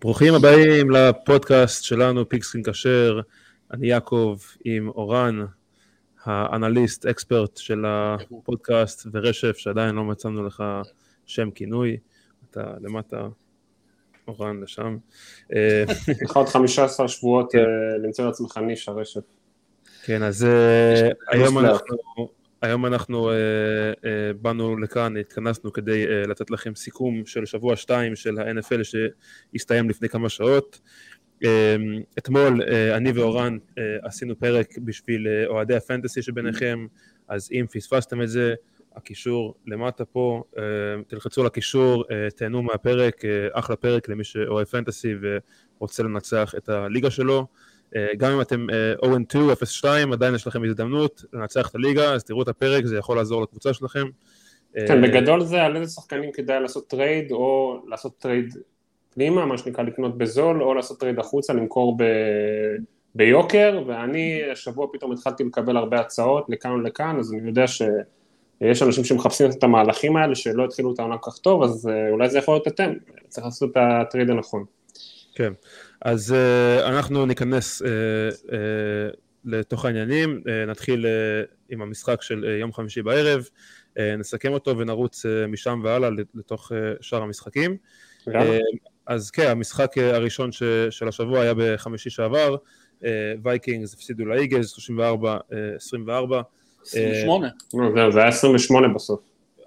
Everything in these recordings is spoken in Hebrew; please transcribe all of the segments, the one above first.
ברוכים הבאים לפודקאסט שלנו, פיקסקין כשר. אני יעקב עם אורן, האנליסט, expert של הפודקאסט, ורשף, שעדיין לא מצאנו לך שם כינוי. אתה למטה, אורן לשם. לך עוד 15 שבועות כן. אה, למצוא לעצמך נישה רשף. כן, אז אה, היום. אנחנו, היום אנחנו אה, אה, באנו לכאן, התכנסנו כדי אה, לתת לכם סיכום של שבוע שתיים של ה-NFL שהסתיים לפני כמה שעות. אה, אתמול אה, אני ואורן אה, עשינו פרק בשביל אה, אוהדי ה fantasy שביניכם, אז אם פספסתם את זה, הקישור למטה פה, אה, תלחצו על הקישור, אה, תהנו מהפרק, אה, אחלה פרק למי שאוהב fantasy ורוצה לנצח את הליגה שלו. אה, גם אם אתם אה, 0-2, 0-2, עדיין יש לכם הזדמנות לנצח את הליגה, אז תראו את הפרק, זה יכול לעזור לקבוצה שלכם. כן, אה, בגדול זה על איזה שחקנים כדאי לעשות trade, או לעשות trade פנימה, מה שנקרא לקנות בזול, או לעשות trade החוצה, למכור ב... ביוקר, ואני השבוע פתאום התחלתי לקבל הרבה הצעות לכאן ולכאן, אז אני יודע שיש אנשים שמחפשים את המהלכים האלה, שלא התחילו את העונה כל כך טוב, אז אה, אולי זה יכול להיות אתם, צריך לעשות את ה trade הנכון. כן, אז אה, אנחנו ניכנס אה, אה, לתוך העניינים, uh, נתחיל אה, עם המשחק של אה, יום חמישי בערב, uh, נסכם אותו ונרוץ אה, משם והלאה לתוך אה, שאר המשחקים. אה, אז כן, המשחק אה, הראשון ש, של השבוע היה בחמישי שעבר, וייקינגס הפסידו לאיגלס 34-24. 28. נו, זהו, זה היה 28 בסוף.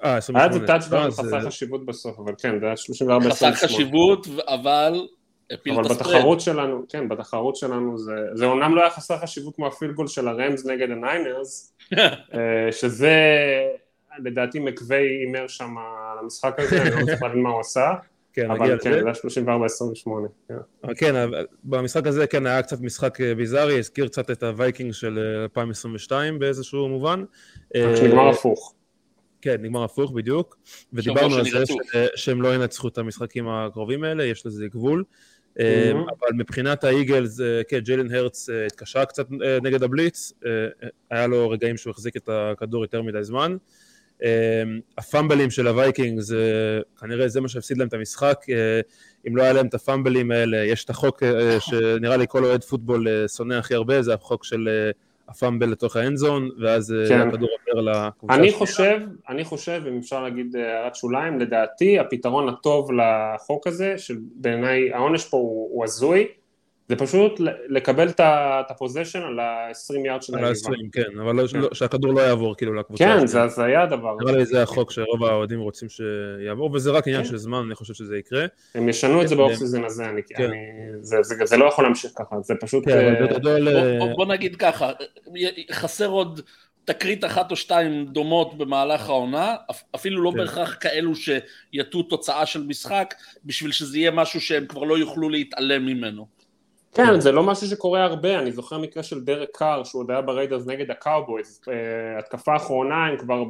אה, היה 28. איזה טאצ'דאון חסר חשיבות בסוף, אבל כן, זה היה 34 חסר חשיבות, אבל הפיל אבל את ה spread. בתחרות שלנו, כן, בתחרות שלנו זה, זה אומנם לא היה חסר חשיבות כמו ה field goal של הראמס נגד הניינרס, אה, שזה לדעתי מקוויי הימר שם על המשחק הזה, אני לא מצליח להבין מה הוא עשה, כן, נגיע אבל לזה. כן, זה היה 34-28. כן. אבל כן, אבל במשחק הזה כן היה קצת משחק אה, ביזארי, הזכיר קצת את הווייקינג של אה, 2022 באיזשהו מובן. אה, שנגמר הפוך. כן, נגמר הפוך בדיוק, ודיברנו על זה. ש- שהם לא ינצחו את המשחקים הקרובים האלה, יש לזה גבול. מהמ. אבל מבחינת האיגלס, אה, כן, ג'יילן הרטס אה, התקשה קצת נגד הבליץ, היה לו רגעים שהוא החזיק את הכדור יותר מדי זמן. הפאמבלים של הווייקינג, זה כנראה זה מה שהפסיד להם את המשחק, אם לא היה להם את הפאמבלים האלה, יש את החוק אה, שנראה לי כל אוהד פוטבול שונא הכי הרבה, זה החוק של ה fumble לתוך ה end zone, ואז אה, כן. הכדור עובר לקבוצה אני. חושב, אני חושב, אם אפשר להגיד אה, הערת שוליים, לדעתי הפתרון הטוב לחוק הזה, שבעיניי העונש פה הוא הוא הזוי, זה פשוט ל- לקבל את ה possession על ה-20 יארד של על היריבה. ה-20, כן, אבל לא- כן. לא- שהכדור לא יעבור כאילו לקבוצה. כן. זה זה היה הדבר. נראה לי זה החוק שרוב האוהדים רוצים שיעבור, וזה רק עניין כן. של זמן, אני חושב שזה יקרה. הם ישנו את זה כן. ב off season הזה, אני, כן. אני, זה, זה, זה לא יכול להמשיך ככה, זה פשוט... כן, אבל אה, בגדול... בוא- אה, בוא- בוא נגיד ככה, חסר עוד תקרית אחת או שתיים דומות במהלך העונה, אפ- אפילו לא כן. בהכרח כאלו שיטו תוצאה של משחק, בשביל שזה יהיה משהו שהם כבר לא יוכלו להתעלם ממנו. כן, זה לא משהו שקורה הרבה, אני זוכר מקרה של דרק קאר, שהוא עוד היה בריידרס נגד הקאובויז, אה, התקפה האחרונה, הם כבר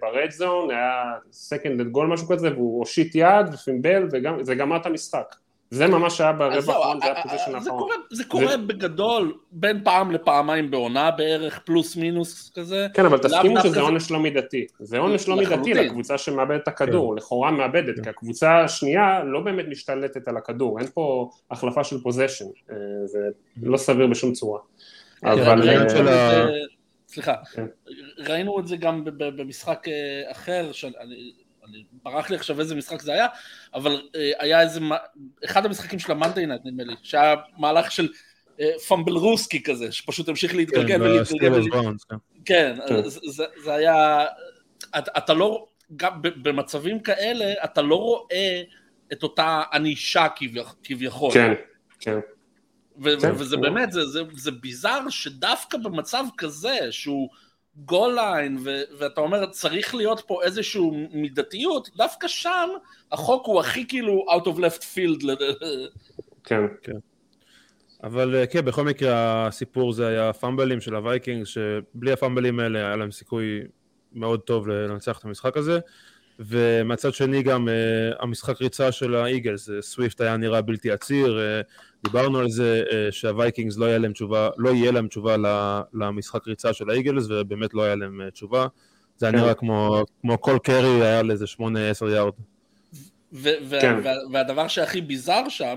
ב red zone, היה second goal משהו כזה, והוא הושיט יד ופימבל, וזה גמר את המשחק. זה ממש היה ברבע זהו, האחרון, זה היה אה, ה possession אה, זה האחרון. קורה- זה קורה בגדול בין פעם לפעמיים בעונה בערך, פלוס מינוס כזה. כן, אבל תסכימו שזה זה- עונש לא מידתי. זה עונש לא מידתי. לקבוצה שמאבדת את הכדור, לכאורה מאבדת, כן. כי הקבוצה השנייה לא באמת משתלטת על הכדור, אין פה החלפה של possession, אה, זה לא סביר בשום צורה. אבל... אה, ה- זה- סליחה, כן. ראינו את זה גם ב- ב- במשחק אה, אחר, ברח לי עכשיו איזה משחק זה היה, אבל אה, היה איזה, אחד המשחקים של ה Monday Night נדמה לי, שהיה מהלך של אה, fumblerooski כזה, שפשוט המשיך להתגלגל כן, ולהתגלגל, כן. כן, כן. זה- היה, אתה לא, גם במצבים כאלה, אתה לא רואה את אותה ענישה כביכ- כביכול. כן, כן. ו- כן. וזה באמת, זה, זה, זה bizarre שדווקא במצב כזה, שהוא goal line, ו- ואתה אומר, צריך להיות פה איזושהי מידתיות, דווקא שם החוק הוא הכי כאילו out of left field. ל- כן. אבל אה, כן, בכל מקרה הסיפור זה היה הפאמבלים של הווייקינג, שבלי הפאמבלים האלה היה להם סיכוי מאוד טוב לנצח את המשחק הזה. ומהצד שני גם uh, המשחק ריצה של האיגלס, uh, סוויפט היה נראה בלתי עציר, uh, דיברנו על זה uh, שהווייקינגס לא יהיה להם תשובה, לא יהיה להם תשובה ל- למשחק ריצה של האיגלס, ובאמת לא היה להם uh, תשובה. זה היה כן. נראה כמו, כמו כל carry היה לאיזה 8-10 יארד. ו- ו- כן. וה- והדבר שהכי bizarre שם,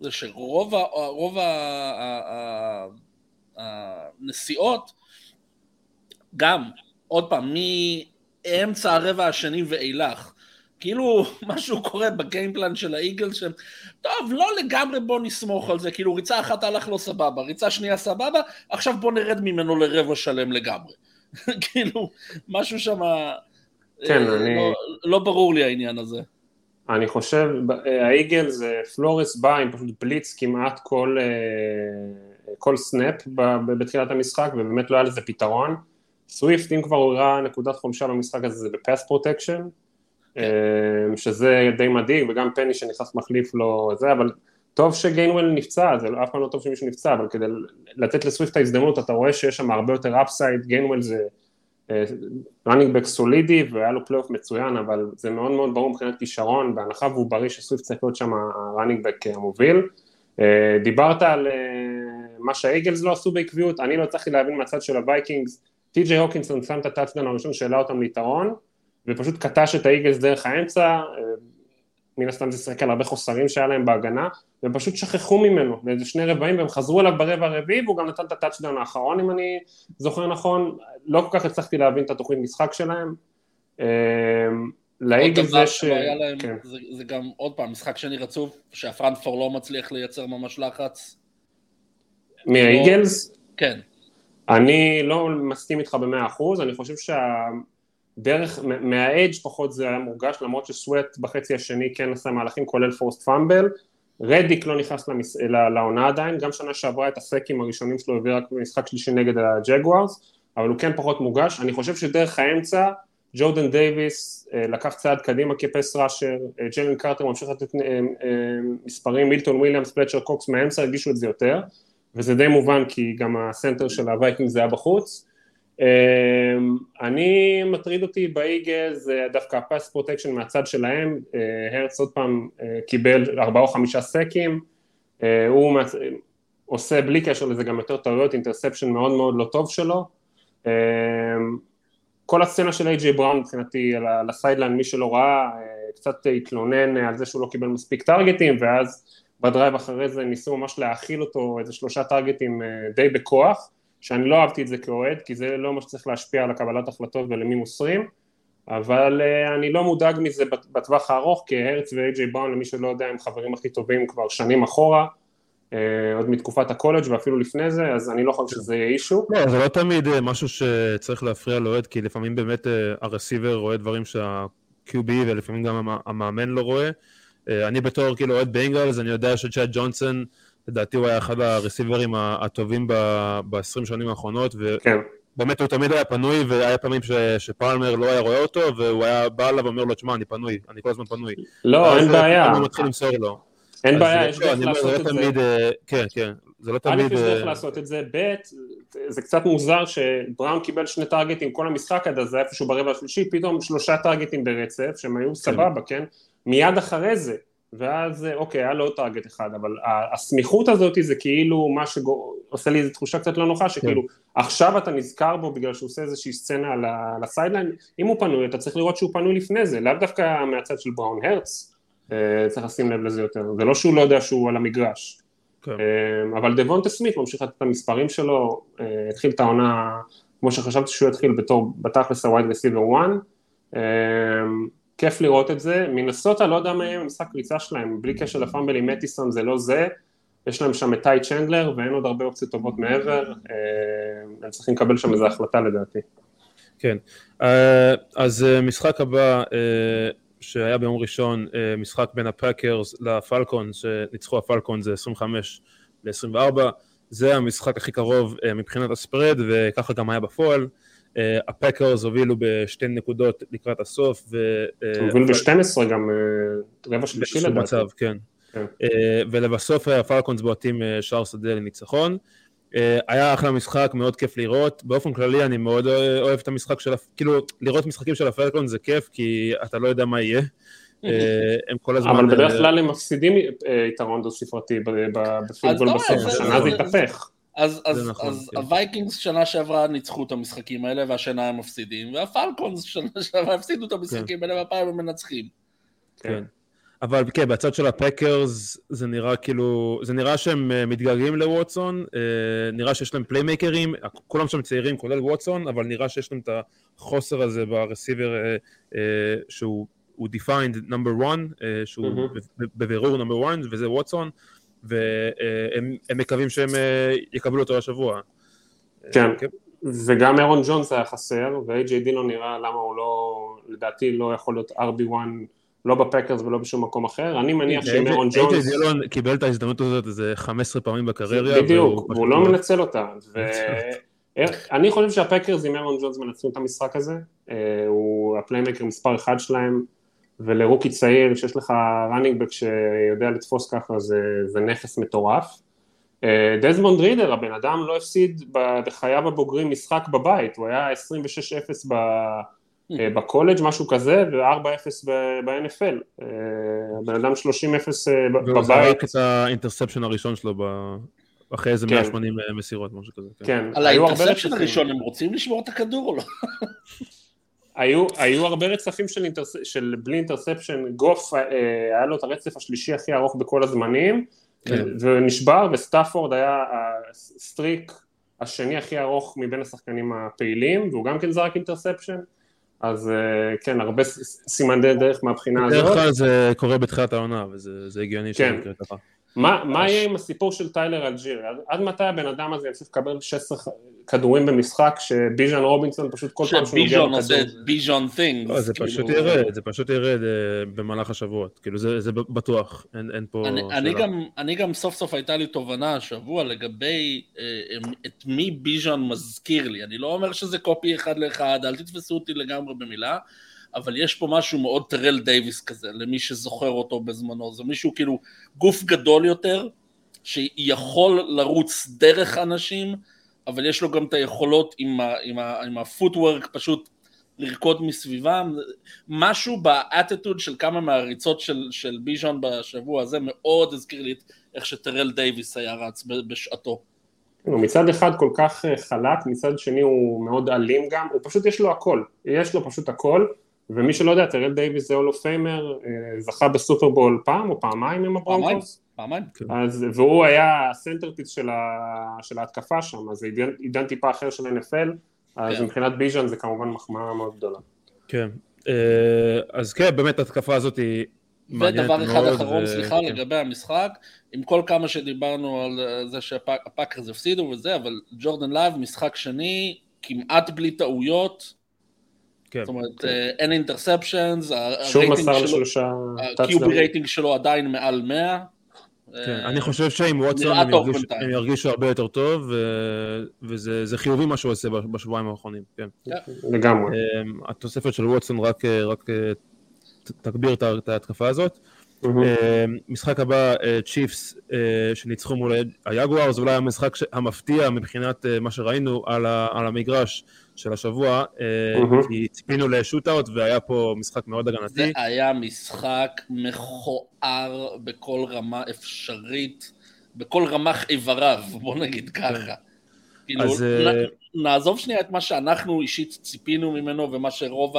זה שרוב ה- רוב ה- ה- ה- הנסיעות, גם, עוד פעם, מאמצע הרבע השני ואילך, כאילו משהו קורה בגיימפלן של האיגל שהם, טוב, לא לגמרי בוא נסמוך על זה, כאילו ריצה אחת הלך לא סבבה, ריצה שנייה סבבה, עכשיו בוא נרד ממנו לרבע שלם לגמרי. כאילו, משהו שם, כן, אה, אני- לא, לא ברור לי העניין הזה. אני חושב, ב- האיגל זה פלורס בא עם פשוט בליץ כמעט כל, אה, כל snap בתחילת המשחק, ובאמת לא היה לזה פתרון. סוויפט, אם כבר הוא הראה נקודת חולשה במשחק הזה, זה ב pass protection, שזה די מדאיג, וגם פני שנכנס מחליף לו זה, אבל טוב שגיינוול נפצע, זה לא- אף פעם לא טוב שמישהו נפצע, אבל כדי לתת לסוויפט את ההזדמנות, אתה רואה שיש שם הרבה יותר upside, גיינוול זה running back סולידי והיה לו פלייאוף מצוין, אבל זה מאוד מאוד ברור מבחינת כישרון, בהנחה והוא בריא שסוויפט צריך להיות שם ה running back המוביל. אה, דיברת על אה, מה שהאיגלס לא עשו בעקביות, אני לא הצלחתי להבין מהצד של הווייקינגס, טי.ג'יי הוקינסון שם את ה touchdown הראשון שהעלה אותם ליתרון, ופשוט קטש את האיגלס דרך האמצע, אה, מן הסתם זה שיחק על הרבה חוסרים שהיה להם בהגנה, והם פשוט שכחו ממנו לאיזה שני רבעים, והם חזרו אליו ברבע הרביעי, והוא גם נתן את ה touchdown האחרון, אם אני זוכר נכון, לא כל כך הצלחתי להבין את התוכנית משחק שלהם. אה, עוד לאיגלס דבר ש... שלא היה להם, כן. זה, זה גם עוד פעם משחק שני רצוף, שהפרנקפור לא מצליח לייצר ממש לחץ. מהאיגלס, כן, אני לא מסכים איתך במאה אחוז, אני חושב שהדרך, מהאדג' פחות זה היה מורגש, למרות שסווט בחצי השני כן עשה מהלכים כולל פורסט פאמבל, רדיק לא נכנס למס... לעונה עדיין, גם שנה שעברה את הסקים הראשונים שלו הביא רק במשחק שלישי נגד הג'גוארס, אבל הוא כן פחות מורגש, אני חושב שדרך האמצע, ג'ורדן דייוויס אה, לקח צעד קדימה כ pass rusher, אה, ג'לן קרטר ממשיך לתת אה, מספרים, מילטון וויליאמס, פלצ'ר קוקס מהאמצע הרגישו את זה יותר, וזה די מובן כי גם ה center של הווייקינג זה היה בחוץ. אמ, אני, מטריד אותי באיגלס דווקא ה pass protection מהצד שלהם, אה, הרץ עוד פעם אה, קיבל ארבעה או חמישה sacks, אה, הוא עושה בלי קשר לזה גם יותר טעויות, interception מאוד מאוד לא טוב שלו. אמ, כל הסצנה של איי-ג'יי בראון מבחינתי על ה- על ה sideline, מי שלא ראה, אה, קצת התלונן על זה שהוא לא קיבל מספיק טרגטים, ואז ב drive אחרי זה ניסו ממש להאכיל אותו איזה שלושה טרגטים אה, די בכוח, שאני לא אהבתי את זה כאוהד, כי זה לא מה שצריך להשפיע על הקבלת החלטות ולמי מוסרים, אבל אה, אני לא מודאג מזה בט- בטווח הארוך, כי הרץ ואיי-ג'יי בראון, למי שלא יודע, הם חברים הכי טובים כבר שנים אחורה, אה, עוד מתקופת הקולג' ואפילו לפני זה, אז אני לא חושב שזה יהיה issue. לא, זה לא תמיד משהו שצריך להפריע לאוהד, כי לפעמים באמת ה receiver רואה דברים שה-QB ולפעמים גם המ- המאמן לא רואה. אה, אני בתור כאילו אוהד ביינגלס, אני יודע שצ'אד ג'ונסון, לדעתי הוא היה אחד הרסיברים הטובים ב-20 שנים האחרונות, כן, ובאמת הוא תמיד היה פנוי, והיה פעמים ש- שפלמר לא היה רואה אותו, והוא היה בא אליו ואומר לו, תשמע, אני פנוי, אני כל הזמן פנוי. לא, אין בעיה, הוא מתחיל למסור לו. אין בעיה, יש לא, דרך אני זה לעשות לא את זה. תמיד, אה, כן, כן, זה לא א', תמיד... יש דרך לעשות את זה, ב', זה קצת מוזר שבראון קיבל שני טרגטים כל המשחק עד אז, זה היה איפשהו ברבע השלישי, פתאום שלושה טרגטים ברצף, שהם היו סבבה, כן? מיד אחרי זה, ואז אוקיי, היה לו עוד target אחד, אבל הסמיכות הזאת זה כאילו מה שעושה לי איזו תחושה קצת לא נוחה, שכאילו עכשיו אתה נזכר בו בגלל שהוא עושה איזושהי סצנה על ה sideline, אם הוא פנוי, אתה צריך לראות שהוא פנוי לפני זה, לאו דווקא מהצד של בראון הרץ, אה, צריך לשים לב לזה יותר, זה לא שהוא לא יודע שהוא על המגרש. כן. אמ, אבל דבונטה סמית ממשיך לתת את המספרים שלו, אה, התחיל את העונה כמו שחשבתי שהוא יתחיל בתור בתכלס הווייד רסיבר 1, כיף לראות את זה, מנסוטה לא יודע מה יהיה במשחק ריצה שלהם, בלי קשר לפאמבל עם מטיסון זה לא זה, יש להם שם את טי צ'נדלר ואין עוד הרבה אופציות טובות מעבר, אה, הם צריכים לקבל שם איזו החלטה לדעתי. כן, אה, אז אה, משחק הבא שהיה ביום ראשון, משחק בין הפאקרס לפלקונס, שניצחו הפלקונס 25 ל-24, זה המשחק הכי קרוב מבחינת ה spread, וככה גם היה בפועל. אה, הפאקרס הובילו בשתי נקודות לקראת הסוף, ו... אה, הובילו ב-12 גם אה, רבע שלישי לדעתי. מצב, כן. כן. אה, ולבסוף הפלקונס בועטים אה, שער שדה לניצחון. אה, היה אחלה משחק, מאוד כיף לראות. באופן כללי אני מאוד אה, אוהב את המשחק של, כאילו, לראות משחקים של הפלקונס זה כיף, כי אתה לא יודע מה יהיה. אה, הם כל הזמן... אבל בדרך אה, כלל הם מפסידים אה, יתרון דו ספרתי ב- ב- ב field goal לא, בסוף, השנה זה התהפך. אז, אז, נכון, אז כן. הווייקינגס שנה שעברה ניצחו את המשחקים האלה והשנה הם מפסידים, והפלקונס שנה שעברה הפסידו את המשחקים האלה והפעם הם מנצחים. כן. אבל כן, בצד של הפקרס זה נראה כאילו, זה נראה שהם אה, מתגעגעים לווטסון, אה, נראה שיש להם פליימייקרים, כולם שם צעירים כולל ווטסון, אבל נראה שיש להם את החוסר הזה ב receiver אה, שהוא defined number one, שהוא בבירור number one, וזה ווטסון, והם מקווים שהם יקבלו אותו השבוע. כן, כן. וגם אירון ג'ונס היה חסר, ו-AJ דילון נראה למה הוא לא, לדעתי לא יכול להיות RB1 לא בפקרס ולא בשום מקום אחר, אני מניח שאם אירון ג'ונס... איי דילון קיבל את ההזדמנות הזאת איזה 15 פעמים בקריירה. בדיוק, והוא לא מנצל אותה. ואני חושב שהפקרס עם אירון ג'ונס מנצלים את המשחק הזה, אה, הוא ה playmaker מספר אחד שלהם, ול rookie צעיר שיש לך running back שיודע לתפוס ככה זה נכס מטורף. אה, דזמונד רידר, הבן אדם לא הפסיד בחייו הבוגרים משחק בבית, הוא היה 26-0 ב... אה, בקולג' משהו כזה, ו-4-0 ב-NFL. אה, הבן אדם 30-0 בבית. והוא זרק את ה interception הראשון שלו אחרי איזה 180 כן. מסירות, משהו כזה. כן, כן. על ה interception הראשון הם רוצים לשמור את הכדור או לא? היו, היו הרבה רצפים של, אינטרס, של בלי interception, גוף היה לו את הרצף השלישי הכי ארוך בכל הזמנים, כן. ונשבר, וסטאפורד היה ה streak השני הכי ארוך מבין השחקנים הפעילים, והוא גם כן זרק interception. אז אה, כן, הרבה סימני דרך מהבחינה הזאת. בדרך כלל זה קורה בתחילת העונה, וזה הגיוני שזה יקרה ככה. מה, מה יהיה עם הסיפור של טיילר אלג'ירי? עד, עד מתי הבן אדם הזה ימשיך לקבל 16 כדורים במשחק שביז'ון רובינסון פשוט כל פעם שהוא נוגע בכדור? שביז'ון עושה ביז'ון things. לא, זה כאילו... פשוט ירד, זה פשוט ירד אה, במהלך השבועות, כאילו זה, זה בטוח, אין, אין פה אני, שאלה. אני גם, אני גם סוף סוף הייתה לי תובנה השבוע לגבי אה, את מי ביז'ון מזכיר לי, אני לא אומר שזה קופי אחד לאחד, אל תתפסו אותי לגמרי במילה, אבל יש פה משהו מאוד טרל דייוויס כזה, למי שזוכר אותו בזמנו, זה מישהו כאילו גוף גדול יותר, שיכול לרוץ דרך אנשים, אבל יש לו גם את היכולות עם, ה, עם, ה, עם הפוטוורק פשוט לרקוד מסביבם, משהו באטיטוד של כמה מהריצות של, של ביז'ון בשבוע הזה מאוד הזכיר לי איך שטרל דייוויס היה רץ בשעתו. הוא מצד אחד כל כך אה, חלק, מצד שני הוא מאוד אלים גם, הוא פשוט יש לו הכל, יש לו פשוט הכל, ומי שלא יודע, טרל דייוויס זה Hall of Famer, אה, זכה בסופרבול פעם או פעמיים עם הברונקוס. פעמיים, פעמיים. אז, והוא היה ה centerpiece של, ה, של ההתקפה שם, אז זה עידן, עידן טיפה אחר של NFL, אז כן. מבחינת ביז'ן זה כמובן מחמאה מאוד גדולה. כן, אה, אז כן, באמת ההתקפה הזאת היא מעניינת מאוד. ודבר אחד אחרון, ו... סליחה, כן. לגבי המשחק, עם כל כמה שדיברנו על זה שהפאקרס הפסידו וזה, אבל ג'ורדן לאב, משחק שני, כמעט בלי טעויות, כן. זאת אומרת, כן. אה, אין interceptions, שוב מסר לשלושה ה-QB רייטינג שלו עדיין מעל 100. כן, אה, אני חושב שעם וואטסון הם ירגישו הרבה יותר טוב, וזה חיובי מה שהוא עושה בשבועיים האחרונים, כן. לגמרי. אמ, התוספת של וואטסון רק אה, תגביר את ההתקפה הזאת. Mm-hmm. משחק הבא, צ'יפס שניצחו מול היגואר, זה אולי המשחק המפתיע מבחינת מה שראינו על המגרש. של השבוע, mm-hmm. כי ציפינו לשוטאוט והיה פה משחק מאוד הגנתי. זה היה משחק מכוער בכל רמה אפשרית, בכל רמ"ח איבריו, בוא נגיד ככה. כאילו, אז, נ, נעזוב שנייה את מה שאנחנו אישית ציפינו ממנו ומה שרוב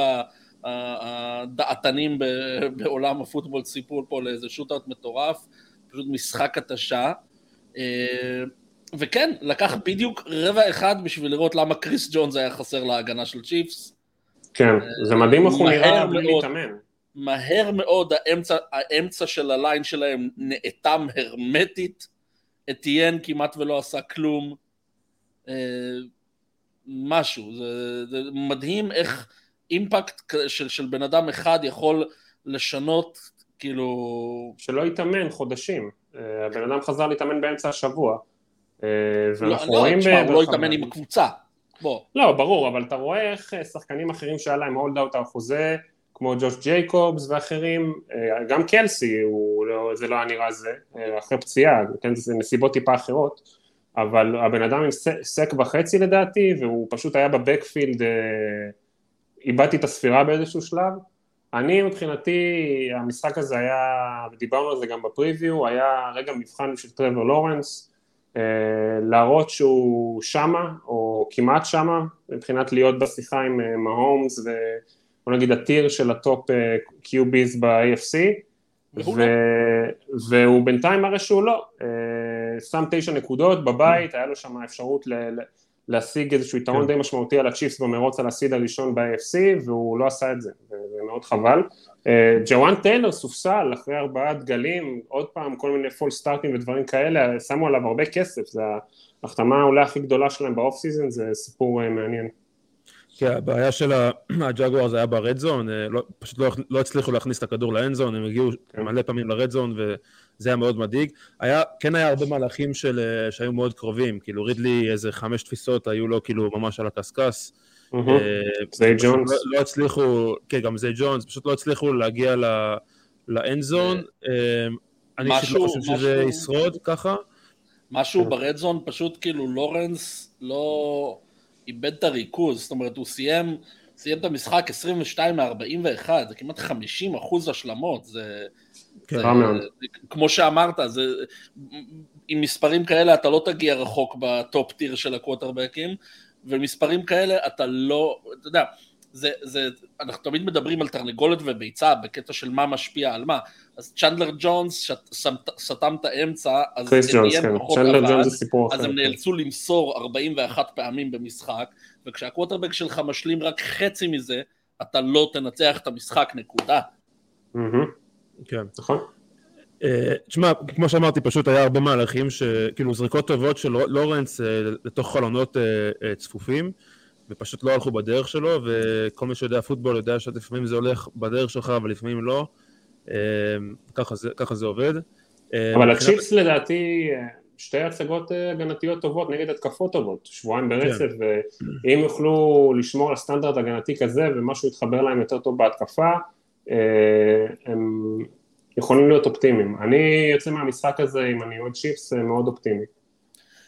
הדעתנים בעולם הפוטבול ציפו פה לאיזה שוטאוט מטורף, פשוט משחק התשה. אה, וכן, לקח בדיוק רבע אחד בשביל לראות למה קריס ג'ונס היה חסר להגנה של צ'יפס. כן, זה מדהים איך הוא נראה בלי להתאמן. מהר מאוד האמצע, האמצע של הליין שלהם נאטם הרמטית, אתיין כמעט ולא עשה כלום. אה, משהו, זה, זה מדהים איך אימפקט של, של בן אדם אחד יכול לשנות, כאילו... שלא יתאמן חודשים, אה, הבן אדם חזר להתאמן באמצע השבוע. אה, ואנחנו לא, רואים... לא, תשמע, הוא לא התאמן עם הקבוצה. בוא. לא, ברור, אבל אתה רואה איך אה, שחקנים אחרים שהיה להם הולד אאוט על חוזה, כמו ג'וש ג'ייקובס ואחרים, אה, גם קלסי, לא, זה לא היה נראה זה, אחרי פציעה, כן, זה נסיבות טיפה אחרות, אבל הבן אדם עם sack וחצי לדעתי, והוא פשוט היה ב backfield, איבדתי את הספירה באיזשהו שלב. אני מבחינתי, המשחק הזה היה, ודיברנו על זה גם ב preview, היה רגע מבחן של טרוור לורנס, להראות שהוא שמה, או כמעט שמה, מבחינת להיות בשיחה עם אה, מהומס ובוא נגיד ה tier של ה top אה, ב-AFC, והוא ו... והוא בינתיים מראה שהוא לא, אה, שם תשע נקודות בבית, היה לו שם אפשרות ל... להשיג איזשהו יתרון כן. די משמעותי על הצ'יפס במרוץ על ה seed הראשון ב-AFC והוא לא עשה את זה, וזה מאוד חבל. אה, ג'וואן טיילר סופסל אחרי ארבעה דגלים, עוד פעם כל מיני false start ים ודברים כאלה, שמו עליו הרבה כסף, זה ההחתמה אולי הכי גדולה שלהם ב off season, זה סיפור אה, מעניין. כן, הבעיה של הג'גואר זה היה ברד זון, אה, לא- פשוט לא, לא הצליחו להכניס את הכדור לאנד זון, הם הגיעו כן. מלא פעמים לרד זון וזה היה מאוד מדאיג. היה, כן היה הרבה מהלכים של, אה, שהיו מאוד קרובים, כאילו רידלי איזה חמש תפיסות היו לו כאילו ממש על הקשקש. אה, זיי פשוט ג'ונס. לא, לא הצליחו, כן גם זיי ג'ונס, פשוט לא הצליחו להגיע לאנד זון. אני לא חושב שזה ישרוד ככה. משהו כן. ברד זון, פשוט כאילו לורנס לא איבד את הריכוז, זאת אומרת הוא סיים, סיים את המשחק 22 מ-41, זה כמעט 50 אחוז השלמות, זה, כן. זה מאוד. כמו שאמרת, זה, עם מספרים כאלה אתה לא תגיע רחוק ב top tier של הקווטרבקים, ומספרים כאלה אתה לא, אתה יודע, זה, זה, אנחנו תמיד מדברים על תרנגולת וביצה בקטע של מה משפיע על מה, אז צ'נדלר ג'ונס סתם את האמצע, אז קריס זה ג'ונס, כן, צ'נדלר ג'ונס זה סיפור אחר. אז הם כן. נאלצו למסור 41 פעמים במשחק, וכשהקווטרבק שלך משלים רק חצי מזה, אתה לא תנצח את המשחק, נקודה. כן. נכון. אה, תשמע, כמו שאמרתי, פשוט היה הרבה מהלכים, שכאילו זריקות טובות של לורנס אה, לתוך חלונות אה, צפופים, ופשוט לא הלכו בדרך שלו, וכל מי שיודע פוטבול יודע שלפעמים זה הולך בדרך שלך, ולפעמים לא. אה, ככה זה, ככה זה עובד. אה, אבל הצ'יפס לדעתי, אה, שתי הצגות אה, הגנתיות טובות נגד התקפות טובות, שבועיים ברצף, כן. ואם יוכלו לשמור על סטנדרט הגנתי כזה ומשהו יתחבר להם יותר טוב בהתקפה, אה, הם יכולים להיות אופטימיים. אני יוצא מהמשחק הזה, אם אני אוהד צ'יפס, מאוד אופטימי.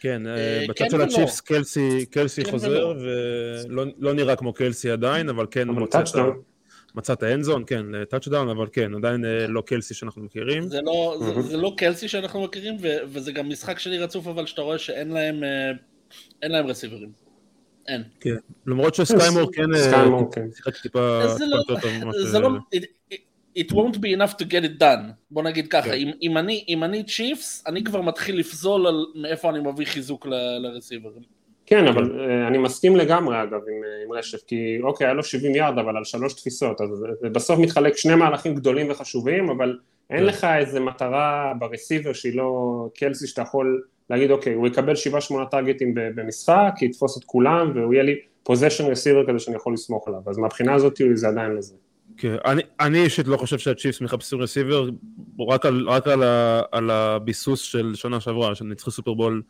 כן, אה, בצד כן של. הצ'יפס קלסי, כן חוזר, ולא. לא נראה כמו קלסי עדיין, אבל כן מוצא את ה-. מצא את ה end zone, כן, טאצ'דאון, אבל כן, עדיין אה, לא קלסי שאנחנו מכירים. זה לא, זה, מהמם. זה לא קלסי שאנחנו מכירים, ו, וזה גם משחק שני רצוף, אבל שאתה רואה שאין להם, אה, אין להם רסיברים. אין. כן, למרות שסקיימור כן, אה, סקיימור, כן. שיחק טיפה זה לא, יותר טוב ממה זה ש- לא, it, it, it won't be enough to get it done. בוא נגיד ככה, כן. אם, אם, אני, אם אני צ'יפס, אני כבר מתחיל לפזול על מאיפה אני מביא חיזוק ל- לרסיברים. כן, אבל אה, אני מסכים לגמרי אגב עם, אה, עם רשף, כי אוקיי, היה לו 70 יארד, אבל על שלוש תפיסות, אז זה- זה בסוף מתחלק שני מהלכים גדולים וחשובים, אבל אין כן. לך איזה מטרה ב receiver שהיא לא קלסי שאתה יכול להגיד, אוקיי, הוא יקבל 7-8 target ים ב- במשחק, יתפוס את כולם, והוא יהיה לי possession receiver כזה שאני יכול לסמוך עליו, אז מהבחינה הזאת זה עדיין לזה. כן, אני, אני אישית לא חושב שהצ'יפס מחפשים receiver, רק, על, רק על, ה, על הביסוס של שנה שעברה, שהם ניצחו סופרבול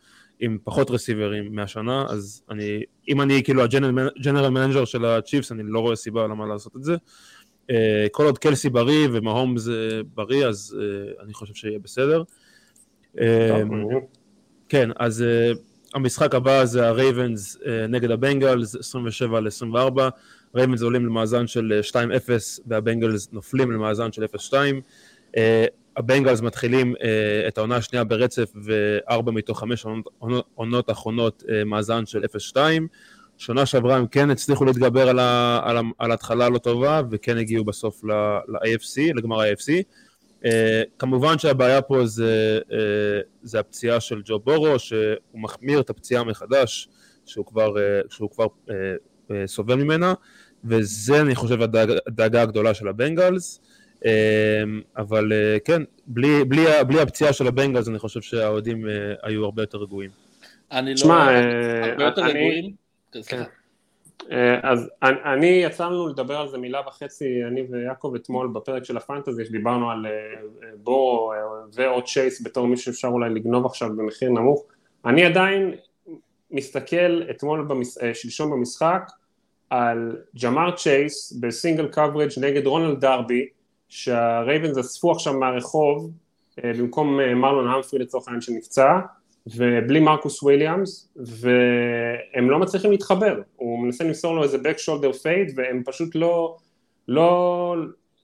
עם פחות רסיברים מהשנה, אז אני, אם אני כאילו ה general manager של הצ'יפס, אני לא רואה סיבה למה לעשות את זה. אה, כל עוד קלסי בריא ומהומס אה, בריא, אז אה, אני חושב שיהיה בסדר. כן, אז המשחק הבא זה הרייבנס נגד הבנגלס, 27 ל-24. רייבנס עולים למאזן של אה, 2-0 והבנגלס נופלים למאזן של 0-2. הבנגלס מתחילים אה, את העונה השנייה ברצף וארבע מתוך חמש עונות, עונות, עונות אחרונות אה, מאזן של 0-2. שנה שעברה הם כן הצליחו להתגבר על, ה, על, ה, על ההתחלה הלא טובה וכן הגיעו בסוף ל-AFC, לגמר ה-AFC. Uh, כמובן שהבעיה פה זה, uh, זה הפציעה של ג'ו בורו, שהוא מחמיר את הפציעה מחדש, שהוא כבר, uh, שהוא כבר uh, uh, סובל ממנה, וזה אני חושב הדאגה, הדאגה הגדולה של הבנגלס. Uh, אבל uh, כן, בלי, בלי, בלי הפציעה של הבנגלס אני חושב שהאוהדים uh, היו הרבה יותר רגועים. אני לא... תשמע, אה, הרבה יותר אני- רגועים. כן, סליחה. אה, אז אני, אני יצא לנו לדבר על זה מילה וחצי, אני ויעקב אתמול בפרק של הפנטזי, שדיברנו על אה, אה, בורו אה, ואו צ'ייס בתור מישהו שאפשר אולי לגנוב עכשיו במחיר נמוך. אני עדיין מסתכל אתמול, במש, אה, שלשום במשחק, על ג'מאר צ'ייס ב single coverage נגד רונלד דרבי, שהרייבנס אספו עכשיו מהרחוב, אה, במקום אה, מרלון המפרי לצורך העניין שנפצע, ובלי מרקוס וויליאמס, והם לא מצליחים להתחבר, הוא מנסה למסור לו איזה back shoulder fade, והם פשוט לא, לא,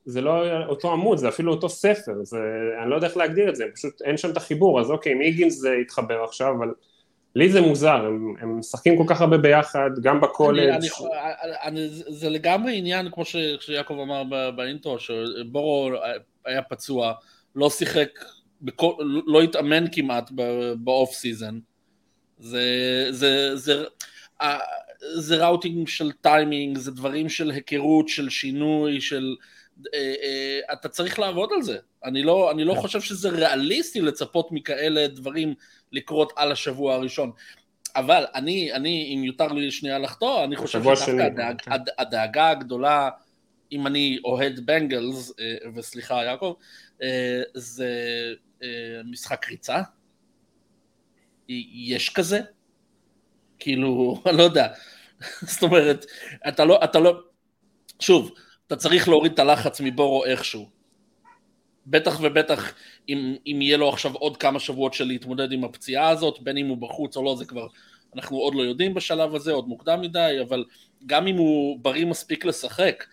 זה לא אותו עמוד, זה אפילו אותו ספר, זה, אני לא יודע איך להגדיר את זה, פשוט אין שם את החיבור, אז אוקיי, אם איגינס זה יתחבר עכשיו, אבל לי זה מוזר, הם, הם משחקים כל כך הרבה ביחד, גם בקולג', אני, אני, אני, זה לגמרי עניין, כמו ש- שיעקב אמר באינטרו, שבורו היה פצוע, לא שיחק, בכל, לא התאמן כמעט באוף סיזן. זה, זה, זה, זה, זה ראוטינג של טיימינג, זה דברים של היכרות, של שינוי, של... אה, אה, אתה צריך לעבוד על זה. אני לא, אני לא כן. חושב שזה ריאליסטי לצפות מכאלה דברים לקרות על השבוע הראשון. אבל אני, אני, אם יותר לי שנייה לחטוא, אני חושב שדווקא הדאג, כן. הדאגה הגדולה, אם אני אוהד בנגלס, אה, וסליחה יעקב, זה משחק ריצה. יש כזה? כאילו, אני לא יודע. זאת אומרת, אתה לא, אתה לא, שוב, אתה צריך להוריד את הלחץ מבורו איכשהו. בטח ובטח אם, אם יהיה לו עכשיו עוד כמה שבועות של להתמודד עם הפציעה הזאת, בין אם הוא בחוץ או לא, זה כבר, אנחנו עוד לא יודעים בשלב הזה, עוד מוקדם מדי, אבל גם אם הוא בריא מספיק לשחק,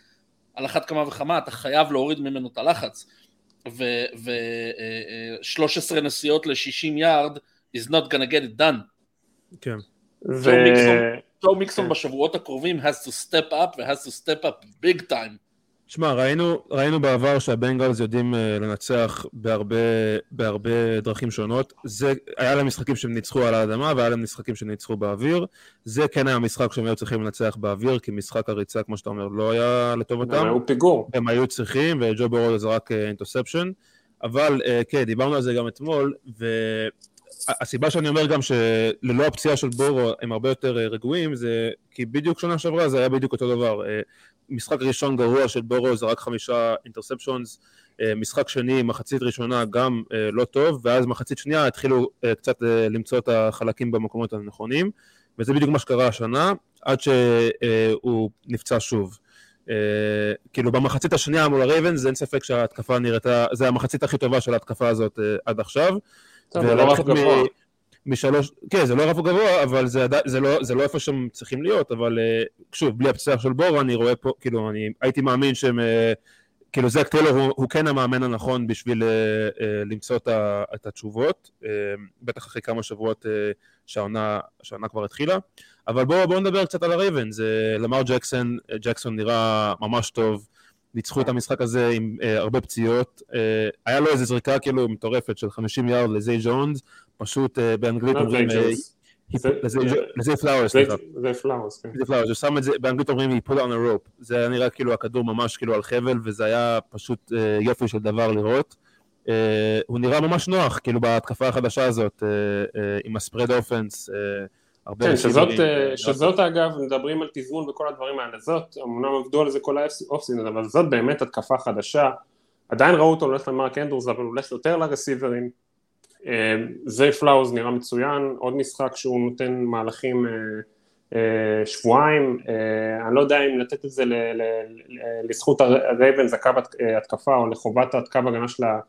על אחת כמה וכמה, אתה חייב להוריד ממנו את הלחץ. ו-13 uh, uh, נסיעות ל-60 יארד is not gonna get it done. כן. ו... ג'ו מיקסון כן. בשבועות הקרובים has to step up ו-has to step up big time. שמע, ראינו, ראינו בעבר שהבנגלס יודעים uh, לנצח בהרבה, בהרבה דרכים שונות. זה, היה להם משחקים שהם ניצחו על האדמה והיה להם משחקים שהם ניצחו באוויר. זה כן היה משחק שהם היו צריכים לנצח באוויר, כי משחק הריצה, כמו שאתה אומר, לא היה לטובתם. הם היו פיגור. הם היו צריכים, וג'ו בורו זרק אינטרספשן. Uh, אבל uh, כן, דיברנו על זה גם אתמול, ו... הסיבה שאני אומר גם שללא הפציעה של בורו הם הרבה יותר אה, רגועים זה כי בדיוק שנה שעברה זה היה בדיוק אותו דבר אה, משחק ראשון גרוע של בורו זה רק חמישה אינטרספשונס אה, משחק שני מחצית ראשונה גם לא טוב ואז מחצית שנייה התחילו קצת למצוא את החלקים במקומות הנכונים וזה בדיוק מה שקרה השנה עד שהוא נפצע שוב Uh, כאילו במחצית השנייה מול הרייבנס אין ספק שההתקפה נראתה, זה המחצית הכי טובה של ההתקפה הזאת uh, עד עכשיו טוב, זה לא רף גבוה. משלוש, כן, זה לא רף גבוה, אבל זה, זה, לא, זה לא איפה שהם צריכים להיות, אבל אה, שוב, בלי הפציעה של בור, אני רואה פה, כאילו, אני הייתי מאמין שהם, אה, כאילו, זק טיילור הוא, הוא כן המאמן הנכון בשביל אה, למצוא את, את התשובות, בטח אחרי כמה שבועות שהעונה, שהעונה כבר התחילה, אבל בואו בוא נדבר קצת על הרייבנס, אה, למר ג'קסון, ג'קסון נראה ממש טוב, ניצחו את המשחק הזה עם אה, הרבה פציעות, אה, היה לו איזה זריקה כאילו מטורפת של 50 יארד לזי ג'ונס, פשוט אה, באנגלית אומרים... לזה פלאורס, סליחה. זה פלאורס, כן. זה פלאורס, הוא שם את זה, באנגלית אומרים he put on a rope, זה היה נראה כאילו הכדור ממש כאילו על חבל, וזה היה פשוט uh, יופי של דבר לראות. הוא נראה ממש נוח, כאילו בהתקפה החדשה הזאת, עם הספרד אופנס, uh, כן, שזאת, אה, שזאת אגב, מדברים על תזמון וכל הדברים האלה, זאת, אמנם עבדו על זה כל האופסין, אבל זאת באמת התקפה חדשה, עדיין ראו אותו הולך למרק אנדרוס, אבל הוא הולך יותר לרסיברים, אה, זי פלאוז נראה מצוין, עוד משחק שהוא נותן מהלכים אה, שבועיים, אני לא יודע אם לתת את זה לזכות הרייבנס, הקו התקפה, או לחובת הקו הגנה של ה...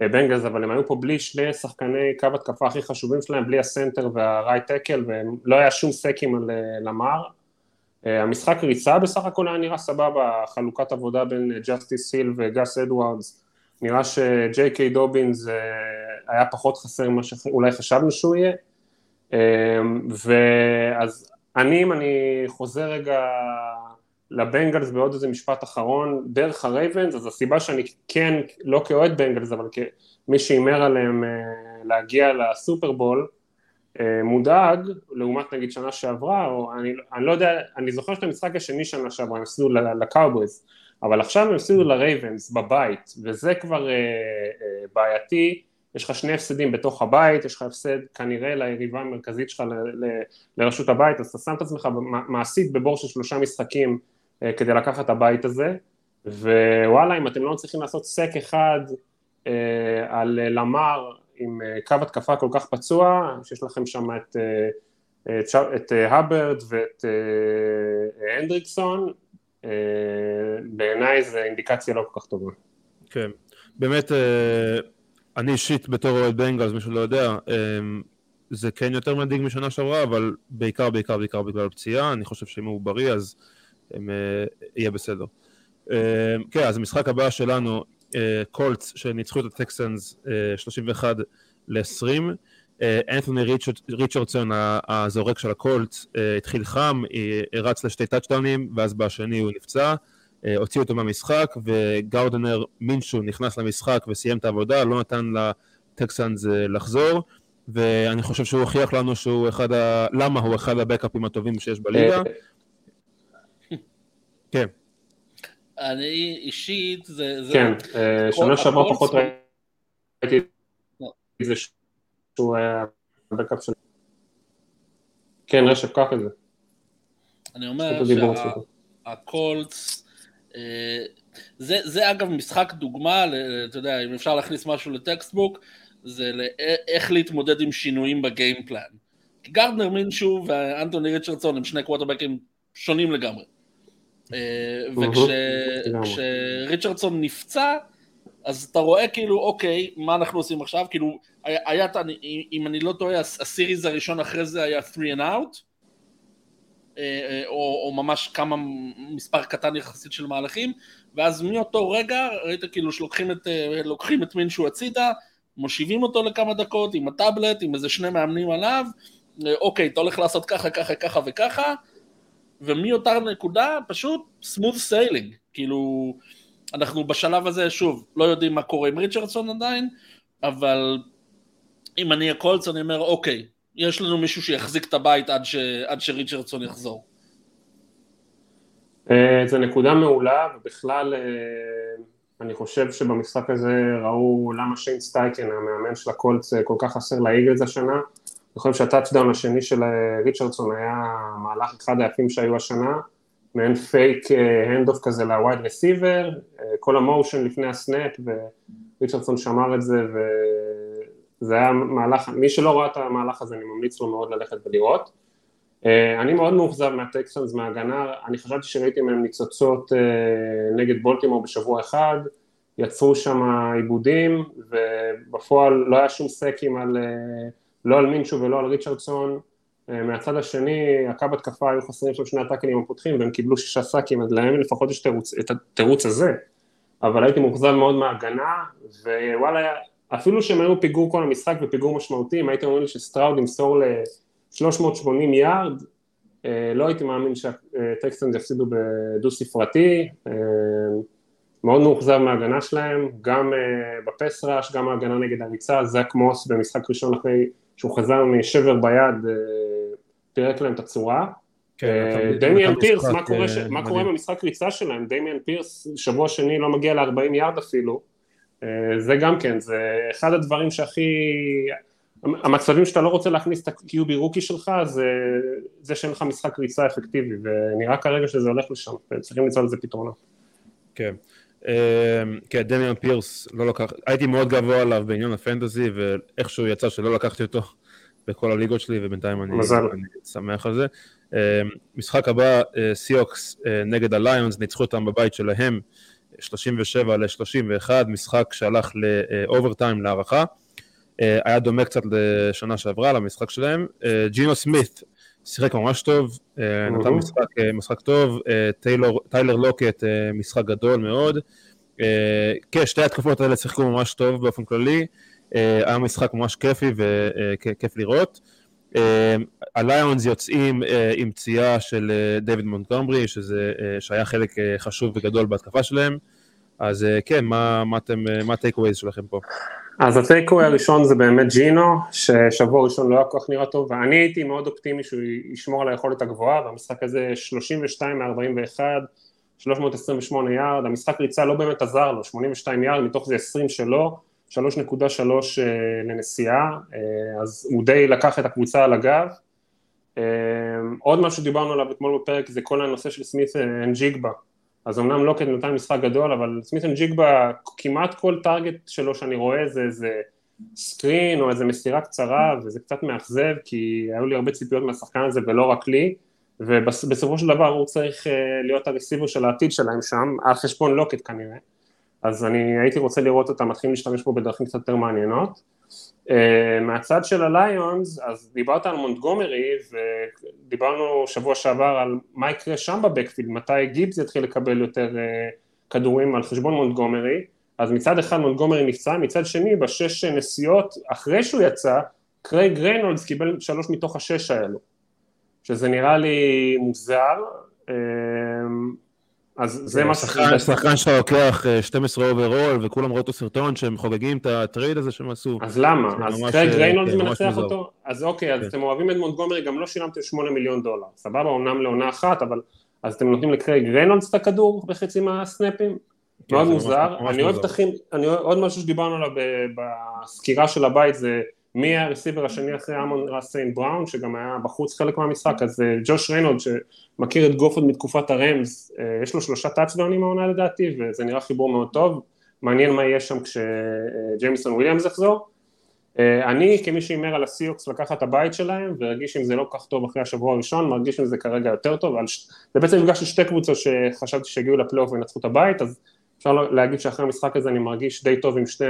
בנגלס, אבל הם היו פה בלי שני שחקני קו התקפה הכי חשובים שלהם, בלי ה center וה right tackle, ולא היה שום סקים על אה, למר. אה, המשחק ריצה בסך הכל היה נראה סבבה, חלוקת עבודה בין ג'סטיס היל וגס אדוארדס, נראה שג'יי קיי דובינס היה פחות חסר ממה שאולי חשבנו שהוא יהיה. אה, ואז אני, אם אני חוזר רגע לבנגלס בעוד איזה משפט אחרון, דרך הרייבנס, אז הסיבה שאני כן, לא כאוהד בנגלס, אבל כמי שהימר עליהם אה, להגיע לסופרבול, אה, מודאג, לעומת נגיד שנה שעברה, או אני, אני לא יודע, אני זוכר שאת המשחק השני שנה שעברה, הם הפסידו לקאובויז, אבל עכשיו הם הפסידו לרייבנס בבית, וזה כבר אה, אה, בעייתי, יש לך שני הפסדים בתוך הבית, יש לך הפסד כנראה ליריבה המרכזית שלך ל, ל, לרשות הבית, אז אתה שם את עצמך מעשית בבור של שלושה משחקים אה, כדי לקחת את הבית הזה, ווואלה, אם אתם לא צריכים לעשות סק אחד אה, על למר עם אה, קו התקפה כל כך פצוע, שיש לכם שם את, את, את הברד ואת הנדריקסון, בעיניי זה אינדיקציה לא כל כך טובה. כן, באמת, אני אישית בתור אוהד בנגלס, מי שלא יודע, זה כן יותר מדאיג משנה שעברה, אבל בעיקר, בעיקר, בעיקר בגלל פציעה, אני חושב שאם הוא בריא אז הם, אה, יהיה בסדר. אה, כן, אז המשחק הבא שלנו, אה, שניצחו את הטקסנס 31 ל-20. אנתוני ריצ'רדסון, הזורק של הקולטס, התחיל חם, רץ לשתי טאצ'דאונים, ואז בשני הוא נפצע. אה, הוציא אותו מהמשחק, וגאודנר מינשו נכנס למשחק וסיים את העבודה, לא נתן לטקסאנס אה, לחזור, ואני חושב שהוא הוכיח לנו שהוא אחד ה... למה הוא אחד הבקאפים הטובים שיש בליגה. כן. אני אישית, זה... כן, אה, שנה שעברה פחות ראיתי את זה שהוא היה הבקאפ של... כן, רשף, קח את זה. אני אומר שהקולטס, אה, זה, זה אגב משחק דוגמה, אתה יודע, אם אפשר להכניס משהו ל textbook, זה לאיך להתמודד עם שינויים ב game plan. גרדנר מינשו ואנטוני ריצ'רדסון הם שני קווטרבקים שונים לגמרי. אה, וכשריצ'רדסון נפצע, אז אתה רואה כאילו, אוקיי, מה אנחנו עושים עכשיו? כאילו, היה, אם אני לא טועה, ה series הראשון אחרי זה היה 3 and out, אה, אה, או, או ממש כמה, מספר קטן יחסית של מהלכים, ואז מאותו רגע ראית כאילו שלוקחים את, לוקחים את מינשו הצידה, מושיבים אותו לכמה דקות עם הטאבלט, עם איזה שני מאמנים עליו, אוקיי, אתה הולך לעשות ככה, ככה, ככה וככה, ומאותה נקודה פשוט smooth sailing, כאילו אנחנו בשלב הזה שוב לא יודעים מה קורה עם ריצ'רדסון עדיין, אבל אם אני הקולץ אני אומר אוקיי, יש לנו מישהו שיחזיק את הבית עד, ש... עד שריצ'רדסון יחזור. אה, זו נקודה מעולה ובכלל אה, אני חושב שבמשחק הזה ראו למה שיין סטייקן המאמן של הקולץ אה, כל כך חסר לאיגלס השנה אני חושב שה touchdown השני של ריצ'רדסון היה מהלך אחד היפים שהיו השנה, מעין fake handoff כזה ל wide receiver, אה, כל ה motion לפני ה snap וריצ'רדסון שמר את זה וזה היה מהלך, מי שלא ראה את המהלך הזה אני ממליץ לו מאוד ללכת ולראות. אה, אני מאוד מאוכזב מהטקסטונס מההגנה, אני חשבתי שראיתי מהם ניצוצות נגד בולטימור בשבוע אחד, יצרו שם עיבודים ובפועל לא היה שום סקים על לא על מינשו ולא על ריצ'רדסון, אה, מהצד השני הקו התקפה היו חסרים שם שני הטאקלים הפותחים והם קיבלו שישה סאקים, אז להם לפחות יש תירוץ, את התירוץ הזה, אבל הייתי מאוכזב מאוד מההגנה, ווואלה, אפילו שהם היו פיגור כל המשחק ופיגור משמעותי, אם הייתם אומרים לי שסטראוד ימסור ל-380 יארד, אה, לא הייתי מאמין שהטקסנס יפסידו בדו ספרתי, אה, מאוד מאוכזב מההגנה שלהם, גם ב pass rush, גם ההגנה נגד הריצה, זאק מוס במשחק ראשון אחרי שהוא חזר משבר ביד, אה, פירק להם את הצורה. כן, אה, דמיאן פירס, מה קורה במשחק ריצה שלהם? דמיאן פירס שבוע שני לא מגיע ל-40 יארד אפילו. אה, זה גם כן, זה אחד הדברים שהכי... המצבים שאתה לא רוצה להכניס את ה-QB רוקי שלך זה זה שאין לך משחק ריצה אפקטיבי ונראה כרגע שזה הולך לשם וצריכים למצוא לזה פתרונות. כן, כן דמיאן פירס לא לקח, הייתי מאוד גבוה עליו בעניין הפנטזי ואיכשהו יצא שלא לקחתי אותו בכל הליגות שלי ובינתיים אני, אני שמח על זה. משחק הבא סיוקס נגד הליונס ניצחו אותם בבית שלהם 37 ל-31 משחק שהלך לאוברטיים להערכה. היה דומה קצת לשנה שעברה למשחק שלהם. ג'ינו סמית שיחק ממש טוב, נתן משחק, משחק טוב, טיילור, טיילר לוקט משחק גדול מאוד, כן, שתי התקפות האלה שיחקו ממש טוב באופן כללי, היה משחק ממש כיפי וכיף לראות. הליונס יוצאים עם פציעה של דויד מונטגומברי, שזה, שהיה חלק חשוב וגדול בהתקפה שלהם, אז כן, מה, מה אתם, מה ה takeaways שלכם פה? אז ה takeaway הראשון זה באמת ג'ינו, ששבוע ראשון לא היה כל כך נראה טוב, ואני הייתי מאוד אופטימי שהוא ישמור על היכולת הגבוהה, והמשחק הזה 32 מ-41, 328 יארד, המשחק ריצה לא באמת עזר לו, 82 יארד, מתוך זה 20 שלו, 3.3 לנסיעה, אה, אז הוא די לקח את הקבוצה על הגב. אה, עוד משהו שדיברנו עליו אתמול בפרק זה כל הנושא של סמית אנג'יגבה, אז אמנם לוקט נתן משחק גדול, אבל סמית'ן ג'יגבה, כמעט כל טארגט שלו שאני רואה זה איזה סקרין או איזה מסירה קצרה, וזה קצת מאכזב, כי היו לי הרבה ציפיות מהשחקן הזה ולא רק לי, ובסופו של דבר הוא צריך אה, להיות הרסיבר של העתיד שלהם שם, על חשבון לוקט כנראה, אז אני הייתי רוצה לראות אותם מתחילים להשתמש בו בדרכים קצת יותר מעניינות. אה, מהצד של הליונס, אז דיברת על מונטגומרי ודיברנו שבוע שעבר על מה יקרה שם ב backfield, מתי גיבס יתחיל לקבל יותר אה, כדורים על חשבון מונטגומרי, אז מצד אחד מונטגומרי נפצע, מצד שני בשש נשיאות אחרי שהוא יצא, קרייג ריינולדס קיבל שלוש מתוך השש האלו, שזה נראה לי מוזר, אה, אז זה מה שחקן, שחקן שאתה לוקח 12 overall וכולם ראו אותו סרטון שהם חוגגים את ה trade הזה שהם עשו. אז למה? אז קרייג ריינולדס מנצח אותו? אז אוקיי, אז אתם אוהבים את מונטגומרי, גם לא שילמתם 8 מיליון דולר, סבבה, אומנם לעונה אחת, אבל אז אתם נותנים לקרייג ריינולדס את הכדור בחצי מהסנאפים? כן, מאוד מוזר, אני אוהב את הכי, אני עוד משהו שדיברנו עליו בסקירה של הבית זה מי ה receiver השני אחרי אמון רה סיין בראון שגם היה בחוץ חלק מהמשחק אז אה, ג'וש ריינולדס שמכיר את גוף מתקופת הרמס אה, יש לו שלושה טאצדאונים העונה לדעתי וזה נראה חיבור מאוד טוב. מעניין מה יהיה שם כשג'יימסון וויליאמס יחזור. אה, אני כמי שהימר על הסיהוקס לקחת את הבית שלהם והרגיש עם זה לא כל כך טוב אחרי השבוע הראשון מרגיש עם זה כרגע יותר טוב זה בעצם מפגש של שתי קבוצות שחשבתי שיגיעו לפלייאוף וינצחו את הבית אז אפשר להגיד שאחרי המשחק הזה אני מרגיש די טוב עם שני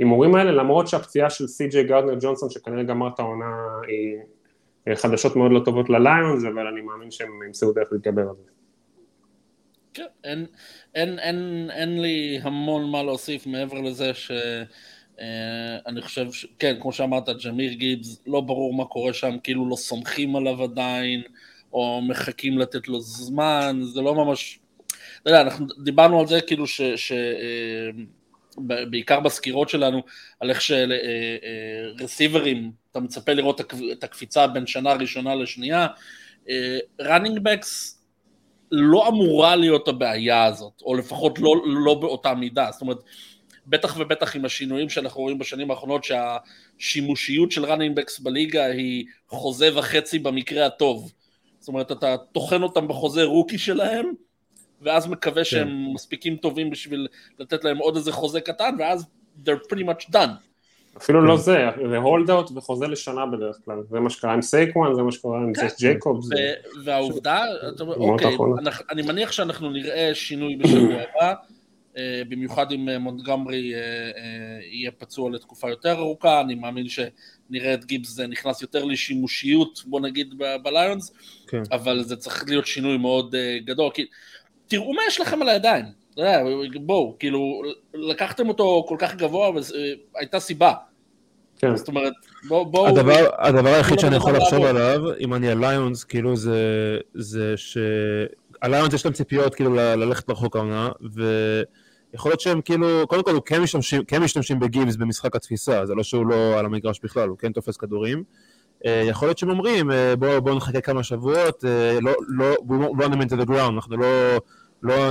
ההימורים האלה, למרות שהפציעה של סי.ג'יי גארדנר ג'ונסון שכנראה גמר את העונה היא חדשות מאוד לא טובות לליונס, אבל אני מאמין שהם ימצאו דרך להתגבר על זה. כן, אין, אין, אין, לי המון מה להוסיף מעבר לזה שאני אה, חושב, ש, כן, כמו שאמרת, ג'מיר גיבס, לא ברור מה קורה שם, כאילו לא סומכים עליו עדיין, או מחכים לתת לו זמן, זה לא ממש אתה יודע, אנחנו דיברנו על זה כאילו ש... ש אה, בעיקר בסקירות שלנו, על איך שרסיברים, אה, אה, אתה מצפה לראות את הקפיצה בין שנה ראשונה לשנייה, running backs לא אמורה להיות הבעיה הזאת, או לפחות לא, לא באותה מידה, זאת אומרת, בטח ובטח עם השינויים שאנחנו רואים בשנים האחרונות, שהשימושיות של running backs בליגה היא חוזה וחצי במקרה הטוב. זאת אומרת, אתה טוחן אותם בחוזה rookie שלהם, ואז מקווה שהם כן. מספיקים טובים בשביל לתת להם עוד איזה חוזה קטן, ואז they're pretty much done. אפילו לא כן. זה, זה hold out וחוזה לשנה בדרך כלל, זה מה שקרה עם סייקוואן, זה מה שקורה עם כן. ג'ייקובס. והעובדה, אוקיי, אני מניח שאנחנו נראה שינוי בשבוע הבא, אה, במיוחד אם אה, מונטגמרי אה, יהיה פצוע לתקופה יותר ארוכה, אני מאמין שנראה את גיבס נכנס יותר לשימושיות, בוא נגיד, בליונס, אבל זה צריך להיות שינוי מאוד גדול, כי תראו מה יש לכם על הידיים, בואו, כאילו, לקחתם אותו כל כך גבוה והייתה סיבה. כן. זאת אומרת, בואו... בוא, הדבר, הדבר היחיד שאני יכול לחשוב עליו, אם אני הליונס, כאילו זה, זה ש... הליונס יש להם ציפיות כאילו ללכת רחוק העונה, ויכול להיות שהם כאילו, קודם כל הוא כן משתמשים, כן משתמשים בגיבס במשחק התפיסה, זה לא שהוא לא על המגרש בכלל, הוא כן תופס כדורים. אה, יכול להיות שהם אומרים, אה, בואו בוא נחכה כמה שבועות, אה, לא, לא, we won't run them into the ground, אנחנו לא... לא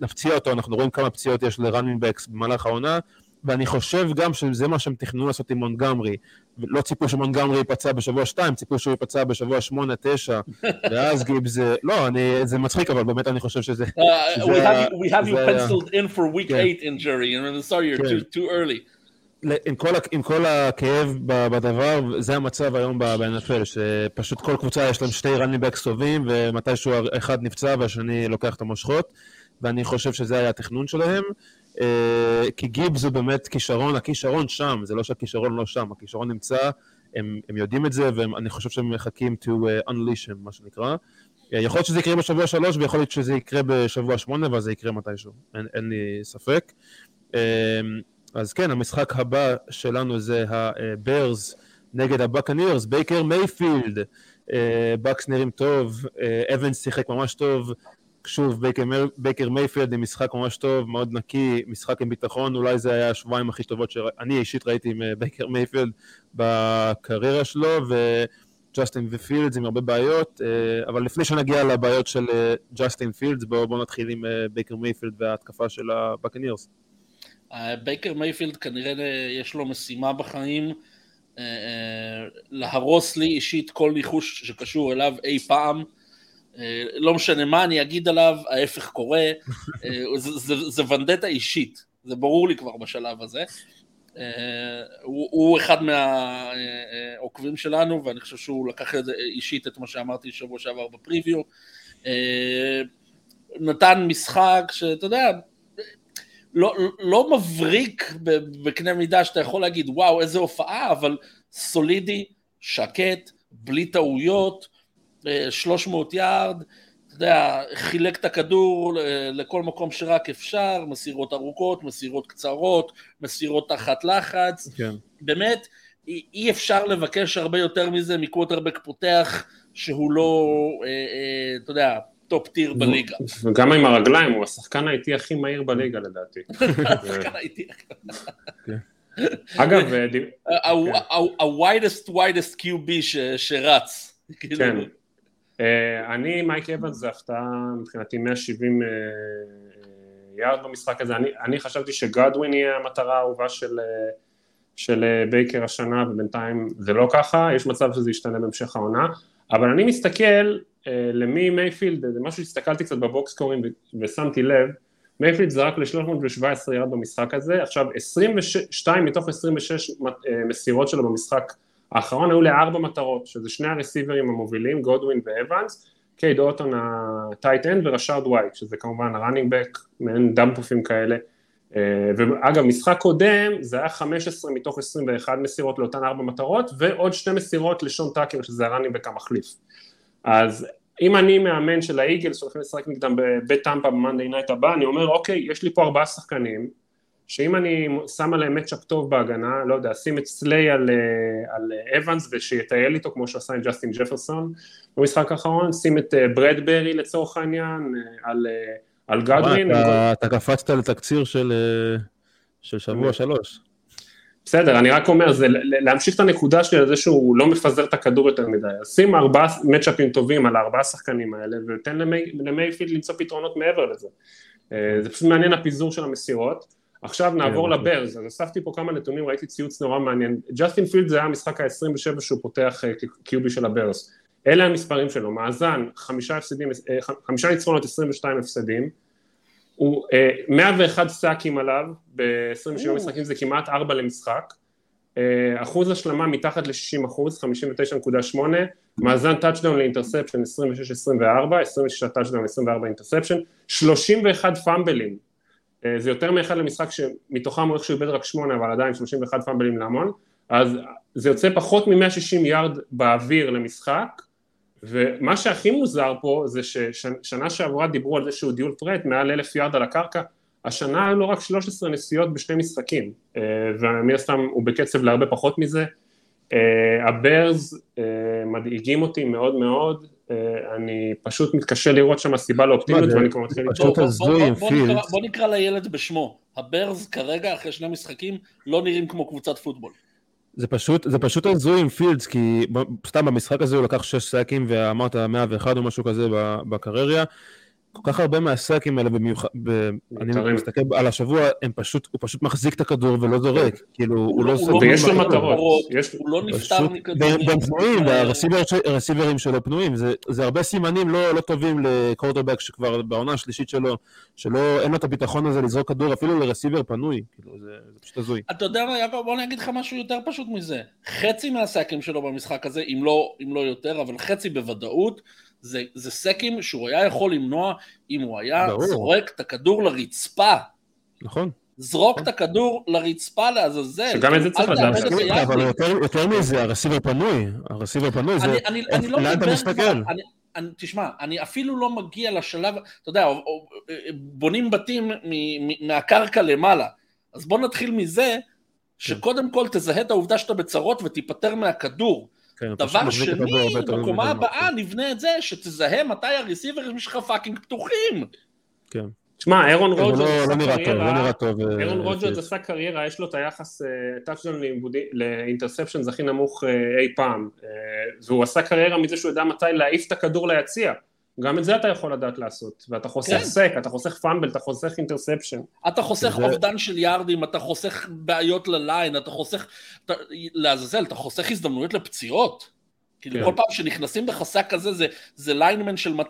נפציע אותו, אנחנו רואים כמה פציעות יש ל running backs במהלך העונה, ואני חושב גם שזה מה שהם תכננו לעשות עם מונטגומרי. לא ציפו שמונטגומרי ייפצע בשבוע 2, ציפו שהוא ייפצע בשבוע 8-9, ואז גיבס זה... לא, אני, זה מצחיק, אבל באמת אני חושב שזה... Uh, we have, we have you penciled in for week 8 כן. injury, and sorry, you're too, too early. עם כל, עם כל הכאב שבדבר, זה המצב היום ב-NFL, שפשוט כל קבוצה יש להם שתי running backs טובים, ומתישהו אחד נפצע והשני לוקח את המושכות, ואני חושב שזה היה התכנון שלהם. אה, כי גיבס הוא באמת כישרון, הכישרון שם, זה לא שהכישרון לא שם, הכישרון נמצא, הם, הם יודעים את זה, ואני חושב שהם מחכים to uh, unleash him, מה שנקרא. אה, יכול להיות שזה יקרה בשבוע שלוש, ויכול להיות שזה יקרה בשבוע שמונה, ואז זה יקרה מתישהו, אין, אין לי ספק. אז כן, המשחק הבא שלנו זה הברז נגד הבקנירס, בייקר מייפילד, בקס נראים טוב, אבנס שיחק ממש טוב, שוב בייקר, בייקר מייפילד עם משחק ממש טוב, מאוד נקי, משחק עם ביטחון, אולי זה היה השבועיים הכי טובות שאני אישית ראיתי עם בייקר מייפילד בקריירה שלו, וג'סטין פילדס עם הרבה בעיות, אבל לפני שנגיע לבעיות של ג'סטין פילדס, בואו בוא נתחיל עם בייקר מייפילד וההתקפה של הבקנירס. בייקר מייפילד כנראה יש לו משימה בחיים אה, אה, להרוס לי אישית כל ניחוש שקשור אליו אי פעם. אה, לא משנה מה אני אגיד עליו, ההפך קורה. זה, זה, זה ונדטה אישית, זה ברור לי כבר בשלב הזה. הוא, הוא אחד מהעוקבים שלנו, ואני חושב שהוא לקח את זה אישית את מה שאמרתי שבוע שעבר בפריוויו. נתן משחק שאתה יודע, לא, לא מבריק בקנה מידה שאתה יכול להגיד וואו איזה הופעה, אבל סולידי, שקט, בלי טעויות, 300 אה, יארד, אתה יודע, חילק את הכדור אה, לכל מקום שרק אפשר, מסירות ארוכות, מסירות קצרות, מסירות תחת לחץ, כן. באמת אי אפשר לבקש הרבה יותר מזה מקווטרבק פותח שהוא לא, אה, אתה יודע, top tier בליגה. וגם עם הרגליים, הוא השחקן האיטי הכי מהיר בליגה לדעתי. השחקן האיטי. אגב, אה, ה-whitest whitest QB שרץ. כאילו. כן. אה, אני, מייק אבנס זה הפתעה מבחינתי 170 אה, יארד במשחק הזה. אני, אני חשבתי שגודווין יהיה המטרה האהובה של, של בייקר השנה, ובינתיים זה לא ככה, יש מצב שזה ישתנה בהמשך העונה. אבל אני מסתכל למי מייפילד, זה משהו שהסתכלתי קצת ב box score ים ושמתי לב, מייפילד זרק ל-317 יארד במשחק הזה, עכשיו 22 מתוך 26 מסירות שלו במשחק האחרון היו לארבע מטרות, שזה שני ה receiver ים המובילים, גודווין ואבנס, קייד אוטון ה tight end ורשארד ווייט, שזה כמובן ה running back, מעין dump off ים כאלה, ואגב משחק קודם זה היה 15 מתוך 21 מסירות לאותן ארבע מטרות ועוד שתי מסירות לשון טאקר שזה ה running back המחליף. אז אם אני מאמן של האיגלס שהולכים לשחק נגדם בבית טמפה ב Monday Night הבא, אני אומר אוקיי, יש לי פה ארבעה שחקנים, שאם אני שם עליהם matchup טוב בהגנה, לא יודע, שים את סליי על, אה, על אבנס ושיטייל איתו כמו שעשה עם ג'סטין ג'פרסון במשחק האחרון, שים את אה, ברדברי לצורך העניין, אה, על, על גודווין. אתה, אתה קפצת לתקציר של, של שבוע שלוש. בסדר, אני רק אומר, זה להמשיך את הנקודה שלי על זה שהוא לא מפזר את הכדור יותר מדי, אז שים ארבעה matchup ים טובים על הארבעה שחקנים האלה, ותן למייפילד למצוא פתרונות מעבר לזה. אה, זה פשוט מעניין הפיזור של המסירות. עכשיו נעבור כן, לברז, אז אספתי פה כמה נתונים, ראיתי ציוץ נורא מעניין. ג'סטין פילדס זה היה המשחק ה-27 שהוא פותח אה, QB של הברז. אלה המספרים שלו, מאזן, חמישה, הפסדים, אה, חמישה ניצחונות, 22 הפסדים. הוא 101 אה, sack ים עליו, ב-27 משחקים זה כמעט 4 למשחק, אה, אחוז השלמה מתחת ל-60 אחוז, 59.8, מאזן touchdown ל interception 26-24, 26 touchdown 24 interception, 31 fumble ים, אה, זה יותר מאחד למשחק שמתוכם הוא איכשהו איבד רק 8 אבל עדיין 31 fumble ים זה המון, אז זה יוצא פחות מ-160 יארד באוויר למשחק, ומה שהכי מוזר פה זה ששנה שעברה דיברו על זה שהוא dual threat מעל אלף יארד על הקרקע, השנה היו לו רק 13 נסיעות בשני משחקים, אה, ומן הסתם הוא בקצב להרבה פחות מזה. אה, הברז אה, מדאיגים אותי מאוד מאוד, אני פשוט מתקשה לראות שם סיבה לאופטימיות ואני כבר מתחיל פשוט בוא נקרא לילד בשמו, הברז כרגע אחרי שני משחקים לא נראים כמו קבוצת פוטבול. זה פשוט, זה פשוט הזוי עם פילדס, כי סתם במשחק הזה הוא לקח 6 סאקים ואמרת 101 או משהו כזה בקריירה, כל כך הרבה מהסאקים האלה במיוחד, אני מסתכל על השבוע, הם פשוט, הוא פשוט מחזיק את הכדור ולא זורק, כאילו, הוא לא עושה... ויש לו מטרות. הוא לא נפטר מכדור. והם פנויים, והרסיברים שלו פנויים, זה הרבה סימנים לא, לא טובים לקורטרבק שכבר בעונה השלישית שלו, שלא, אין לו את הביטחון הזה לזרוק כדור אפילו לרסיבר פנוי, כאילו, זה פשוט הזוי. אתה יודע מה, יעקב, בוא אני אגיד לך משהו יותר פשוט מזה. חצי מהסאקים שלו במשחק הזה, אם לא, לא יותר, אבל חצי בוודאות, זה, זה סקים שהוא היה יכול למנוע אם הוא היה ברור. זורק את הכדור לרצפה. נכון. זרוק את הכדור לרצפה לעזאזל. שגם את זה צריך לדעת. אבל יותר מזה, הרסיבר פנוי, הרסיבר פנוי, זה... אני לא מדבר כבר, תשמע, אני אפילו לא מגיע לשלב, אתה יודע, בונים בתים מהקרקע למעלה, אז בוא נתחיל מזה, שקודם כל תזהה את העובדה שאתה בצרות ותיפטר מהכדור. כן, דבר שני, בקומה הבאה נבנה את זה שתזהה מתי הרסיברים שלך fucking פתוחים. כן. תשמע, אירון רוג'רס עשה קריירה, נראה טוב. אירון רוג'רס עשה קריירה, יש לו את היחס touchdown אה, ל interceptions הכי נמוך אה, אי פעם, אה, והוא עשה קריירה מזה שהוא יודע מתי להעיף את הכדור ליציע. גם את זה אתה יכול לדעת לעשות, ואתה חוסך כן. sack, אתה חוסך fumble, אתה חוסך interception. אתה חוסך זה... אובדן של יארדים, אתה חוסך בעיות ל line, אתה חוסך, אתה, לעזאזל, אתה חוסך הזדמנויות לפציעות. כאילו כן. כל פעם שנכנסים בך sack כזה, זה, זה lineman של 280-300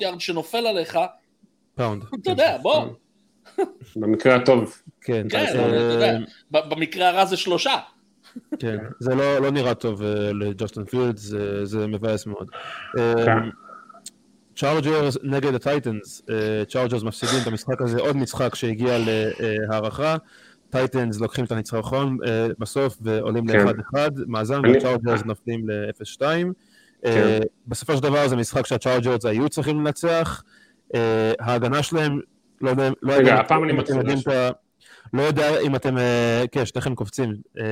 יארד שנופל עליך. פאונד. אתה יודע, בוא. במקרה הטוב. כן, כן, אתה יודע, במקרה הרע זה שלושה. כן, זה לא, לא נראה טוב uh, לג'סטין פילדס, זה, זה מבאס מאוד. כן. צ'ארג'רס נגד הטייטנס, צ'ארג'רס מפסידים את המשחק הזה, עוד משחק שהגיע להארכה, טייטנס לוקחים את הניצחון אה, בסוף ועולים כן. ל-1-1, מאזן וצ'ארג'רס נופלים ל-0-2. אה, כן. בסופו של דבר זה משחק שהצ'ארג'רס היו צריכים לנצח, אה, ההגנה שלהם, לא יודע, לא רגע, הפעם אני מתחיל לא יודע אם אתם, אה, כן, שניכם קופצים, אה,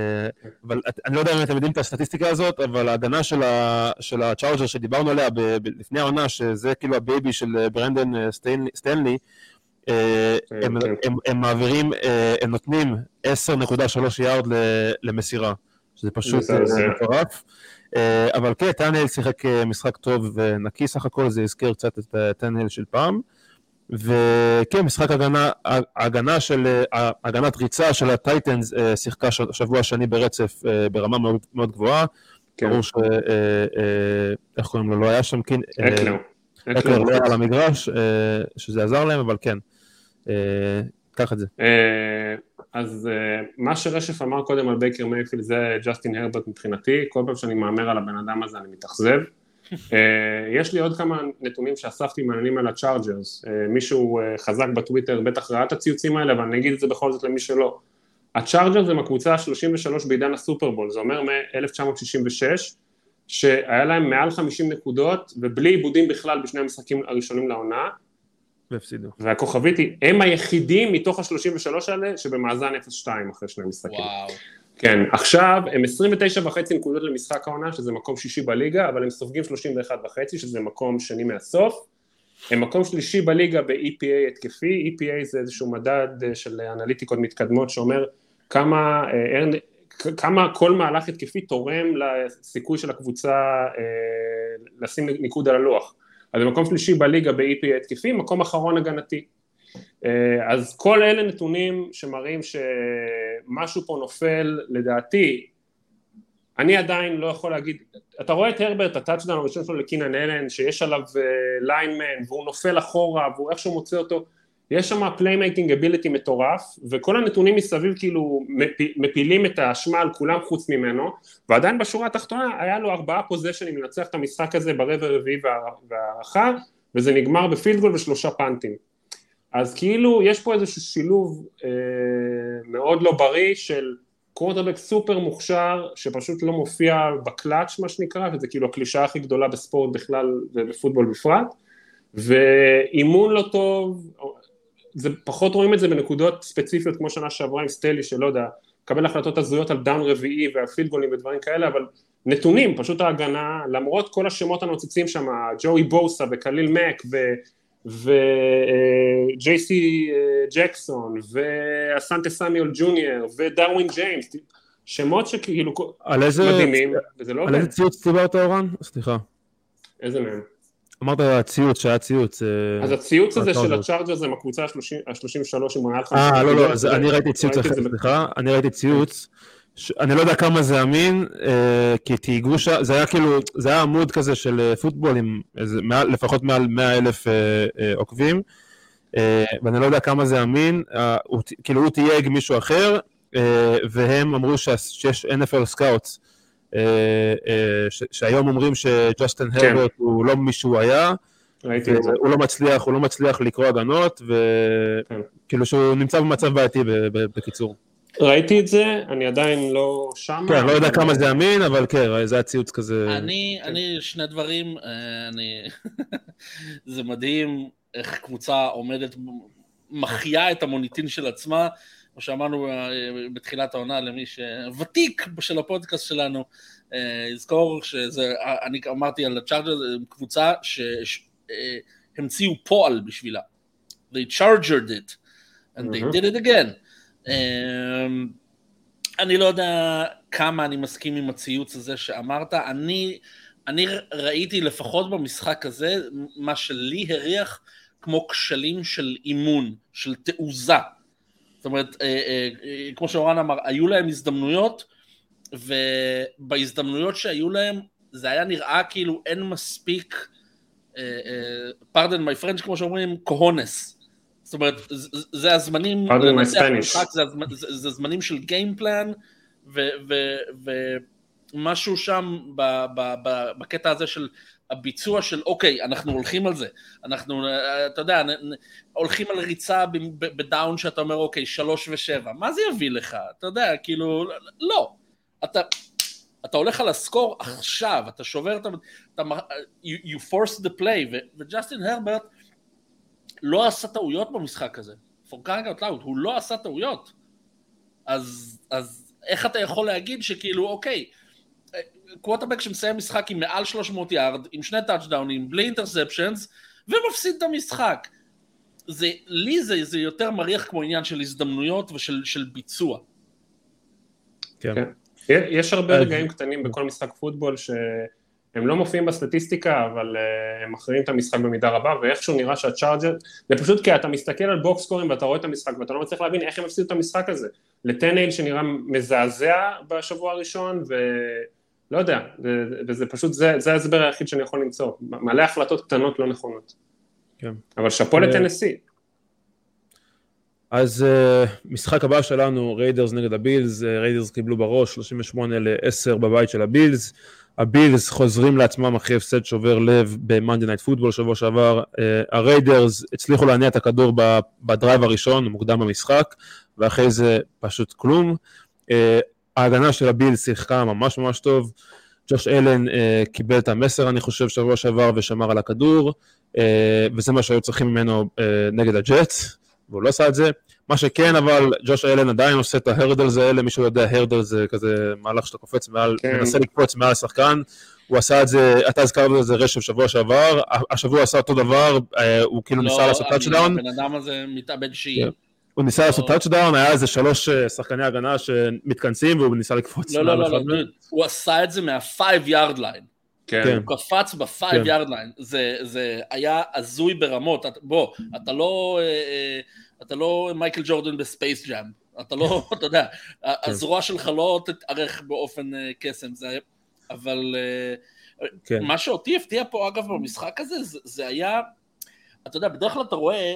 אבל אני לא יודע אם אתם יודעים את הסטטיסטיקה הזאת, אבל ההגנה של הצ'ארג'רס שדיברנו עליה לפני העונה, שזה כאילו ה baby של ברנדן סטנלי, הם, כן. הם, הם מעבירים, הם נותנים 10.3 יארד למסירה, שזה פשוט מטורף. אבל כן, טאנל שיחק משחק טוב ונקי סך הכל, זה הזכיר קצת את טאנל של פעם. וכן, משחק הגנה, הגנה של, הגנת ריצה של הטייטנס אה, שיחקה שבוע שני ברצף אה, ברמה מאוד, מאוד גבוהה. כן. ברור ש... אה, איך קוראים לו? לא היה שם כן... אקלר. אקלר לא היה על המגרש, שזה עזר להם, אבל כן. קח את זה. אז מה שרשף אמר קודם על בייקר מייפילד זה ג'סטין הרברט מבחינתי, כל פעם שאני מהמר על הבן אדם הזה אני מתאכזב. אה, יש לי עוד כמה נתונים שאספתי מעניינים על הצ'ארג'רס, אה, מישהו אה, חזק בטוויטר בטח ראה את הציוצים האלה, אבל אני אגיד את זה בכל זאת למי שלא. הצ'ארג'רס הם הקבוצה ה-33 בעידן הסופרבול, זה אומר מ-1966, שהיה להם מעל 50 נקודות ובלי עיבודים בכלל בשני המשחקים הראשונים לעונה. והפסידו. והכוכבית היא, הם היחידים מתוך ה-33 האלה שבמאזן 0-2 אחרי שני משחקים. וואו. כן, עכשיו הם 29 וחצי נקודות למשחק העונה, שזה מקום שישי בליגה, אבל הם סופגים 31 וחצי, שזה מקום שני מהסוף. הם מקום שלישי בליגה ב-EPA התקפי, EPA זה איזשהו מדד אה, של אנליטיקות מתקדמות שאומר כמה, אה, כמה כל מהלך התקפי תורם לסיכוי של הקבוצה אה, לשים ניקוד על הלוח. אז במקום שלישי בליגה ב-EPA התקפי, מקום אחרון הגנתי. אה, אז כל אלה נתונים שמראים שמשהו פה נופל, לדעתי, אני עדיין לא יכול להגיד, אתה רואה את הרברט, הטאצ'דאון הראשון שלו לקינן אלן, שיש עליו lineman, אה, והוא נופל אחורה, והוא איכשהו מוצא אותו, יש שם playmaking ability מטורף, וכל הנתונים מסביב כאילו מפילים את האשמה על כולם חוץ ממנו, ועדיין בשורה התחתונה היה לו ארבעה possession ים לנצח את המשחק הזה ברבע הרביעי וההארכה, וזה נגמר ב field goal ושלושה punt ים. אז כאילו יש פה איזשהו שילוב אה, מאוד לא בריא של קורטרבק סופר מוכשר שפשוט לא מופיע בקלאץ' מה שנקרא, וזה כאילו הקלישאה הכי גדולה בספורט בכלל ובפוטבול בפרט, ואימון לא טוב, זה פחות רואים את זה בנקודות ספציפיות כמו שנה שעברה עם סטיילי שלא יודע, קבל החלטות הזויות על down רביעי ועל גולים ודברים כאלה, אבל נתונים, פשוט ההגנה, למרות כל השמות הנוצצים שם, ג'וי בוסה וקליל מק ו... וג'ייסי ג'קסון ואסנטה סמואל ג'וניור ודרווין ג'יימס שמות שכאילו על איזה, מדהימים וזה לא על איזה ציוץ דיברת אורן? סליחה. איזה מהם? אמרת הציוץ שהיה ציוץ אה, אז הציוץ הזה של הצ'ארג'ר זה מהקבוצה ה-33 עם מעל 50 אה לא לא אני ראיתי ציוץ אחר סליחה. אני ראיתי ציוץ ש... אני לא יודע כמה זה אמין, אה, כי תהיגו שם, זה היה כאילו, זה היה עמוד כזה של אה, פוטבול עם איזה, מעל, לפחות מעל 100 אלף אה, אה, עוקבים, אה, ואני לא יודע כמה זה אמין, אה, הוא, כאילו הוא תייג מישהו אחר, אה, והם אמרו שיש NFL scouts, אה, אה, שהיום אומרים שג'סטן כן. הרברט הוא לא מי שהוא היה, הוא לא מצליח, הוא לא מצליח לקרוא הגנות, וכאילו כן. שהוא נמצא במצב בעייתי בקיצור. ראיתי את זה, אני עדיין לא שם. כן, לא יודע כמה זה אמין, אבל כן, זה היה ציוץ כזה. אני, כן. אני, שני דברים, אה, אני... זה מדהים איך קבוצה עומדת, מחיה את המוניטין של עצמה, כמו שאמרנו אה, בתחילת העונה למי שוותיק של הפודקאסט שלנו, אה, יזכור שזה, אני אמרתי על הצ'ארג'ר, קבוצה שהמציאו פועל בשבילה. They chargered it, and they did it again. אמ, אני לא יודע כמה אני מסכים עם הציוץ הזה שאמרת, אני, אני ראיתי לפחות במשחק הזה מה שלי הריח כמו כשלים של אימון, של תעוזה. זאת אומרת, אה, אה, אה, כמו שאורן אמר, היו להם הזדמנויות, ובהזדמנויות שהיו להם זה היה נראה כאילו אין מספיק, פרדן מי פרנץ' כמו שאומרים, קוהונס. זאת אומרת, זה הזמנים, זה, זה זמנים של גיימפלן, ומשהו שם ב, ב, ב, בקטע הזה של הביצוע של אוקיי, אנחנו הולכים על זה, אנחנו, אתה יודע, הולכים על ריצה בדאון שאתה אומר אוקיי, שלוש ושבע, מה זה יביא לך? אתה יודע, כאילו, לא. אתה, אתה הולך על הסקור עכשיו, אתה שובר את ה... you, you force the play, וג'סטין הרברט, לא עשה טעויות במשחק הזה. for crying out loud, הוא לא עשה טעויות. אז, אז איך אתה יכול להגיד שכאילו, אוקיי, קווטרבק שמסיים משחק עם מעל 300 יארד, עם שני טאצ'דאונים, בלי אינטרספשנס, ומפסיד את המשחק. זה, לי זה, זה יותר מריח כמו עניין של הזדמנויות ושל של ביצוע. כן. כן. יש הרבה רגעים קטנים בכל משחק פוטבול שהם לא מופיעים בסטטיסטיקה, אבל uh, הם מכריעים את המשחק במידה רבה, ואיכשהו נראה שהצ'ארג'ר, זה פשוט כי אתה מסתכל על box score ים ואתה רואה את המשחק ואתה לא מצליח להבין איך הם הפסידו את המשחק הזה. לטנהיל שנראה מזעזע בשבוע הראשון, ולא יודע, וזה פשוט, זה, זה ההסבר היחיד שאני יכול למצוא, מלא החלטות קטנות לא נכונות. כן. אבל שאפו לטנסי. אז uh, משחק הבא שלנו, ריידרס נגד הבילס, uh, ריידרס קיבלו בראש 38 ל-10 בבית של הבילס, הבילס חוזרים לעצמם אחרי הפסד שובר לב ב-Monday Night Football שבוע שעבר, הריידרס הצליחו להניע את הכדור ב drive הראשון, מוקדם במשחק, ואחרי זה פשוט כלום. Uh, ההגנה של הבילס שיחקה ממש ממש טוב, ג'וש אלן uh, קיבל את המסר אני חושב שבוע שעבר ושמר על הכדור, וזה מה שהיו צריכים ממנו נגד הג'אטס. והוא לא עשה את זה. מה שכן, אבל ג'וש אלן עדיין עושה את ה hurdles האלה, מי שיודע, hurdle זה כזה מהלך שאתה קופץ מעל, כן. מנסה לקפוץ מעל השחקן. הוא עשה את זה, אתה הזכרת את זה רשף שבוע שעבר, השבוע עשה אותו דבר, אה, הוא כאילו לא, ניסה לעשות טאצ'דאון. הבן אדם הזה מתאבד שיעי. כן. הוא ניסה לעשות טאצ'דאון, היה איזה שלוש אה, שחקני הגנה שמתכנסים והוא ניסה לקפוץ. לא, לא, לא, לא, הוא עשה את זה מה-5 yard line. כן. כן. הוא קפץ ב five yard line, זה היה הזוי ברמות, בוא, אתה לא, אה, אה, אתה לא מייקל ג'ורדן בספייס ג'אם, אתה לא, אתה יודע, כן. הזרוע שלך לא תתארך באופן אה, קסם, זה, אבל כן. מה שאותי הפתיע פה אגב במשחק הזה, זה היה, אתה יודע, בדרך כלל אתה רואה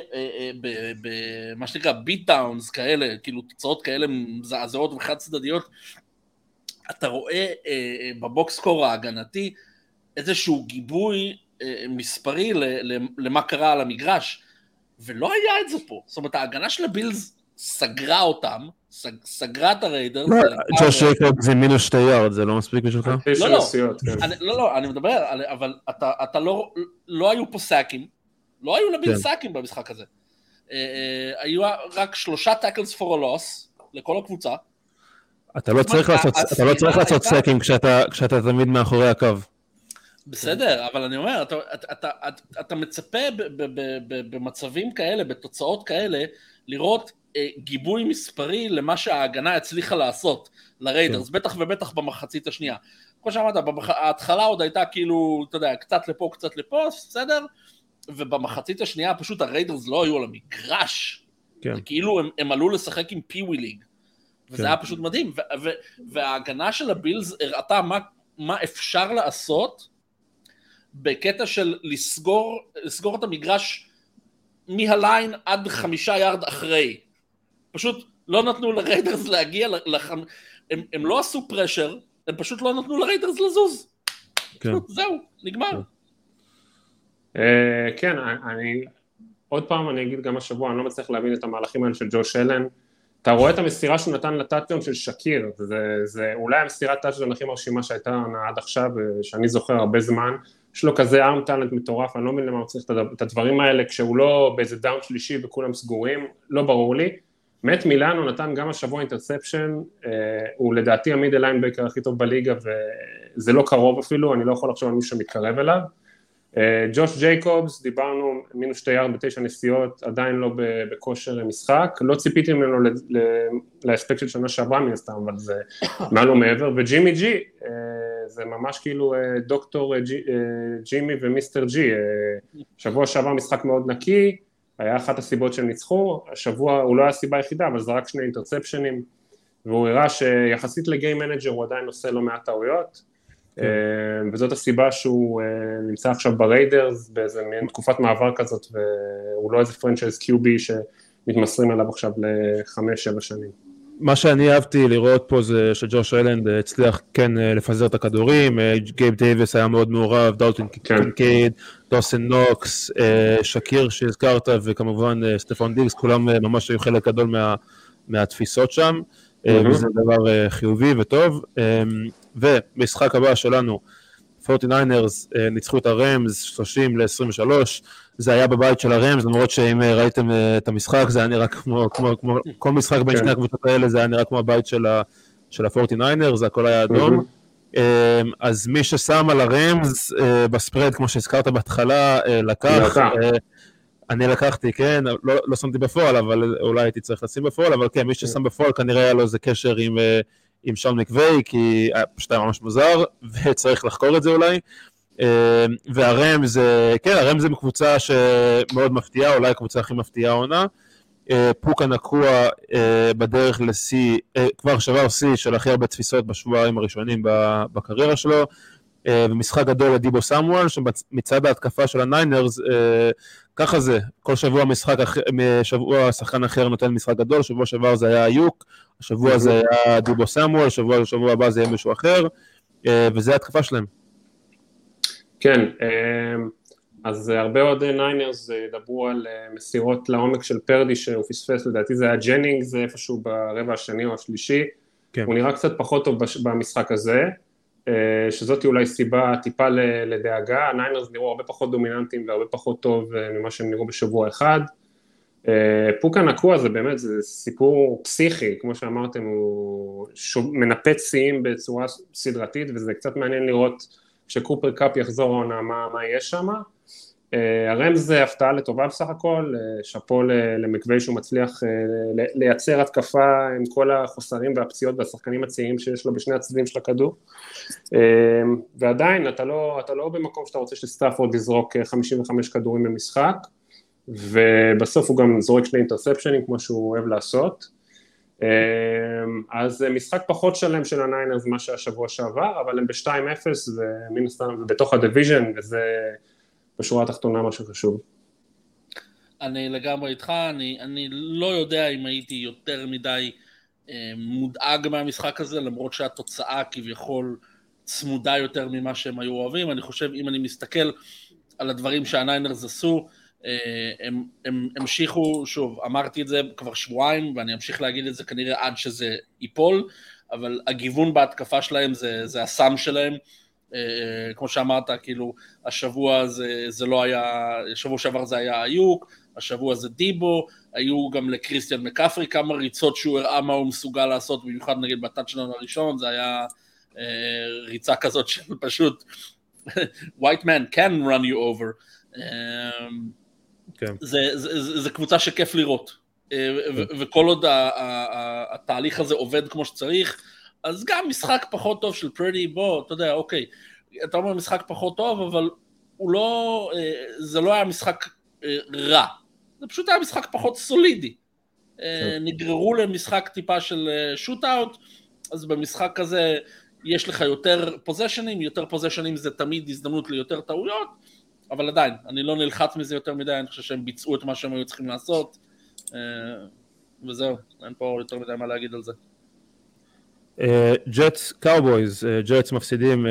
במה שנקרא ביט דאונס כאלה, כאילו תוצאות כאלה מזעזעות וחד צדדיות, אתה רואה בבוקס קור ההגנתי, איזשהו גיבוי אה, מספרי למה קרה על המגרש, ולא היה את זה פה. זאת אומרת, ההגנה של הבילס סגרה אותם, סג, סגרה את הריידרס. לא, ג'וש ג'ייקובס זה מינוס שתי יארד, זה לא מספיק בשבילך? לא, לא, כן. אני, לא, לא, אני מדבר, אבל אתה, אתה לא, לא היו פה sack ים, לא היו לבילס כן. sack ים במשחק הזה. אה, אה, היו רק שלושה tackles for a loss לכל הקבוצה. אתה לא צריך לעשות, אתה לא צריך לעשות sack ים כשאתה תמיד מאחורי הקו. בסדר, אבל אני אומר, אתה, אתה, אתה, אתה, מצפה ב, ב, ב, ב, במצבים כאלה, בתוצאות כאלה, לראות אה, גיבוי מספרי למה שההגנה הצליחה לעשות לריידרס, כן. בטח ובטח במחצית השנייה. כמו שאמרת, ההתחלה עוד הייתה כאילו, אתה יודע, קצת לפה, קצת לפה, בסדר? ובמחצית השנייה פשוט הריידרס לא היו על המגרש. כן. כאילו הם, הם עלו לשחק עם פיווי ליג. וזה כן. היה פשוט מדהים. וההגנה של הבילס הראתה מה, מה אפשר לעשות בקטע של לסגור, לסגור את המגרש מה line עד חמישה יארד אחרי. פשוט לא נתנו לריידרס להגיע, לח... הם, הם לא עשו pressure, הם פשוט לא נתנו לריידרס לזוז. כן. זהו, נגמר. כן, uh, כן, אני, עוד פעם אני אגיד גם השבוע, אני לא מצליח להבין את המהלכים האלה של ג'וש אלן. אתה רואה את המסירה שהוא נתן לטאצ'דאון של שקיר, זה, זה אולי המסירת טאצ'דאון הכי מרשימה שהייתה עד עכשיו, שאני זוכר הרבה זמן. יש לו כזה arm talent מטורף, אני לא מבין למה הוא צריך את הדברים האלה כשהוא לא באיזה down שלישי וכולם סגורים, לא ברור לי. מת מילאנו נתן גם השבוע interception, אה, הוא לדעתי ה middle linebacker הכי טוב בליגה וזה לא קרוב אפילו, אני לא יכול לחשוב על מישהו שמתקרב אליו. אה, ג'וש ג'ייקובס, דיברנו מינוס שתי יארד בתשע נשיאות, עדיין לא בכושר משחק, לא ציפיתי ממנו להספק של שנה שעברה מן הסתם, אבל זה מעל ומעבר, וג'ימי ג'י, אה, זה ממש כאילו אה, דוקטור ג'ימי ומיסטר ג'י, שבוע שעבר משחק מאוד נקי, היה אחת הסיבות שהם ניצחו, השבוע הוא לא היה הסיבה היחידה, אבל זה רק שני interception ים, והוא הראה שיחסית ל game manager הוא עדיין עושה לא מעט טעויות, כן. אה, וזאת הסיבה שהוא אה, נמצא עכשיו בריידרס באיזה מין תקופת מעבר כזאת והוא לא איזה franchise QB שמתמסרים עליו עכשיו לחמש שבע שנים. מה שאני אהבתי לראות פה זה שג'וש אלן הצליח כן לפזר את הכדורים, גייב דייוויס היה מאוד מעורב, דאלטון כן. קינקייד, דוסן נוקס, שקיר שהזכרת וכמובן סטפון דיגס, כולם ממש היו חלק גדול מה, מהתפיסות שם, mm-hmm. וזה דבר חיובי וטוב. ומשחק הבא שלנו, 49ers ניצחו את הראמס 30 ל-23, זה היה בבית של הראמס, למרות שאם ראיתם את המשחק, זה היה נראה כמו, כמו, כמו כל משחק בין כן. שני הקבוצות האלה, זה היה נראה כמו הבית של ה-49ers, זה הכל היה אדום. אז מי ששם על הרמז בספרד, כמו שהזכרת בהתחלה, לקח. אני לקחתי, כן, לא, לא שמתי בפועל, אבל אולי הייתי צריך לשים בפועל, אבל כן, מי ששם בפועל כנראה היה לו איזה קשר עם, עם שאול מקווי, כי פשוט היה ממש מוזר, וצריך לחקור את זה אולי. אה, והרם זה, כן, הרם זה קבוצה שמאוד מפתיעה, אולי הקבוצה הכי מפתיעה העונה. אה, פוקה נקוע אה, בדרך לשיא, כבר שבר שיא של הכי הרבה תפיסות בשבועיים הראשונים בקריירה שלו. ומשחק גדול לדיבו סמואל, שמצד ההתקפה של הניינרס, ככה זה, כל שבוע משחק, שבוע שחקן אחר נותן משחק גדול, שבוע שעבר זה היה איוק, השבוע זה היה דיבו סמואל, שבוע, שבוע הבא זה יהיה מישהו אחר, וזה ההתקפה שלהם. כן, אמ, אז הרבה אוהדי ניינרס ידברו על אה, מסירות לעומק של פורדי שהוא פספס, לדעתי זה היה ג'נינג, זה איפשהו ברבע השני או השלישי, כן. הוא נראה קצת פחות טוב במשחק הזה, אה, שזאת אולי סיבה טיפה לדאגה, הניינרס נראו הרבה פחות דומיננטיים והרבה פחות טוב אה, ממה שהם נראו בשבוע אחד. פוקה נקואה זה באמת, זה סיפור פסיכי, כמו שאמרתם, הוא מנפץ שיאים בצורה סדרתית וזה קצת מעניין לראות כשקופר קאפ יחזור העונה, מה, מה יש שם. אה, הרמז זה הפתעה לטובה בסך הכל, אה, שאפו למקווי שהוא מצליח אה, לייצר התקפה עם כל החוסרים והפציעות והשחקנים הצעירים שיש לו בשני הצדדים של הכדור. ועדיין אתה לא, אתה לא במקום שאתה רוצה שסטאפורד יזרוק 55 כדורים במשחק, ובסוף הוא גם זורק שני אינטרספשנים כמו שהוא אוהב לעשות. אמ, אז משחק פחות שלם של הניינרס ממה שהיה שבוע שעבר, אבל הם ב-2-0 ומן הסתם בתוך ה division, וזה בשורה התחתונה מה שחשוב. אני לגמרי איתך, אני, אני לא יודע אם הייתי יותר מדי אה, מודאג מהמשחק הזה, למרות שהתוצאה כביכול צמודה יותר ממה שהם היו אוהבים, אני חושב אם אני מסתכל על הדברים שהניינרס עשו, אה, הם, הם המשיכו, שוב, אמרתי את זה כבר שבועיים ואני אמשיך להגיד את זה כנראה עד שזה ייפול, אבל הגיוון בהתקפה שלהם זה, זה הסם שלהם, אה, כמו שאמרת, כאילו, השבוע זה, זה לא היה, שבוע שעבר זה היה איוק, השבוע זה דיבו, היו גם לקריסטיאן מקפרי כמה ריצות שהוא הראה מה הוא מסוגל לעשות, במיוחד נגיד בטאצ' שלנו הראשון, זה היה אה, ריצה כזאת של פשוט white man can run you over. כן. זה, זה, זה, זה קבוצה שכיף לראות. אה. וכל עוד התהליך הזה עובד כמו שצריך, אז גם משחק פחות טוב של פרדי, בוא, אתה יודע, אוקיי, אתה אומר משחק פחות טוב, אבל הוא לא, אה, זה לא היה משחק אה, רע, זה פשוט היה משחק פחות סולידי. כן. נגררו למשחק טיפה של שוט-אאוט, אז במשחק הזה יש לך יותר possession ים, יותר possession ים זה תמיד הזדמנות ליותר טעויות, אבל עדיין, אני לא נלחץ מזה יותר מדי, אני חושב שהם ביצעו את מה שהם היו צריכים לעשות, אה, וזהו, אין פה יותר מדי מה להגיד על זה. ג'טס קאובויז, ג'טס מפסידים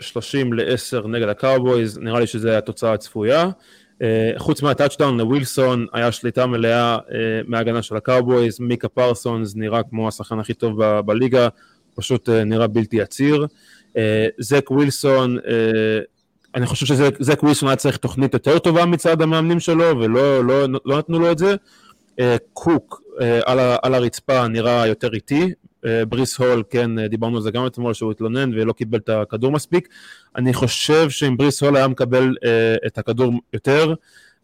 30 ל-10 נגד הקאובויז, נראה לי שזו התוצאה הצפויה. אה, חוץ מה touchdown לווילסון היה שליטה מלאה מההגנה של הקאובויז, מיקה פרסונס נראה כמו השחקן הכי טוב בליגה, פשוט נראה בלתי עציר. זק ווילסון אני חושב שזק ווילסון היה צריך תוכנית יותר טובה מצד המאמנים שלו, ולא לא, לא נתנו לו את זה. אה, קוק אה, על, על הרצפה נראה יותר איטי, אה, בריס הול, כן, דיברנו על זה גם אתמול, שהוא התלונן ולא קיבל את הכדור מספיק. אני חושב שאם בריס הול היה מקבל את הכדור יותר,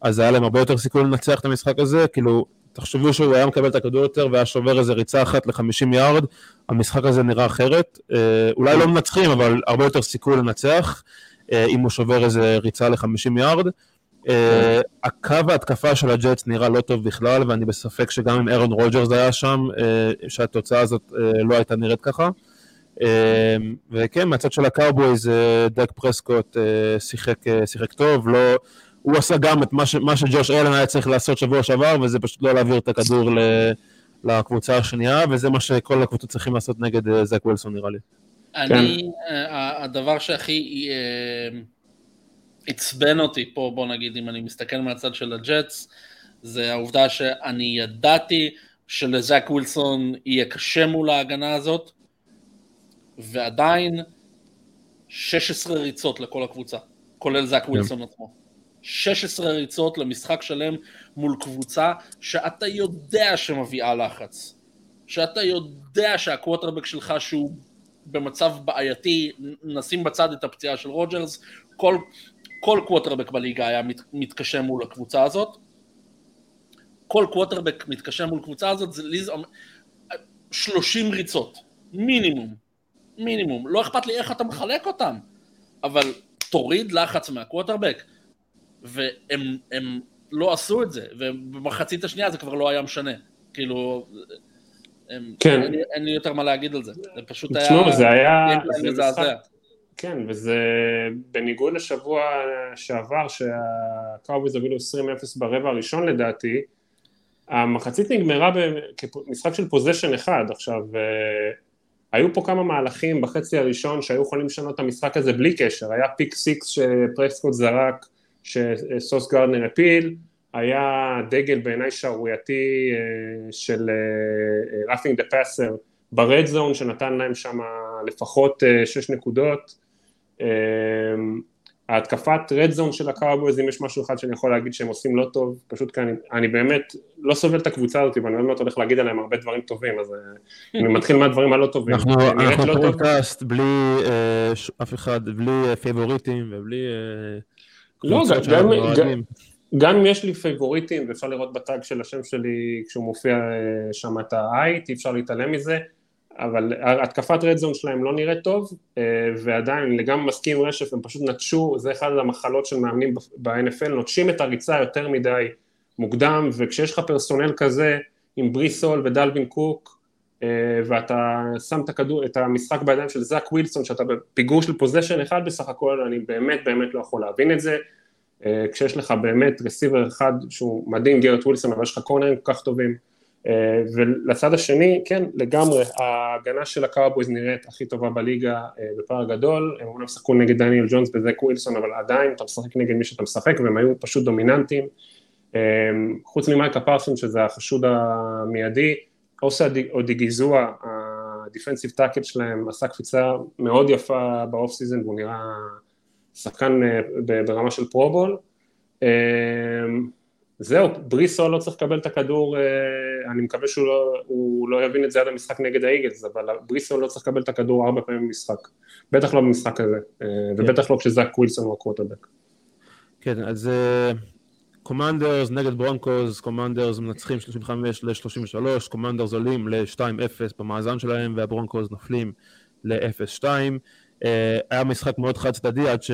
אז היה להם הרבה יותר סיכוי לנצח את המשחק הזה, כאילו, תחשבו שהוא היה מקבל את הכדור יותר והיה שובר איזה ריצה אחת ל-50 יארד, המשחק הזה נראה אחרת. אולי לא מנצחים, אבל הרבה יותר סיכוי לנצח. אה, אם הוא שובר איזה ריצה ל-50 יארד. אה, הקו ההתקפה של הג'אטס נראה לא טוב בכלל, ואני בספק שגם אם אירון רוג'רס היה שם, אה, שהתוצאה הזאת לא הייתה נראית ככה. וכן, מהצד של הקאובויז, דק פרסקוט שיחק, שיחק טוב, לא, הוא עשה גם את מה, ש, מה שג'וש אלן היה צריך לעשות שבוע שעבר, וזה פשוט לא להעביר את הכדור ל, לקבוצה השנייה, וזה מה שכל הקבוצות צריכים לעשות נגד זק ווילסון נראה לי. אני, כן. הדבר שהכי אה, עצבן אותי פה, בוא נגיד, אם אני מסתכל מהצד של הג'טס, זה העובדה שאני ידעתי שלזק ווילסון יהיה קשה מול ההגנה הזאת, ועדיין 16 ריצות לכל הקבוצה, כולל זק כן. ווילסון עצמו. 16 ריצות למשחק שלם מול קבוצה שאתה יודע שמביאה לחץ. שאתה יודע שהקווטרבק שלך שהוא במצב בעייתי, נשים בצד את הפציעה של רוג'רס, כל, כל קווטרבק בליגה היה מת, מתקשה מול הקבוצה הזאת. כל קווטרבק מתקשה מול קבוצה הזאת, זה לי 30 ריצות, מינימום, מינימום. לא אכפת לי איך אתה מחלק אותם, אבל תוריד לחץ מהקווטרבק. והם לא עשו את זה, ובמחצית השנייה זה כבר לא היה משנה. כאילו, הם, כן. אין, אין לי יותר מה להגיד על זה. זה פשוט תשמעו, היה... זה היה... זה זה מזעזע. כן, וזה בניגוד לשבוע שעבר, שהקאובויז הובילו 20-0 ברבע הראשון לדעתי, המחצית נגמרה במשחק של possession אחד. עכשיו, אה, היו פה כמה מהלכים בחצי הראשון שהיו יכולים לשנות את המשחק הזה בלי קשר. היה pick six שפרסקוט זרק, שסוס גרדנר הפיל, היה דגל בעיניי שערורייתי אה, של roughing the passer ב red zone שנתן להם שם לפחות אה, שש נקודות. אה, ההתקפת red zone של הקאובויז, אם יש משהו אחד שאני יכול להגיד שהם עושים לא טוב, פשוט כי אני, אני באמת לא סובל את הקבוצה הזאת ואני מעט הולך להגיד עליהם הרבה דברים טובים, אז אני מתחיל מהדברים הלא טובים. אנחנו נראית אנחנו לא טוב. פודקאסט בלי אה, ש- אף אחד, בלי favorite ים ובלי לא, גם- גם-. גם אם יש לי favorite ים ואפשר לראות ב tag של השם שלי כשהוא מופיע אה, שם את ה-i, אי אפשר להתעלם מזה, אבל התקפת red zone שלהם לא נראית טוב, אה, ועדיין לגמרי מסכים עם רשף, הם פשוט נטשו, זה אחד המחלות של מאמנים ב-NFL, נוטשים את הריצה יותר מדי מוקדם, וכשיש לך personnel כזה עם בריס הול ודלווין קוק, אה, ואתה שם את, הכדור, את המשחק בידיים של זק ווילסון, שאתה בפיגור של possession אחד בסך הכל, אני באמת באמת לא יכול להבין את זה. אה, כשיש לך באמת receiver אחד שהוא מדהים, גרט ווילסון, אבל יש לך corner ים כל כך טובים. אה, ולצד השני, כן, לגמרי, ההגנה של הקאובויז נראית הכי טובה בליגה אה, בפער גדול, הם אומנם שיחקו נגד דניאל ג'ונס וזק ווילסון, אבל עדיין אתה משחק נגד מי שאתה משחק, והם היו פשוט דומיננטיים. אה, חוץ ממייקה פרסונס, שזה החשוד המיידי, אוסה אודיגיזואה, ה defensive tackle שלהם, עשה קפיצה מאוד יפה ב off season, והוא נראה שחקן אה, ברמה של Pro Bowl. אה, זהו, בריס הול לא צריך לקבל את הכדור, אה, אני מקווה שהוא לא, לא יבין את זה עד המשחק נגד האיגלס, אבל בריס הול לא צריך לקבל את הכדור ארבע פעמים במשחק, בטח לא במשחק הזה, ובטח לא כשזק ווילסון הוא הקווטרבק. כן, אז קומנדרס נגד ברונקוז, קומנדרס מנצחים 35 ל-33, קומנדרס עולים ל-2-0 במאזן שלהם, והברונקוז נופלים ל-0-2. אה, היה משחק מאוד חד צדדי עד, ש...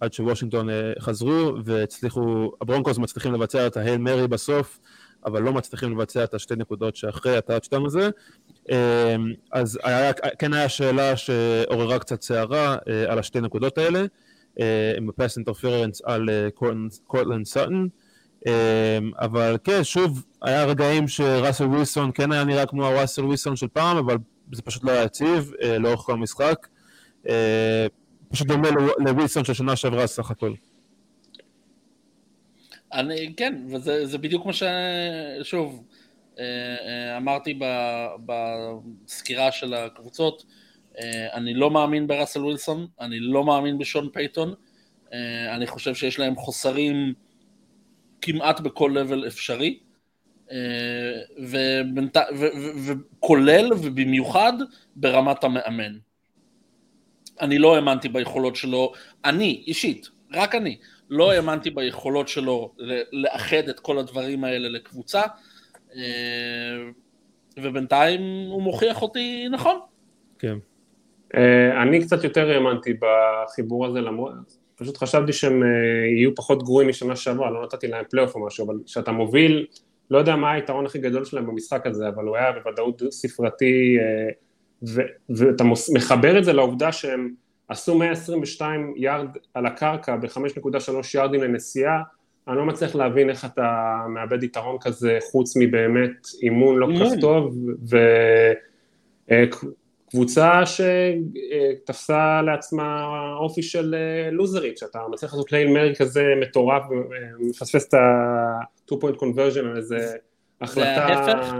עד שוושינגטון אה, חזרו והצליחו, הברונקוז מצליחים לבצע את ה Hail Mary בסוף, אבל לא מצליחים לבצע את השתי נקודות שאחרי ה touchdown הזה. אה, אז היה, כן היה שאלה שעוררה קצת סערה על השתי נקודות האלה. עם הפס אינטרפרנס על קורטלנד- סאטן. אבל כן, שוב, היה רגעים שראסל ווילסון כן היה נראה כמו הראסל ווילסון של פעם, אבל זה פשוט לא היה יציב לאורך כל המשחק. אה, פשוט דומה לו- לווילסון של שנה שעברה סך הכל. אני, כן, וזה זה בדיוק מה ש... שוב, אה, אה, אמרתי ב- בסקירה של הקבוצות, אני לא מאמין בראסל ווילסון, אני לא מאמין בשון פייתון, אני חושב שיש להם חוסרים כמעט בכל level אפשרי, ובנת... ו... ו... וכולל ובמיוחד ברמת המאמן. אני לא האמנתי ביכולות שלו, אני אישית, רק אני, לא האמנתי ביכולות שלו לאחד את כל הדברים האלה לקבוצה, אה, ובינתיים הוא מוכיח אותי נכון. כן. אה, אני קצת יותר האמנתי בחיבור הזה, למרות, פשוט חשבתי שהם אה, יהיו פחות גרועים משנה שעברה, לא נתתי להם פלייאוף או משהו, אבל כשאתה מוביל, לא יודע מה היתרון הכי גדול שלהם במשחק הזה, אבל הוא היה בוודאות ספרתי, אה, ו- ואתה מוס- מחבר את זה לעובדה שהם עשו 122 יארד על הקרקע ב-5.3 יארדים לנסיעה, אני לא מצליח להבין איך אתה מאבד יתרון כזה חוץ מבאמת אימון לא כל כך. טוב, ו... אה, שתפסה לעצמה אופי של אה, לוזרית, שאתה מצליח לעשות לייל מרי כזה מטורף ומפספס את ה-2 point conversion על איזה החלטה... ההפך.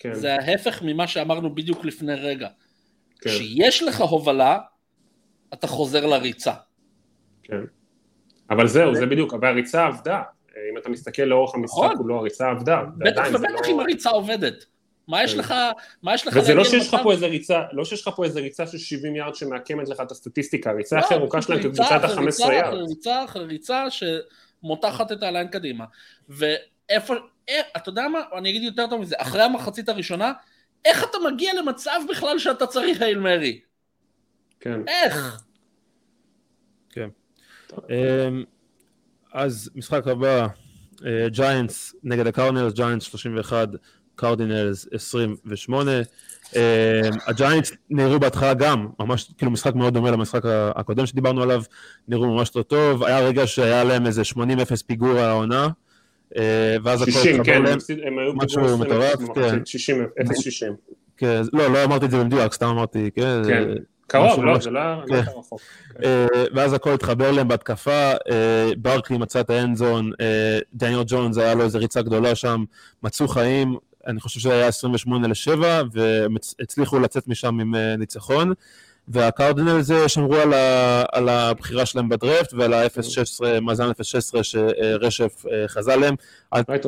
כן, זה ההפך ממה שאמרנו בדיוק לפני רגע. כן, כשיש לך הובלה, אתה חוזר לריצה. כן. אבל זהו, זה בדיוק, והריצה עבדה. אם אתה מסתכל לאורך המשחק, נכון. כולו הריצה עבדה. בטח ובטח לא- אם הריצה עובדת. מה יש כן. לך, מה יש לך וזה לא שיש לך פה איזה ריצה, לא שיש לך פה איזה ריצה של 70 מעקמת לך את הסטטיסטיקה, הריצה לא, הכי ארוכה שלהם כקבוצת אחרי ה-15 ריצה יארד. ריצה אחרי ריצה שמותחת את הליין קדימה. ואיפה, אתה יודע מה, אני אגיד יותר טוב מזה, אחרי המחצית הראשונה, איך אתה מגיע למצב בכלל שאתה צריך Hail Mary? כן. איך? אמ, אז משחק הבא, ג'יינטס נגד הקרדינלס, ג'יינטס 31, קרדינלס 28. אמ, הג'יינטס נראו בהתחלה גם, ממש, כאילו משחק מאוד דומה למשחק הקודם שדיברנו עליו, נראו ממש לא טוב, היה רגע שהיה להם איזה 80-0 פיגור העונה, אה, ואז הכל 60, התחבר כן, להם. הם היו משהו בגבול 20 מטורף, כן. 60, 0-60. כן, לא, לא אמרתי את זה במדויק, סתם אמרתי, כן, כן. קרוב, לא, זה לא לא כן. היה רחוק. אה, ואז הכל התחבר להם בהתקפה, אה, ברקלי מצא את האנד זון, אה, דניאל ג'ונס היה לו איזה ריצה גדולה שם, מצאו חיים, אני חושב שזה היה 28 ל-7, והצליחו לצאת משם עם אה, ניצחון. זה שמרו על, ה, על הבחירה שלהם בדרפט ועל ה-0-16, מאזן 0-16 שרשף אה, חזה להם.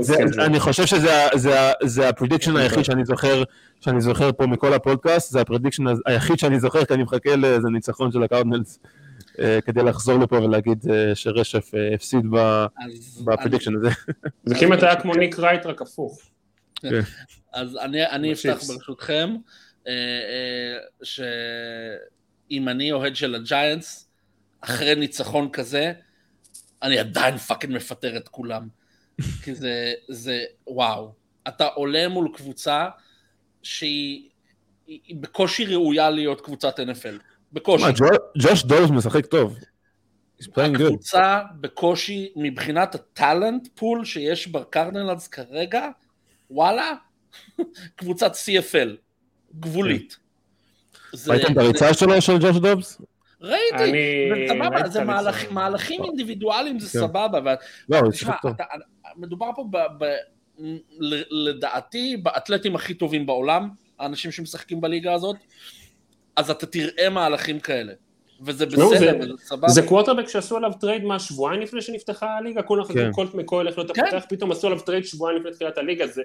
זה. אני חושב שזה ה prediction היחיד שאני זוכר, שאני זוכר פה מכל הפודקאסט, זה ה prediction היחיד שאני זוכר, כי אני מחכה לאיזה ניצחון של הקרדינלס, אה, כדי לחזור לפה ולהגיד אה, שרשף הפסיד ב prediction הזה. זה כמעט היה כמו ניק רייט רק הפוך. אז אני, אני אפתח. ברשותכם, אה, שאם אני אוהד של הג'יינטס, אחרי ניצחון כזה, אני עדיין fucking מפטר את כולם. כי זה, זה, וואו. אתה עולה מול קבוצה שהיא היא, בקושי ראויה להיות קבוצת NFL. בקושי. ג'וש דובס משחק טוב. הקבוצה בקושי, מבחינת ה talent pool שיש בקרדינלס כרגע, וואלה, קבוצת CFL, גבולית. ראיתם את הריצה שלו של ג'וש דובס? ראיתי, סבבה, זה. מהלכים אינדיבידואליים זה כן. סבבה, אבל לא, מדובר פה לדעתי באתלטים הכי טובים בעולם, האנשים שמשחקים בליגה הזאת, אז אתה תראה מהלכים כאלה. וזה תשמעו, בסדר, זה- וזה סבבה. זה קווטרבק שעשו עליו trade מה שבועיים לפני שנפתחה הליגה, כולם חשבו כן. קולט מקוי הולך להיות כן. הפותח, פתאום עשו עליו trade שבועיים לפני תחילת הליגה, זה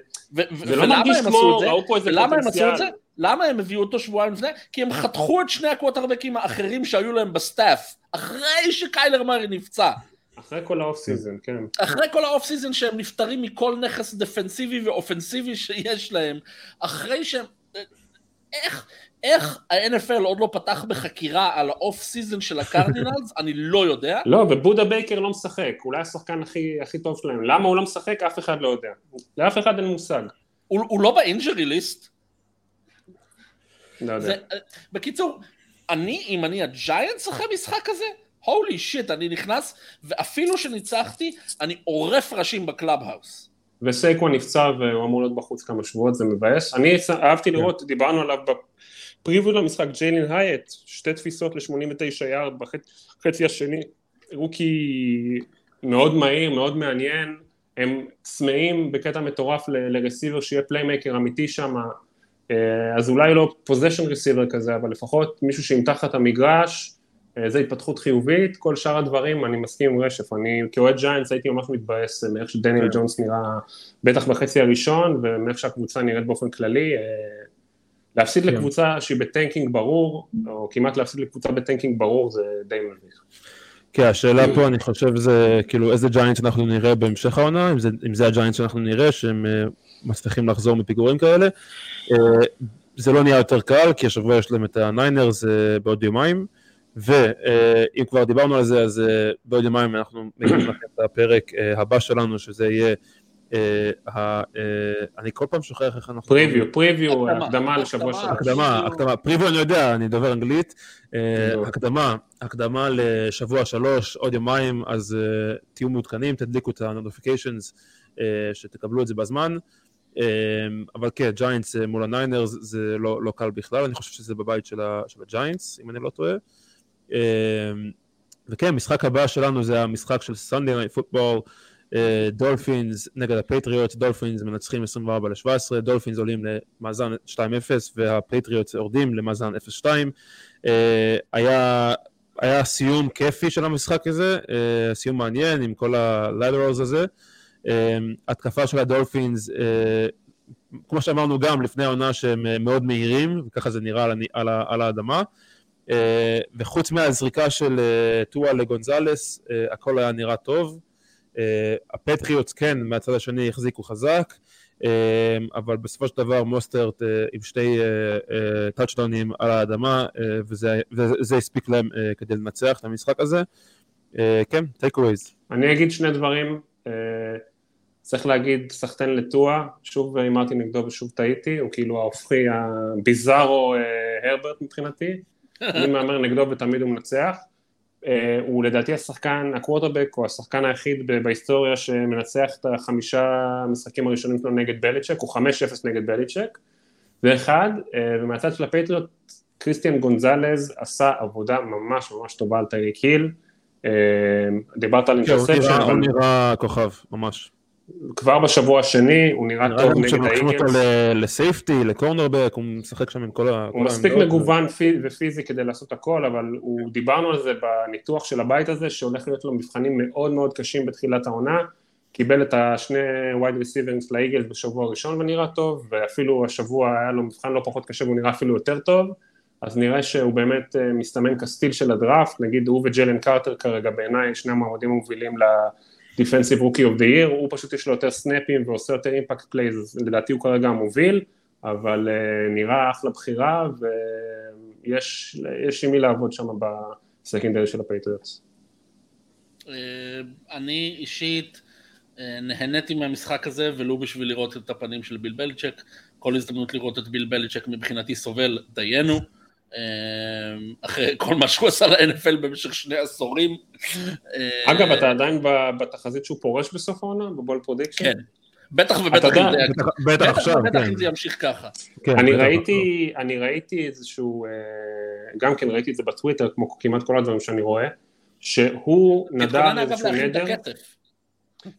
לא מרגיש כמו? ראו פה איזה ולמה הם עשו פוטנציאל. את זה? למה הם הביאו אותו שבועיים לפני? כי הם חתכו את שני הקווטרבקים האחרים שהיו להם ב setup, אחרי שקיילר מארי נפצע. אחרי כל ה off season, כן. אחרי כל ה off season שהם נפטרים מכל נכס דפנסיבי ואופנסיבי שיש להם, אחרי שהם... איך, איך ה-NFL עוד לא פתח בחקירה על ה off season של הקרדינלס, אני לא יודע. לא, ובודה בייקר לא משחק, אולי השחקן הכי הכי טוב שלהם. למה הוא לא משחק? אף אחד לא יודע. לאף אחד אין מושג. הוא, הוא לא ב injury list. לא יודע. זה, בקיצור, אני, אם אני הג'יינטס אחרי משחק כזה, holy shit, אני נכנס, ואפילו שניצחתי, אני עורף ראשים ב clubhouse. וסייקוון נפצע והוא אמור להיות בחוץ כמה שבועות, זה מבאס. אני אהבתי לראות, דיברנו עליו ב preview למשחק, ג'יילין הייט, שתי תפיסות ל-89 יארד בחצי השני, rookie מאוד מהיר, מאוד מעניין, הם צמאים בקטע מטורף ל receiver שיהיה playmaker אמיתי שם, אז אולי לא possession receiver כזה, אבל לפחות מישהו שימתח את המגרש, אה, זה התפתחות חיובית, כל שאר הדברים אני מסכים עם רשף, אני כאוהד ג'יינטס הייתי ממש מתבאס אה, מאיך שדניאל כן. ג'ונס נראה בטח בחצי הראשון ומאיך שהקבוצה נראית באופן כללי, אה, להפסיד כן. לקבוצה שהיא ב tanking ברור, או כמעט להפסיד לקבוצה ב tanking ברור זה די מביך. כן, השאלה פה, אני חושב, זה כאילו איזה ג'יינטס אנחנו נראה בהמשך העונה, אם זה, אם זה הג'יינטס שאנחנו נראה, שהם אה, מצליחים לחזור מפיגורים כאלה. אה, זה לא נהיה יותר קל, כי השבוע יש להם את הניינרס אה, בעוד יומיים, ואם כבר דיברנו על זה, אז אה, בעוד יומיים אנחנו מגיעים לכם את הפרק אה, הבא שלנו, שזה יהיה, אה, אה, אני כל פעם שוכח איך אנחנו... preview, preview, הקדמה, לשבוע הקדמה. שלנו. הקדמה, הקדמה, preview אני יודע, אני דובר אנגלית, אה. הקדמה, הקדמה לשבוע שלוש, עוד יומיים, אז אה, תהיו מעודכנים, תדליקו את ה-notifications, אה, שתקבלו את זה בזמן, אה, אבל כן, ג'יינטס מול הניינרס זה לא לא קל בכלל, אני חושב שזה בבית של של הג'יינטס, אם אני לא טועה. אה, וכן, המשחק הבא שלנו זה המשחק של Sunday Night Football, דולפינס נגד הפטריוטס, דולפינס מנצחים 24 ל-17, דולפינס עולים למאזן 2-0 והפטריוטס יורדים למאזן 0-2. אה, היה, היה סיום כיפי של המשחק הזה, אה, סיום מעניין עם כל ה laterals הזה. אה, התקפה של הדולפינס, אה, כמו שאמרנו גם לפני העונה שהם אה, מאוד מהירים, וככה זה נראה על, על, על האדמה. אה, וחוץ מהזריקה של טואה לגונזלס, הכל היה נראה טוב. הפטריוטס כן, מהצד השני החזיקו חזק, אבל בסופו של דבר מוסטרט עם שתי טאצ'דאונים על האדמה, וזה, וזה הספיק להם כדי לנצח את המשחק הזה. כן, take wise. אני אגיד שני דברים, צריך להגיד סחטיין לטואה, שוב הימרתי נגדו ושוב טעיתי, הוא כאילו ההופכי ה bizarro אה, הרברט מבחינתי, אני מהמר נגדו ותמיד הוא מנצח. אה, הוא לדעתי השחקן, הקוורטרבק, או השחקן היחיד בהיסטוריה שמנצח את החמישה המשחקים הראשונים שלו נגד בליצ'ק, הוא 5-0 נגד בליצ'ק, זה אחד, אה, ומהצד של הפטריוט, קריסטיאן גונזלז עשה עבודה ממש ממש טובה על טייריק היל, אה, דיברת על כן, הוא נראה- אבל הוא נראה כוכב, ממש. כבר בשבוע השני הוא נראה נראה טוב נגד כשלוקחים אותו האיגלס, ל- לסייפטי, לקורנרבק, הוא משחק שם עם כל ה- הוא מספיק. מגוון פי- ופיזי כדי לעשות הכל, אבל דיברנו על זה בניתוח של הבית הזה, שהולך להיות לו מבחנים מאוד מאוד קשים בתחילת העונה, קיבל את השני wide receivers לאיגלס בשבוע הראשון ונראה טוב, ואפילו השבוע היה לו מבחן לא פחות קשה והוא נראה אפילו יותר טוב, אז נראה שהוא באמת אה, מסתמן כ steal של הדראפט, נגיד הוא וג'לן קרטר כרגע בעיניי שני המועמדים המובילים ל-Defensive Rookie of the Year, הוא פשוט יש לו יותר snapים ועושה יותר impact plays, לדעתי הוא כרגע המוביל, אבל uh, נראה אחלה בחירה ויש יש עם מי לעבוד שם ב secondary של הפטריוטס. אה, אני אישית אה, נהניתי מהמשחק הזה, ולו בשביל לראות את הפנים של ביל בליצ'יק. כל הזדמנות לראות את ביל בליצ'יק מבחינתי סובל, דיינו. אה, אחרי כל מה שהוא עשה ל-NFL במשך שני עשורים. אה, אגב, אתה עדיין בתחזית שהוא פורש בסוף העונה, ב bold prediction? כן. בטח ובטח אם זה- בטח- בטח כן. אם זה ימשיך ככה. כן, אני ראיתי, אני ראיתי איזשהו, אה, גם כן ראיתי את זה בטוויטר, כמו כמעט כל הדברים שאני רואה, שהוא נדר איזשהו נדר.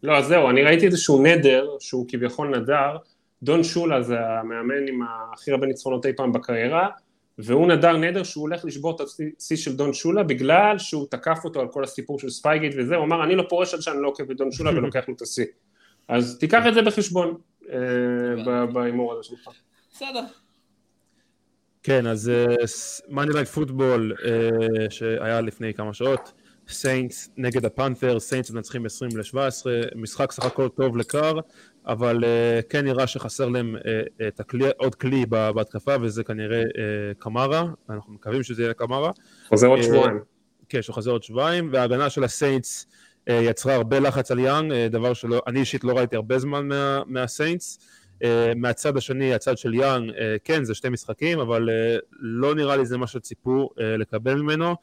לא, אז זהו, אני ראיתי איזשהו נדר, שהוא כביכול נדר, דון שולה זה המאמן עם הכי הרבה ניצחונות אי פעם בקריירה, והוא נדר נדר שהוא הולך לשבור את השיא של דון שולה בגלל שהוא תקף אותו על כל הסיפור של ספייגייט וזה, הוא אמר אני לא פורש עד שאני לא עוקף את דון שולה ולוקח לו את השיא. אז תיקח את זה בחשבון אה, בהימור הזה שלך. בסדר. כן, אז מ Monday Night Football שהיה לפני כמה שעות, סיינטס נגד הפנת'רס, סיינטס מנצחים 20 ל-17, משחק סך הכל טוב לקאר, אבל אה, כן נראה שחסר להם אה, את הכלי, עוד כלי בהתקפה, וזה כנראה אה, קמרה, אנחנו מקווים שזה יהיה קמרה, חוזר עוד אה, שבועיים. כן, שחוזר עוד שבועיים, וההגנה של הסיינטס אה, יצרה הרבה לחץ על יאנג, אה, דבר שאני אישית לא ראיתי הרבה זמן מה, מהסיינטס. אה, מהצד השני, הצד של יאנג, אה, כן, זה שתי משחקים, אבל אה, לא נראה לי זה מה שציפו אה, לקבל ממנו.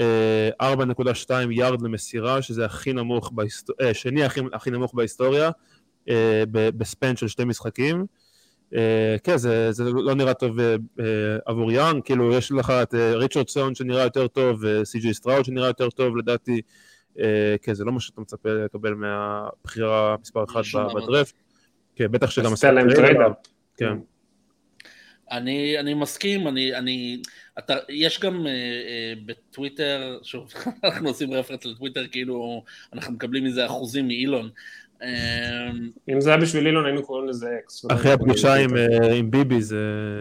אה, 4.2 יארד למסירה, שזה הכי נמוך, בהיסט... אה, שני הכי, הכי נמוך בהיסטוריה, אה, ב span של שתי משחקים. אה, כן, זה, זה לא נראה טוב אה, אה, עבור יאנג, כאילו יש לך את אה, ריצ'רדסון שנראה יותר טוב, וסי.ג'י סטראוד שנראה יותר טוב, לדעתי, אה, כן, זה לא מה שאתה מצפה לקבל מהבחירה מספר אחת. בדרפט. כן, בטח שגם עשתה להם trade up. כן. אני, אני מסכים, אני, אני, אתה, יש גם אה, אה, בטוויטר, שוב, אנחנו עושים reference לטוויטר, כאילו אנחנו מקבלים מזה אחוזים מאילון. אה, אם זה היה בשביל אילון היינו קוראים לזה אקס. אחרי הפגישה עם, אה, עם ביבי זה...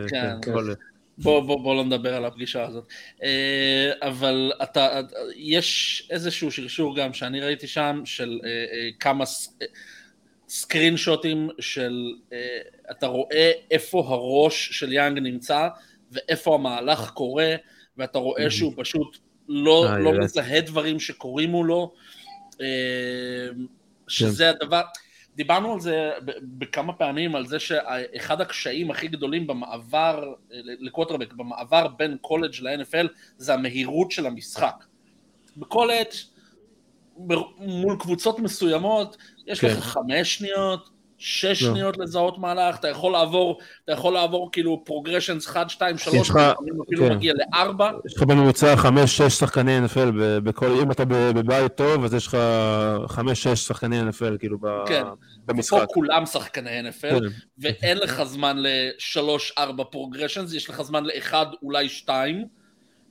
כן, כן, יכול- בוא, בוא, בוא לא נדבר על הפגישה הזאת. אה, אבל אתה, יש איזשהו שרשור גם שאני ראיתי שם של אה, כמה screenshotים של, אתה רואה איפה הראש של יאנג נמצא ואיפה המהלך קורה, ואתה רואה שהוא פשוט לא, לא. מזהה דברים שקורים מולו, שזה הדבר, דיברנו על זה בכמה פעמים, על זה שאחד הקשיים הכי גדולים במעבר לקוורטרבק, במעבר בין קולג' ל-NFL, זה המהירות של המשחק. בקולג' מול קבוצות מסוימות, יש כן. לך חמש שניות, שש לא. שניות לזהות מהלך, אתה יכול לעבור, אתה יכול לעבור כאילו progressions 1, 2, 3, יש לך- אפילו כן. מגיע לארבע, יש לך בממוצע חמש-שש שחקני NFL, בכל, אם אתה בבית טוב, אז יש לך חמש-שש שחקני NFL, כאילו, ב- כן. במשחק. פה כולם שחקני NFL, כן. ואין לך זמן לשלוש, ארבע progressions, יש לך זמן לאחד, אולי שתיים,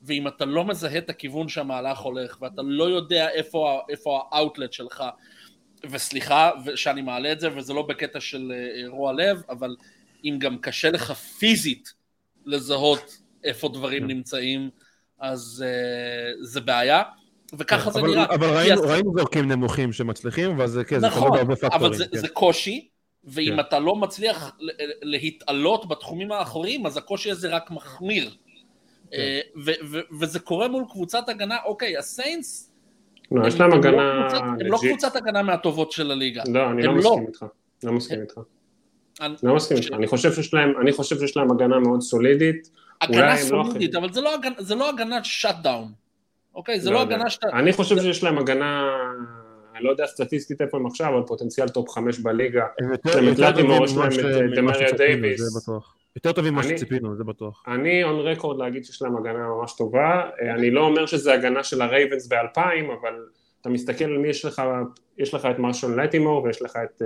ואם אתה לא מזהה את הכיוון שהמהלך הולך, ואתה לא יודע איפה, איפה האאוטלט שלך, וסליחה שאני מעלה את זה, וזה לא בקטע של אה, רוע לב, אבל אם גם קשה לך פיזית לזהות איפה דברים כן. נמצאים, אז uh, זה בעיה. וככה זה אבל, נראה. אבל ראינו, ראינו זורקים נמוכים שמצליחים, ואז כן, זה נכון, בהרבה פקטורים. אבל זה, כן. זה קושי, ואם כן. אתה לא מצליח להתעלות בתחומים האחוריים, אז הקושי הזה רק מחמיר. כן. אה, וזה קורה מול קבוצת הגנה, אוקיי, הסיינטס... לא, יש להם לא הגנה... הם לא קבוצת הגנה מהטובות של הליגה. לא, אני לא מסכים איתך. לא מסכים איתך. אני לא מסכים איתך. אני חושב שיש להם הגנה מאוד סולידית. הגנה לא סולידית, אבל זה לא הגנת shutdown. אוקיי? זה לא, לא הגנה שאתה... אני חושב שיש להם הגנה... אני לא יודע סטטיסטית איפה הם עכשיו, אבל פוטנציאל top חמש בליגה. להם את לטימור, יש להם את דמריו דייוויס. יותר טובים ממה שציפינו, זה בטוח. אני on record להגיד שיש להם הגנה ממש טובה. אני לא אומר שזה הגנה של הרייבנס באלפיים, אבל אתה מסתכל על מי יש לך, יש לך את מרשון לטימור ויש לך את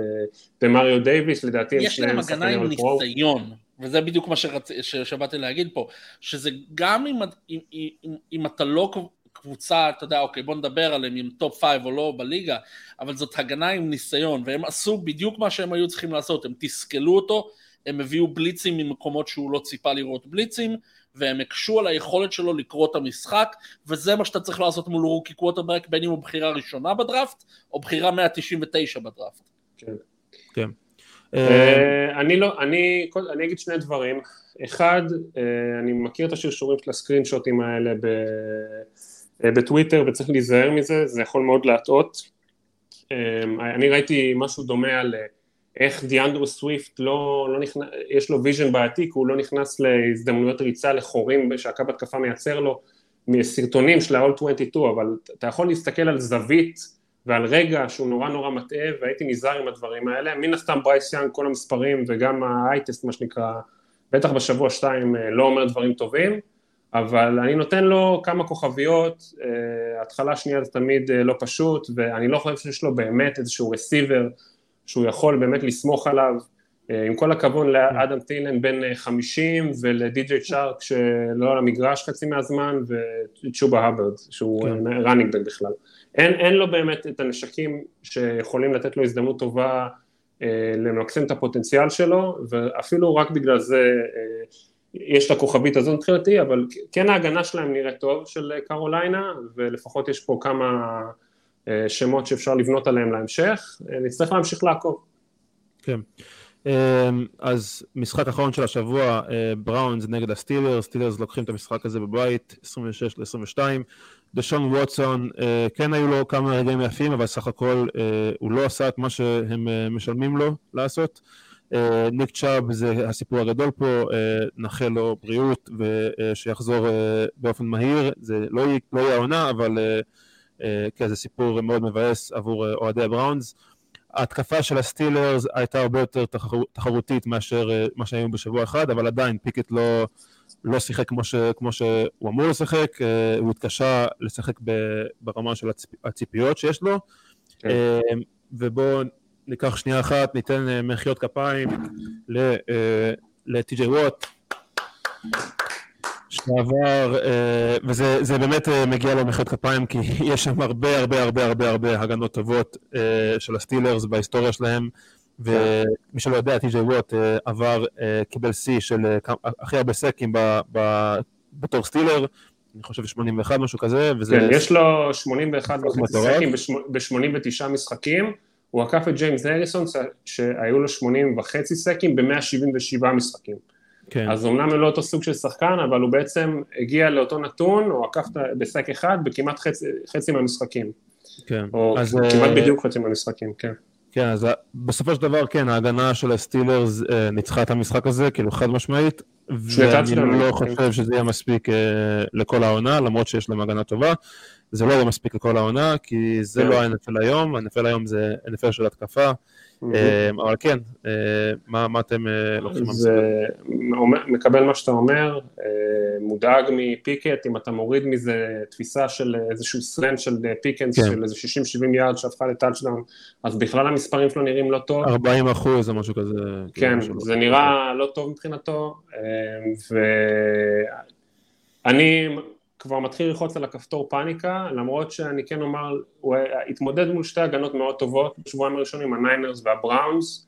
דמריו דייוויס, לדעתי הם שניהם שחקנים All-Pro. יש להם הגנה עם ניסיון. וזה בדיוק מה שרצ... שבאתי להגיד פה, שזה גם אם, אם, אם, אם אתה לא קבוצה, אתה יודע, אוקיי, בוא נדבר עליהם עם top five או לא בליגה, אבל זאת הגנה עם ניסיון, והם עשו בדיוק מה שהם היו צריכים לעשות, הם תסכלו אותו, הם הביאו בליצים ממקומות שהוא לא ציפה לראות בליצים, והם הקשו על היכולת שלו לקרוא את המשחק, וזה מה שאתה צריך לעשות מול רוקי קווטרברק, בין אם הוא בחירה ראשונה בדראפט, או בחירה 199 בדראפט. כן. כן. אה, אני לא, אני, אני אגיד שני דברים. אחד, אה, אני מכיר את השרשורים של הסקרין שוטים האלה ב... אה, בטוויטר וצריך להיזהר מזה, זה יכול מאוד להטעות. אני ראיתי משהו דומה על אה, איך דיאנדרו סוויפט לא, לא נכנס, יש לו vision בעייתי, הוא לא נכנס להזדמנויות ריצה לחורים שהקו התקפה מייצר לו מסרטונים של ה-all 22, אבל אתה יכול להסתכל על זווית ועל רגע שהוא נורא נורא מטעה והייתי נזהר עם הדברים האלה, מן הסתם ברייס יאנג כל המספרים וגם ה-eye test מה שנקרא, בטח בשבוע שתיים אה, לא אומר דברים טובים אבל אני נותן לו כמה כוכביות, uh, התחלה שנייה זה תמיד uh, לא פשוט, ואני לא חושב שיש לו באמת איזשהו רסיבר שהוא יכול באמת לסמוך עליו, uh, עם כל הכבוד לאדם טילן בן 50 ולדי.ג'יי צ'ארק שלא על המגרש חצי מהזמן, וצ'ובה האברד שהוא ראנינג בן בכלל. אין, אין לו באמת את הנשקים שיכולים לתת לו הזדמנות טובה uh, למקסם את הפוטנציאל שלו, ואפילו רק בגלל זה uh, יש את הכוכבית הזו מבחינתי, אבל כן ההגנה שלהם נראית טוב של קרוליינה, ולפחות יש פה כמה אה, שמות שאפשר לבנות עליהם להמשך, אה, נצטרך להמשיך לעקוב. כן. אה, אז משחק אחרון של השבוע, בראונס נגד הסטילרס, סטילרס לוקחים את המשחק הזה בבית, 26 ל-22. דשון ווטסון, כן היו לו כמה רגעים יפים, אבל סך הכל הוא לא עשה את מה שהם משלמים לו לעשות. אה, ניק צ'אב זה הסיפור הגדול פה, אה, נאחל לו בריאות ושיחזור אה, באופן מהיר, זה לא, לא יהיה העונה, אבל כן, זה סיפור מאוד מבאס עבור אוהדי הבראונס. ההתקפה של הסטילרס הייתה הרבה יותר תחרותית מאשר מה שהיו בשבוע אחד, אבל עדיין פיקט לא, לא שיחק כמו, ש, כמו שהוא אמור לשחק, הוא התקשה לשחק ברמה של הציפיות שיש לו, כן. ובואו ניקח שנייה אחת, ניתן אה, מחיאות כפיים לטי.ג'יי ווט, שעבר, אה, וזה באמת אה, מגיע לו מחיאות כפיים, כי יש שם הרבה הרבה הרבה הרבה הרבה הגנות טובות של הסטילרס בהיסטוריה שלהם, ומי שלא יודע, טי.ג'יי ווט עבר, קיבל שיא של הכי הרבה סקים בתור סטילר, אני חושב 81 משהו כזה, וזה... כן, יש לו 81 וחצי סקים ב-89 משחקים. הוא עקף את ג'יימס הריסון שהיו לו 80 וחצי סקים ב-177 משחקים. כן. אז אמנם הוא לא אותו סוג של שחקן, אבל הוא בעצם הגיע לאותו נתון, הוא עקף בסק אחד בכמעט חצי, חצי מהמשחקים. כן. או אז, כמעט uh... בדיוק חצי מהמשחקים, כן. כן, אז בסופו של דבר, כן, ההגנה של הסטילרס אה, ניצחה את המשחק הזה, כאילו חד משמעית, ואני לא חושב שזה יהיה מספיק אה, לכל העונה, למרות שיש להם הגנה טובה. זה לא יהיה מספיק לכל העונה, כי זה כן. לא ה-NFL היום, ה-NFL היום זה NFL של התקפה, אה, אבל כן, אה, מה אתם אה, לוקחים מהמשחק? מקבל מה שאתה אומר, מודאג מפיקט, אם אתה מוריד מזה תפיסה של איזשהו slant של פיקנס, כן. של איזה 60-70 יארד שהפכה לטאצ'דאון, אז בכלל המספרים שלו נראים לא טוב. 40 אחוז או משהו כזה. כן, כאילו, זה נראה לא טוב מבחינתו, ואני... כבר מתחיל ללחוץ על הכפתור פאניקה, למרות שאני כן אומר, הוא התמודד מול שתי הגנות מאוד טובות בשבועיים הראשונים, הניינרס והבראונס,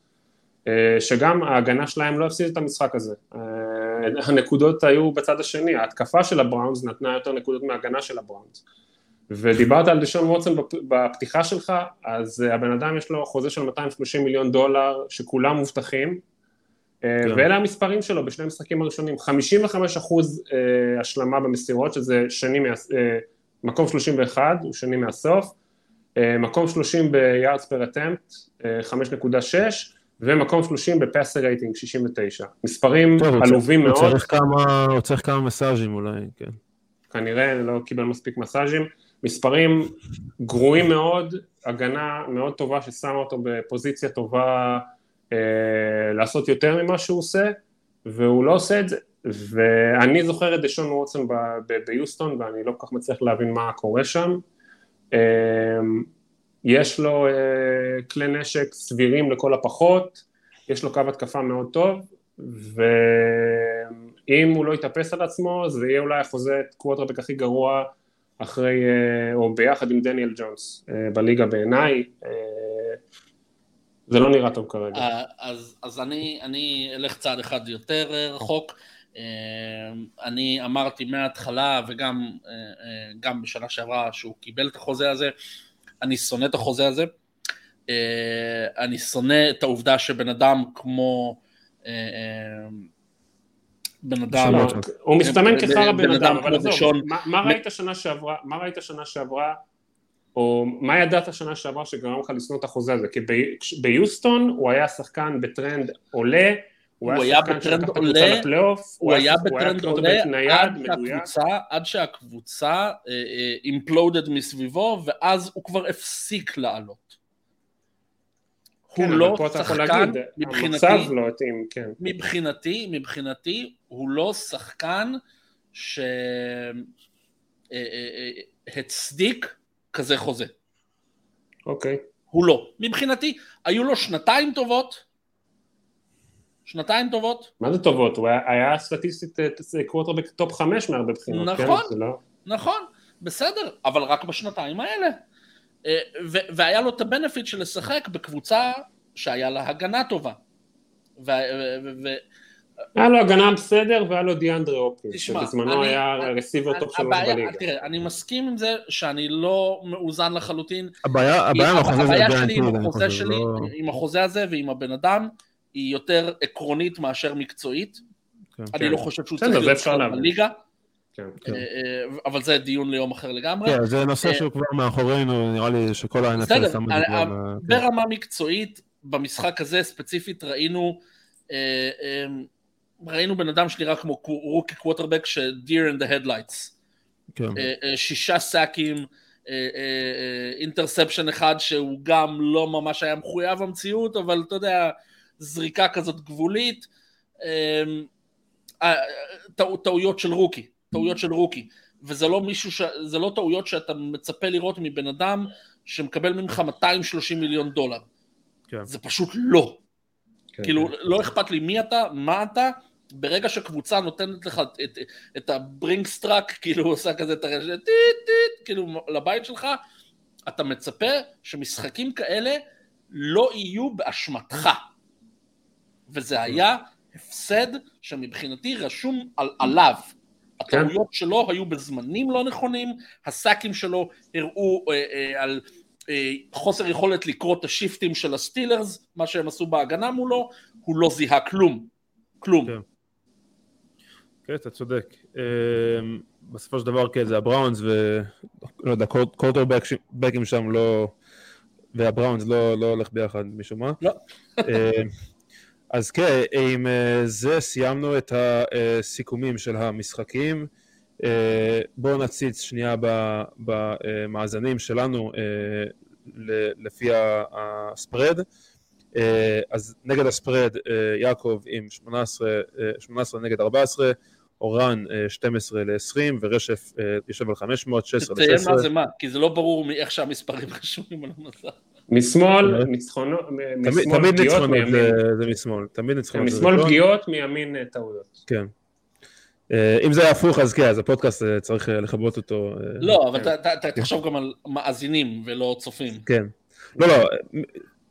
אה, שגם ההגנה שלהם לא הפסידה את המשחק הזה. אה, הנקודות היו בצד השני, ההתקפה של הבראונס נתנה יותר נקודות מההגנה של הבראונס. ודיברת על דישון ווטסון בפתיחה שלך, אז אה, הבן אדם יש לו חוזה של 230 מיליון דולר שכולם מובטחים. ואלה המספרים שלו בשני המשחקים הראשונים, 55 אחוז אה, השלמה במסירות, שזה שני, מה, מקום 31, הוא שני מהסוף, מקום 30 ביארדס פר אטמפט, 5.6, ומקום 30 בפסר רייטינג, 69. מספרים עלובים מאוד. הוא צריך כמה, הוא צריך כמה מסאז'ים אולי, כן. כנראה לא קיבל מספיק מסאז'ים. מספרים גרועים מאוד, הגנה מאוד טובה ששמה אותו בפוזיציה טובה אה, לעשות יותר ממה שהוא עושה, והוא לא עושה את זה. ואני זוכר את דשון ווטסון ביוסטון, ואני לא כל כך מצליח להבין מה קורה שם. אה, יש לו אה, כלי נשק סבירים לכל הפחות, יש לו קו התקפה מאוד טוב, ואם הוא לא יתאפס על עצמו, זה יהיה אולי החוזה קוואטרבק הכי גרוע אחרי, אה, או ביחד עם דניאל ג'ונס אה, בליגה בעיניי, אה, זה לא נראה טוב כרגע. אז, אז אני, אני אלך צעד אחד יותר רחוק. אני אמרתי מההתחלה וגם גם בשנה שעברה שהוא קיבל את החוזה הזה, אני שונא את החוזה הזה. אני שונא את העובדה שבן אדם כמו בן אדם... הוא מסתמן כחרא בן אדם, אבל עזוב, מה ראית שנה שעברה, מה ראית שנה שעברה, או מה ידעת שנה שעברה שגרם לך לשנוא את החוזה הזה? כי ביוסטון הוא היה שחקן בטרנד עולה, הוא היה בטרנד עולה, הוא היה בטרנד עולה עד שהקבוצה אימפלודד אה, אה, מסביבו, ואז הוא כבר הפסיק לעלות. כן, הוא לא שחקן, מבחינתי, לא התאים, כן. מבחינתי, מבחינתי, הוא לא שחקן שהצדיק אה, כזה חוזה. אוקיי. הוא לא. מבחינתי, היו לו שנתיים טובות, שנתיים טובות. מה זה טובות? הוא היה, היה סטטיסטית קווטרבק top חמש מהרבה בחינות, כן? נכון, כן? לא... נכון, בסדר, אבל רק בשנתיים האלה. והיה לו את ה benefit של לשחק בקבוצה שהיה לה הגנה טובה. היה לו הגנה בסדר והיה לו דיאנדרה אופקינס, שבזמנו היה receiver טוב שלוש בליגה. תראה, אני מסכים עם זה שאני לא מאוזן לחלוטין. הבעיה שלי עם החוזה שלי, לא- עם החוזה הזה ועם הבן אדם, היא יותר עקרונית מאשר מקצועית. כן. אני לא חושב שהוא צריך להיות בליגה. כן, כן. אה, אה, אבל זה דיון ליום אחר לגמרי. כן, זה נושא אה, שהוא כבר מאחורינו, נראה לי שכל ה-NFL בסדר, ברמה מקצועית, במשחק הזה ספציפית ראינו, ראינו בן אדם שנראה כמו רוקי קווטרבק של deer in the headlights. כן. שישה סאקים, אינטרספשן אחד שהוא גם לא ממש היה מחויב המציאות, אבל אתה יודע, זריקה כזאת גבולית, טעויות של rookie. טעויות של rookie, וזה לא מישהו, ש... זה לא טעויות שאתה מצפה לראות מבן אדם שמקבל ממך 230 מיליון דולר. כן. זה פשוט לא. כן, כאילו, כן. לא אכפת לי מי אתה, מה אתה, ברגע שקבוצה נותנת לך את, את, את ה Brinks truck, כאילו הוא עושה כזה את הרוורס, טיט טיט, כאילו לבית שלך, אתה מצפה שמשחקים כאלה לא יהיו באשמתך. וזה היה הפסד שמבחינתי רשום על, עליו. כן. הטעויות. שלו היו בזמנים לא נכונים, הסאקים שלו הראו אה, אה, על אה, חוסר יכולת לקרוא את השיפטים של הסטילרס, מה שהם עשו בהגנה מולו, הוא לא זיהה כלום, כלום. כן, כן אתה צודק. אה, בסופו של דבר כן, זה הבראונס ולא יודע, קורטרבקים שם לא, והבראונס לא, לא הולך ביחד משום מה. לא. אה, אז כן, עם אה, זה סיימנו את הסיכומים של המשחקים. אה, בואו נציץ שנייה במאזנים שלנו אה, לפי הספרד. אז נגד הספרד יעקב עם 18, 18 נגד 14, אורן 12 ל-20 ורשף יושב על 500, 16 ל-16. תציין מה זה מה, כי זה לא ברור מאיך שהמספרים רשומים על המסך. משמאל, ניצחונות, תמיד ניצחונות זה משמאל, תמיד ניצחונות. משמאל פגיעות, מימין אה, טעויות. כן. אה, אם זה היה הפוך, אז כן, אז הפודקאסט אה, צריך אה, לכבות אותו. אה, לא, אבל תחשוב גם על מאזינים ולא צופים. כן. לא, לא,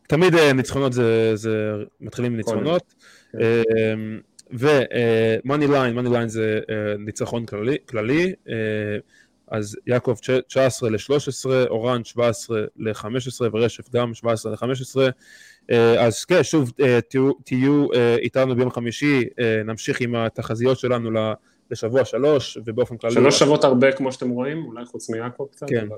תמיד אה, ניצחונות זה, זה מתחילים מניצחונות. ו money line, money line זה אה, ניצחון כללי, כללי. אה, אז יעקב תש- 19 ל-13, אורן 17 ל-15 ורשף גם 17 ל-15. אז כן, שוב, אה, תהיו, תהיו איתנו ביום חמישי, נמשיך עם התחזיות שלנו לשבוע שלוש, ובאופן כללי... שלוש שוות הרבה כמו שאתם רואים, אולי חוץ מיעקב קצת, כן. אבל...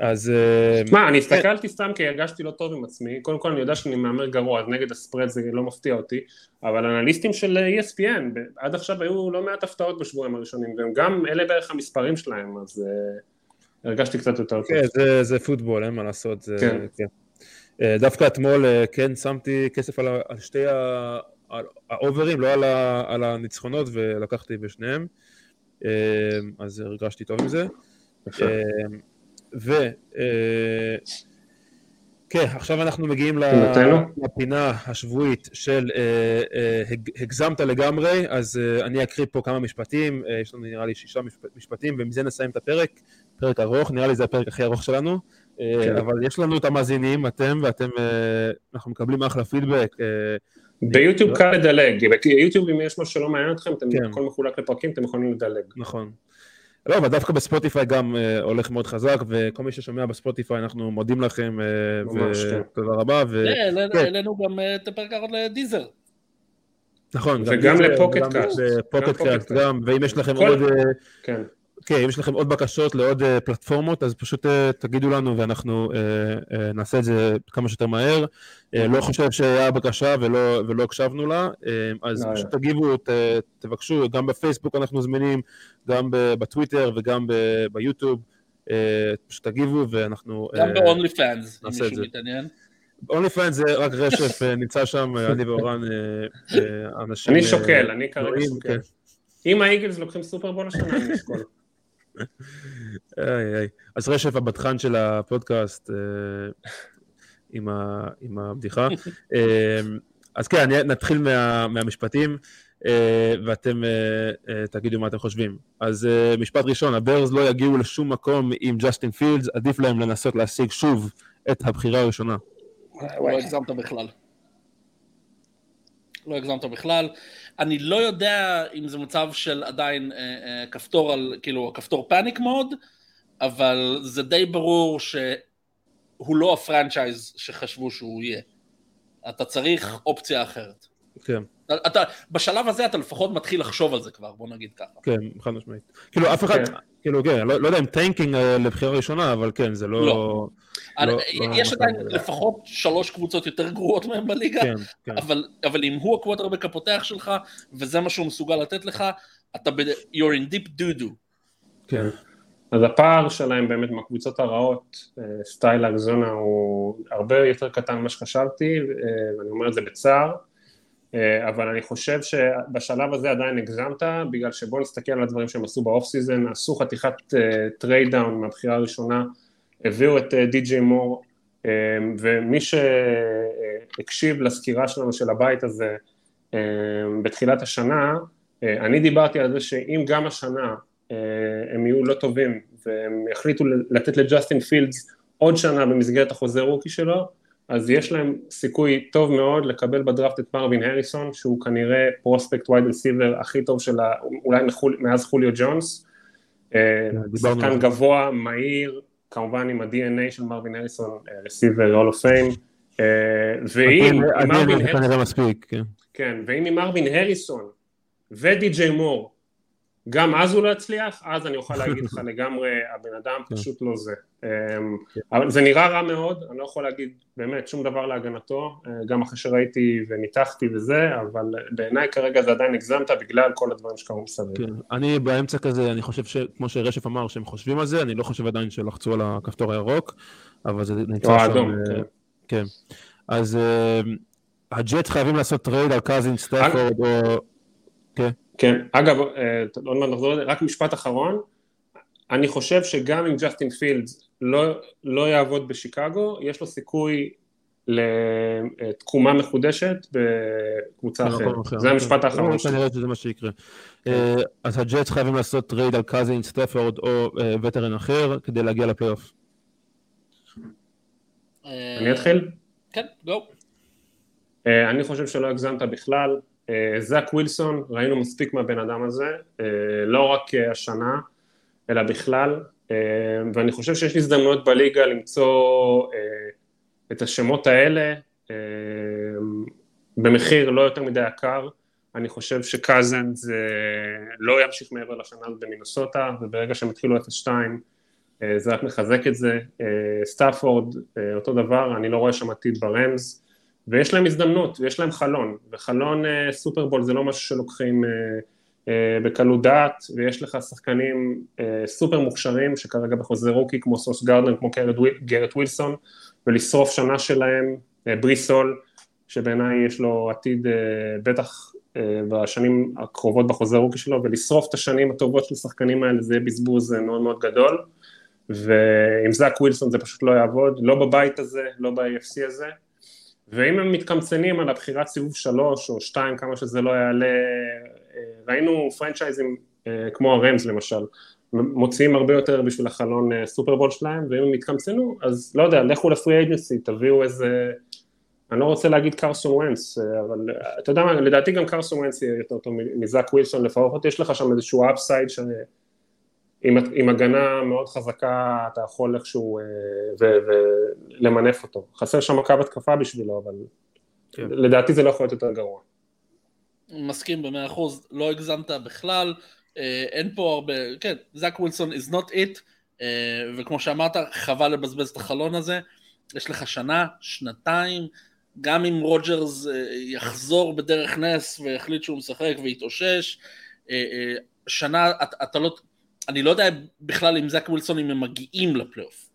אז... אה, שמע, אני הסתכלתי סתם כי הרגשתי לא טוב עם עצמי, קודם כל אני יודע שאני מהמר גרוע, אז נגד הספרד זה לא מפתיע אותי, אבל אנליסטים של ESPN, עד עכשיו היו לא מעט הפתעות בשבועיים הראשונים, והם גם אלה בערך המספרים שלהם, אז אה, הרגשתי קצת יותר טוב. כן, זה, זה פוטבול, אין מה לעשות. זה, כן. כן. אה, דווקא אתמול כן שמתי כסף על, שתי האוברים, לא על, ה, על הניצחונות, ולקחתי בשניהם, אז הרגשתי טוב עם זה. ו... אה, כן, עכשיו אנחנו מגיעים? לפינה השבועית של אה, אה, הג- הגזמת לגמרי, אז אני אקריא פה כמה משפטים, יש לנו נראה לי שישה משפ- משפטים, ומזה נסיים את הפרק, פרק ארוך, נראה לי זה הפרק הכי ארוך שלנו, כן. אבל יש לנו את המאזינים, אתם, ואתם, אנחנו מקבלים אחלה פידבק, ביוטיוב קל לדלג, ביוטיוב אם יש משהו שלא מעניין אתכם, אתם כן. הכל מחולק לפרקים, אתם יכולים לדלג. נכון. לא, אבל דווקא בספוטיפיי גם אה, הולך מאוד חזק, וכל מי ששומע בספוטיפיי, אנחנו מודים לכם, אה, ממש, כן. ותודה רבה. ו... העלינו- כן. העלינו גם אה, את הפרק האחרון ל Deezer. נכון, וגם ל Pocket Casts. גם Pocket Casts, Casts. גם, ואם יש לכם כל- עוד, אה, כן. כן, אם יש לכם עוד בקשות לעוד אה, פלטפורמות, אז פשוט אה, תגידו לנו ואנחנו אה, נעשה את זה כמה שיותר מהר. לא חושב שהיה בקשה ולא, ולא הקשבנו לה, אז לא, פשוט תגיבו, ת, תבקשו, גם בפייסבוק אנחנו זמינים, גם ב- בטוויטר וגם ב- ביוטיוב. פשוט תגיבו ואנחנו... גם ב-OnlyFans, אם מישהו זה. מתעניין. OnlyFans זה רק רשף נמצא שם, אני ואורן אנשים... אני שוקל, אני כרגע שוקל. כן. אם האיגלס לוקחים סופרבול השנה, אני אשקול. איי, איי. אז רשף הבטחן של הפודקאסט אה, עם, ה, עם הבדיחה. אה, אז כן, אני, נתחיל מה, מהמשפטים, אה, ואתם תגידו מה אתם חושבים. אז משפט ראשון, הברז לא יגיעו לשום מקום עם ג'סטין פילדס, עדיף להם לנסות להשיג שוב את הבחירה הראשונה. לא הגזמת בכלל. לא הגזמת בכלל. אני לא יודע אם זה מצב של עדיין אה, אה, כפתור על, כאילו, כפתור פאניק מוד, אבל זה די ברור שהוא לא ה franchise שחשבו שהוא יהיה. אתה צריך אופציה אחרת. כן, אתה, בשלב הזה אתה לפחות מתחיל לחשוב על זה כבר, בוא נגיד ככה. כן, חד משמעית. כאילו, אף אחד, כן. כאילו, כן, לא, לא יודע אם tanking אה, לבחירה ראשונה, אבל כן, זה לא... לא. לא- יש לא- עדיין לפחות שלוש קבוצות יותר גרועות מהם בליגה, כן, כן. אבל, אבל אם הוא הקווטרבק הפותח שלך, וזה מה שהוא מסוגל לתת לך, אתה ב... you're in deep doo-doo. כן. אז הפער שלהם באמת מהקבוצות הרעות, אה, סטייל אריזונה הוא הרבה יותר קטן ממה שחשבתי, אה, ואני אומר את זה בצער, אה, אבל אני חושב שבשלב הזה עדיין הגזמת, בגלל שבוא נסתכל על הדברים שהם עשו ב off season, עשו חתיכת trade down מהבחירה הראשונה, הביאו את אה, די.ג'יי מור, אה, ומי שהקשיב לסקירה שלנו של הבית הזה אה, בתחילת השנה, אני דיברתי על זה שאם גם השנה הם יהיו לא טובים והם יחליטו לתת לג'סטין פילדס עוד שנה במסגרת החוזה rookie שלו, אז יש להם סיכוי טוב מאוד לקבל בדראפט את מרווין הריסון, שהוא כנראה prospect wide receiver הכי טוב של. אולי מחול, מאז חוליו ג'ונס. על שחקן. גבוה, מהיר, כמובן עם ה-DNA של מרווין הריסון, receiver, Hall of Fame. ואם מרווין הריסון... כן. כן, ואם עם מרווין הריסון ודי.ג'יי מור, גם אז הוא לא יצליח, אז אני אוכל להגיד לך לגמרי, הבן אדם כן. פשוט לא זה. אמ, אבל זה נראה רע מאוד, אני לא יכול להגיד באמת שום דבר להגנתו, אה, גם אחרי שראיתי וניתחתי וזה, אבל בעיניי כרגע זה עדיין הגזמת בגלל כל הדברים שקרו מסביב. כן. אני באמצע כזה, אני חושב שכמו שרשף אמר שהם חושבים על זה, אני לא חושב עדיין שלחצו על הכפתור הירוק, אבל זה נמצא שם. אה, כן. כן. אז אה, הג'טס חייבים לעשות טרייד על קזין סטפורד, או... כן, אגב, אה, עוד מעט נחזור לזה, רק משפט אחרון, אני חושב שגם אם ג'סטין פילדס לא, לא יעבוד בשיקגו, יש לו סיכוי לתקומה מחודשת בקבוצה אחרת. זה המשפט האחרון. כנראה שזה מה שיקרה. אז הג'טס חייבים לעשות טרייד על קזין, סטפורד או וטרן אחר כדי להגיע לפלייאוף. אני אתחיל? כן, גו. אני חושב שלא הגזמת בכלל. זאק ווילסון, ראינו מספיק מהבן אדם הזה, לא רק השנה, אלא בכלל, ואני חושב שיש הזדמנויות בליגה למצוא את השמות האלה במחיר לא יותר מדי יקר, אני חושב שקאזן זה לא ימשיך מעבר לשנה הזאת במינוסוטה, וברגע שהם התחילו 0-2 זה רק מחזק את זה, סטאפורד אותו דבר, אני לא רואה שם עתיד ברמס, ויש להם הזדמנות, ויש להם חלון, וחלון סופרבול זה לא משהו שלוקחים בקלות דעת, ויש לך שחקנים סופר מוכשרים שכרגע בחוזה rookie כמו סוס גרדנר, כמו גרט ווילסון, ולשרוף שנה שלהם, בריס הול, שבעיניי יש לו עתיד בטח בשנים הקרובות בחוזה רוקי שלו, ולשרוף את השנים הטובות של השחקנים האלה זה יהיה בזבוז מאוד מאוד גדול, ועם זאק ווילסון זה פשוט לא יעבוד, לא בבית הזה, לא ב-AFC הזה, ואם הם מתקמצנים על הבחירת סיבוב שלוש או שתיים, כמה שזה לא יעלה, ראינו פרנצ'ייזים כמו הרמס למשל, מוציאים הרבה יותר בשביל החלון סופרבול שלהם, ואם הם יתקמצנו, אז לא יודע, לכו לפרי אייג'נסי, תביאו איזה, אני לא רוצה להגיד קרסון וונץ, אבל אתה יודע מה, לדעתי גם קרסון וונץ יהיה יותר טוב מזאק ווילסון, לפחות יש לך שם איזשהו upside, עם הגנה מאוד חזקה אתה יכול איכשהו ולמנף אותו, חסר שם קו התקפה בשבילו, אבל כן. לדעתי זה לא יכול להיות יותר גרוע. מסכים במאה אחוז, לא הגזמת בכלל, אין פה הרבה, כן, זאק ווילסון is not it, וכמו שאמרת, חבל לבזבז את החלון הזה, יש לך שנה, שנתיים, גם אם רוג'רס יחזור בדרך נס ויחליט שהוא משחק ויתאושש, שנה, אתה, אתה לא, אני לא יודע בכלל אם זאק ווילסון אם הם מגיעים לפלייאוף.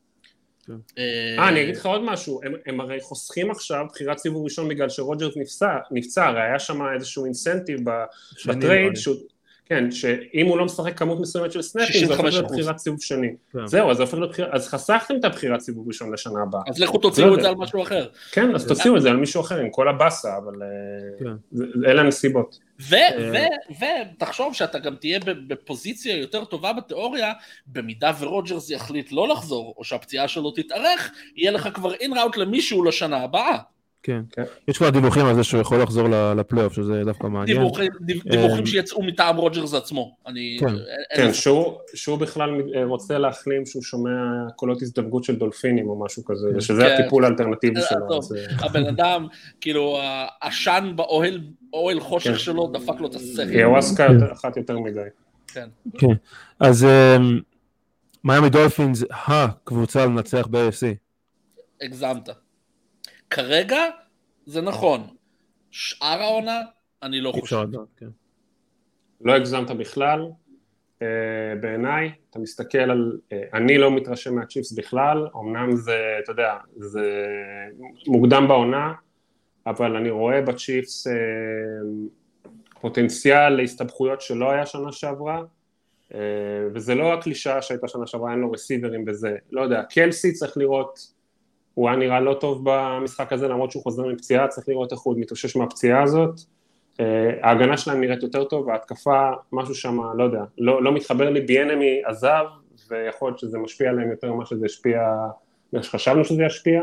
כן. אה, אני אגיד לך עוד משהו, הם, הם הרי חוסכים עכשיו בחירת סיבוב ראשון בגלל שרוג'רס נפצע, נפצע, הרי היה שם איזשהו incentive בטרייד, שהוא, כן, שאם הוא לא משחק כמות מסוימת של סנאפים, זה הופך להיות בחירת סיבוב שני. כן. זהו, אז זה הופך להיות בחירת, אז חסכתם את הבחירת סיבוב ראשון לשנה הבאה. אז לכו תוציאו את זה על משהו אחר. כן, אז תוציאו את זה על מישהו אחר, עם כל הבאסה, אבל כן. אלה הנסיבות. ותחשוב שאתה גם תהיה בפוזיציה יותר טובה בתיאוריה, במידה ורוג'רס יחליט לא לחזור, או שהפציעה שלו תתארך, יהיה לך כבר אין ראוט למישהו לשנה הבאה. כן. כן. יש כבר דיווחים על זה שהוא יכול לחזור לפלייאוף, שזה דווקא מעניין. דיווחים, דיווחים אה, שיצאו מטעם רוג'רס עצמו. אני, כן, כן שהוא, שהוא בכלל רוצה להחלים שהוא שומע קולות הזדווגות של דולפינים או משהו כזה, כן. ושזה כן. הטיפול האלטרנטיבי אה, שלו. אה, הבן אדם, כאילו, העשן באוהל אוהל חושך כן. שלו דפק לו את השכל. איוואסקה אחת יותר מדי. כן. כן. אז מיאמי דולפינס, הקבוצה לנצח ב-AFC. הגזמת. כרגע זה נכון. שאר העונה, אני לא חושב. כן. לא הגזמת בכלל. Uh, בעיניי, אתה מסתכל על, uh, אני לא מתרשם מהצ'יפס בכלל, אמנם זה, אתה יודע, זה מוקדם בעונה, אבל אני רואה בצ'יפס uh, פוטנציאל להסתבכויות שלא היה שנה שעברה, וזה לא הקלישאה שהייתה שנה שעברה, אין לו רסיברים וזה, לא יודע, קלסי צריך לראות הוא היה נראה לא טוב במשחק הזה למרות שהוא חוזר מפציעה, צריך לראות איך הוא מתאושש מהפציעה הזאת. אה, ההגנה שלהם נראית יותר טוב, ההתקפה, משהו שם, לא יודע, לא, לא מתחבר לי, ביאנמי עזב, ויכול להיות שזה משפיע עליהם יותר ממה שזה השפיע, מה שחשבנו שזה ישפיע.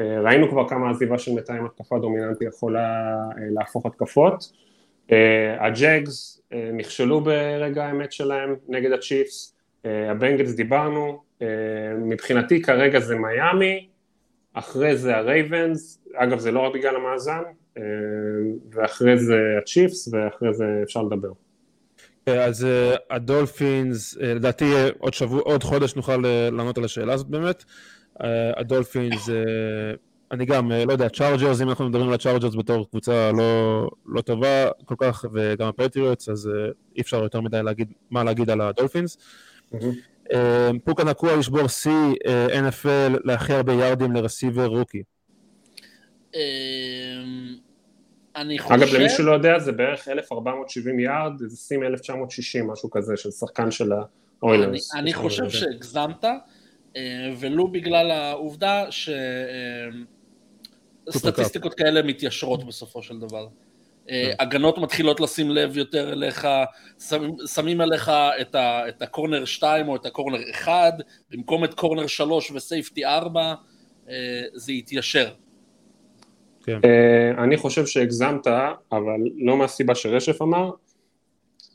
אה, ראינו כבר כמה עזיבה של מתאם התקפה דומיננטי יכולה אה, להפוך התקפות. הג'אגס נכשלו ברגע האמת שלהם נגד הצ'יפס, הבנגלס דיברנו, מבחינתי כרגע זה מיאמי, אחרי זה הרייבנס, אגב זה לא רק בגלל המאזן, אה, ואחרי זה הצ'יפס, ואחרי זה אפשר לדבר. אז אה, הדולפינס, אה, לדעתי עוד שבוע, עוד חודש נוכל לענות על השאלה הזאת באמת. הדולפינס, אני גם, לא יודע, צ'ארג'רס, אם אנחנו מדברים על הצ'ארג'רס בתור קבוצה לא, לא טובה כל כך, וגם הפטריוטס, אז אי אפשר יותר מדי להגיד, מה להגיד על הדולפינס. Mm-hmm. אמ, פוקה נקוע לשבור שיא אה, NFL להכי הרבה יארדים לרסיבר רוקי. אמ, אני חושב... אגב, למי שלא יודע, זה בערך 1470 יארד, זה שיא מ-1960, משהו כזה, של שחקן של האוילרס. אני חושב שהגזמת, אה, ולו בגלל העובדה ש... סטטיסטיקות כאלה מתיישרות בסופו של דבר. אה, הגנות מתחילות לשים לב יותר אליך, שמים, שמים עליך את, ה, את הקורנר 2 או את הקורנר 1, במקום את קורנר 3 וסייפטי 4, זה יתיישר. כן. אני חושב שהגזמת, אבל לא מהסיבה שרשף אמר,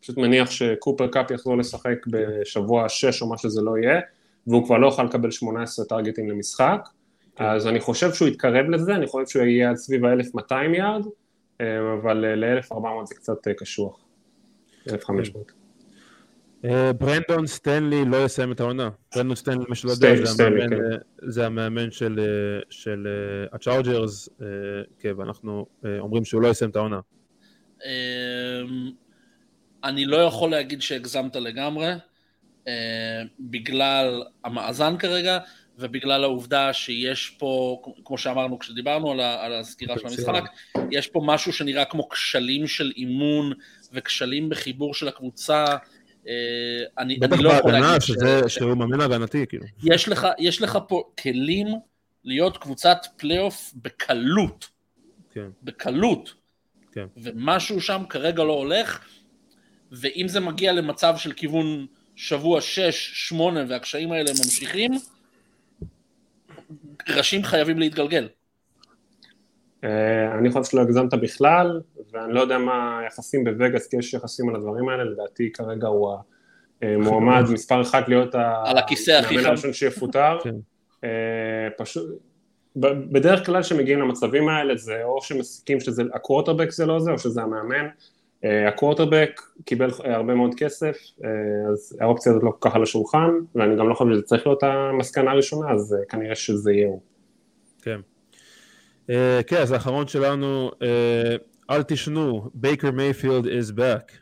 פשוט מניח שקופר קאפ יחזור לשחק בשבוע 6 או מה שזה לא יהיה, והוא כבר לא יוכל לקבל 18 טרגטים למשחק, כן. אז אני חושב שהוא יתקרב לזה, אני חושב שהוא יהיה עד סביב ה-1200 יארד, אה, אבל אה, ל-1400 זה קצת אה, קשוח, 1500. ברנדון סטנלי לא יסיים את העונה. ברנדון סטנלי, מי שלא יודע, זה המאמן כן. של הצ'ארג'רס, כן, ואנחנו אומרים שהוא לא יסיים את העונה. אני לא יכול להגיד שהגזמת לגמרי, בגלל המאזן כרגע, ובגלל העובדה שיש פה, כמו שאמרנו כשדיברנו על, על הסגירה של המשחק, יש פה משהו שנראה כמו כשלים של אימון וכשלים בחיבור של הקבוצה. אה, אני, בטח אני לא יכול להגיד שזה, ש... שהוא מאמן הגנתי, כאילו. יש לך, יש לך פה כלים להיות קבוצת פלייאוף בקלות. כן. בקלות. כן. ומשהו שם כרגע לא הולך, ואם זה מגיע למצב של כיוון שבוע 6-8 והקשיים האלה ממשיכים, ראשים חייבים להתגלגל. אה, אני חושב שלא הגזמת בכלל, ואני לא יודע מה היחסים בווגאס, כי יש יחסים על הדברים האלה, לדעתי כרגע הוא המועמד מספר אחת להיות המאמן הראשון שיפוטר. כן. אה, פשוט, בדרך כלל כשמגיעים למצבים האלה זה או שמסיקים שזה הקווטרבק זה לא זה, או שזה המאמן. אה, הקווטרבק קיבל הרבה מאוד כסף, אז האופציה הזאת לא כל כך על השולחן, ואני גם לא חושב שזה צריך להיות המסקנה הראשונה, אז כנראה שזה יהיה הוא. כן. כן, אז האחרון שלנו, אל תשנו, בייקר מייפילד is back.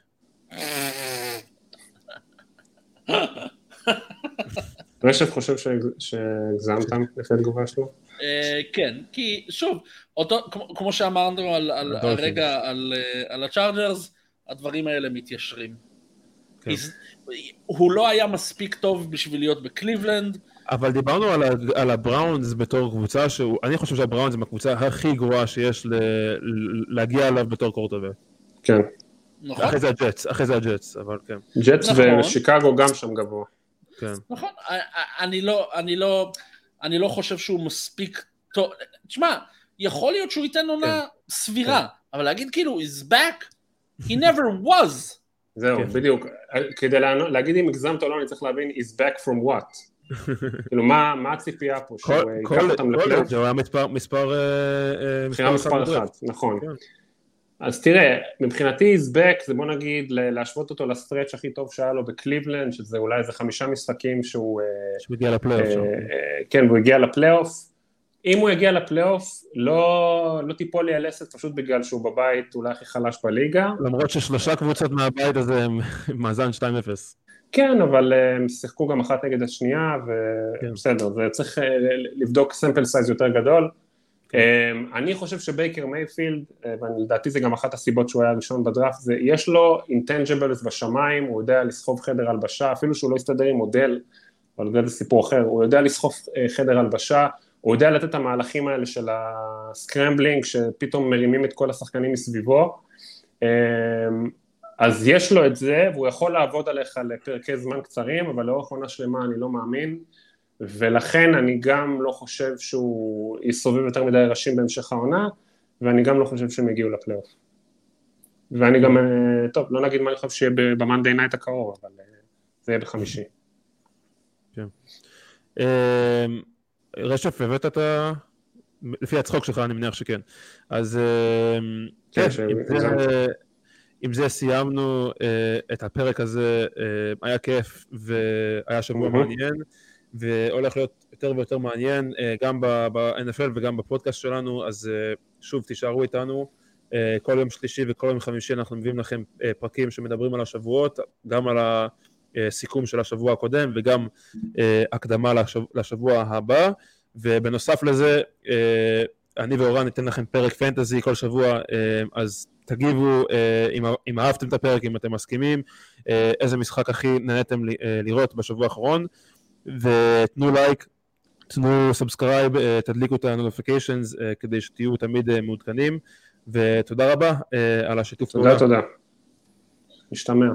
רשף חושב שהגזמת לפי התגובה שלו? כן, כי שוב, כמו שאמרנו על הרגע על הצ'ארג'רס, הדברים האלה מתיישרים. כן. הוא לא היה מספיק טוב בשביל להיות בקליבלנד, אבל דיברנו על, על הבראונס בתור קבוצה שהוא, אני חושב שהבראונס הם הקבוצה הכי גרועה שיש ל, להגיע אליו בתור קוורטרבק. כן. נכון. אחרי זה הג'טס, אחרי זה הג'טס, אבל כן. ג'טס נכון. ושיקגו גם שם גבוה. כן. נכון, אני לא, אני לא, אני לא חושב שהוא מספיק טוב, תשמע, יכול להיות שהוא ייתן עונה כן. סבירה, כן. אבל להגיד כאילו, is back, he never was. זהו, כן. בדיוק. כדי להגיד אם הגזמת או לא, אני צריך להבין, is back from what. כאילו מה הציפייה פה, שהוא ייקח אותם לפלייאוף? זה היה מספר, מספר, אה, אה, מספר מספר אחד, נכון. אז תראה, מבחינתי איזבק זה בוא נגיד להשוות אותו לסטרץ' הכי טוב שהיה לו בקליבלנד, שזה אולי איזה חמישה משחקים שהוא... אה, שהוא הגיע לפלייאוף. כן, והוא הגיע לפלייאוף. אם הוא יגיע לפלייאוף, לא, לא תיפול לי הלסת פשוט בגלל שהוא בבית אולי הכי חלש בליגה. למרות ששלושה קבוצות מהבית הזה הם מאזן 2-0. כן, אבל אה, הם שיחקו גם אחת נגד השנייה, ובסדר, כן. וצריך אה, לבדוק sample size יותר גדול. כן. אה, אני חושב שבייקר מייפילד, ולדעתי זה גם אחת הסיבות שהוא היה ראשון בדראפט, זה יש לו intangibles בשמיים, הוא יודע לסחוב חדר הלבשה, אפילו שהוא לא יסתדר עם אודל, אבל זה סיפור אחר, הוא יודע לסחוב חדר הלבשה, הוא יודע לתת את המהלכים האלה של ה scrambling, שפתאום מרימים את כל השחקנים מסביבו. אז יש לו את זה, והוא יכול לעבוד עליך לפרקי זמן קצרים, אבל לאורך עונה שלמה אני לא מאמין, ולכן אני גם לא חושב שהוא יסובב יותר מדי ראשים בהמשך העונה, ואני גם לא חושב שהם יגיעו לפלייאוף. ואני גם, אה, טוב, לא נגיד מה אני חושב שיהיה ב Monday Night הקרוב, אבל אה, זה יהיה בחמישי. כן. אה, רשף, הבאת את ה... לפי הצחוק שלך אני מניח שכן. אז כן, כן עם זה סיימנו את הפרק הזה, היה כיף והיה שבוע. מעניין, והולך להיות יותר ויותר מעניין uh, גם ב-NFL וגם בפודקאסט שלנו, אז uh, שוב תישארו איתנו, uh, כל יום שלישי וכל יום חמישי אנחנו מביאים לכם פרקים שמדברים על השבועות, גם על הסיכום של השבוע הקודם וגם הקדמה לשבוע, הבא, ובנוסף לזה, אני ואורן ניתן לכם פרק fantasy כל שבוע, אז תגיבו אה, אם, אם אהבתם את הפרק, אם אתם מסכימים, אה, איזה משחק הכי נהניתם אה, לראות בשבוע האחרון, ותנו לייק, תנו subscribe, תדליקו את ה-notifications כדי שתהיו תמיד מעודכנים, ותודה רבה על השיתוף תודה, תודה. משתמע.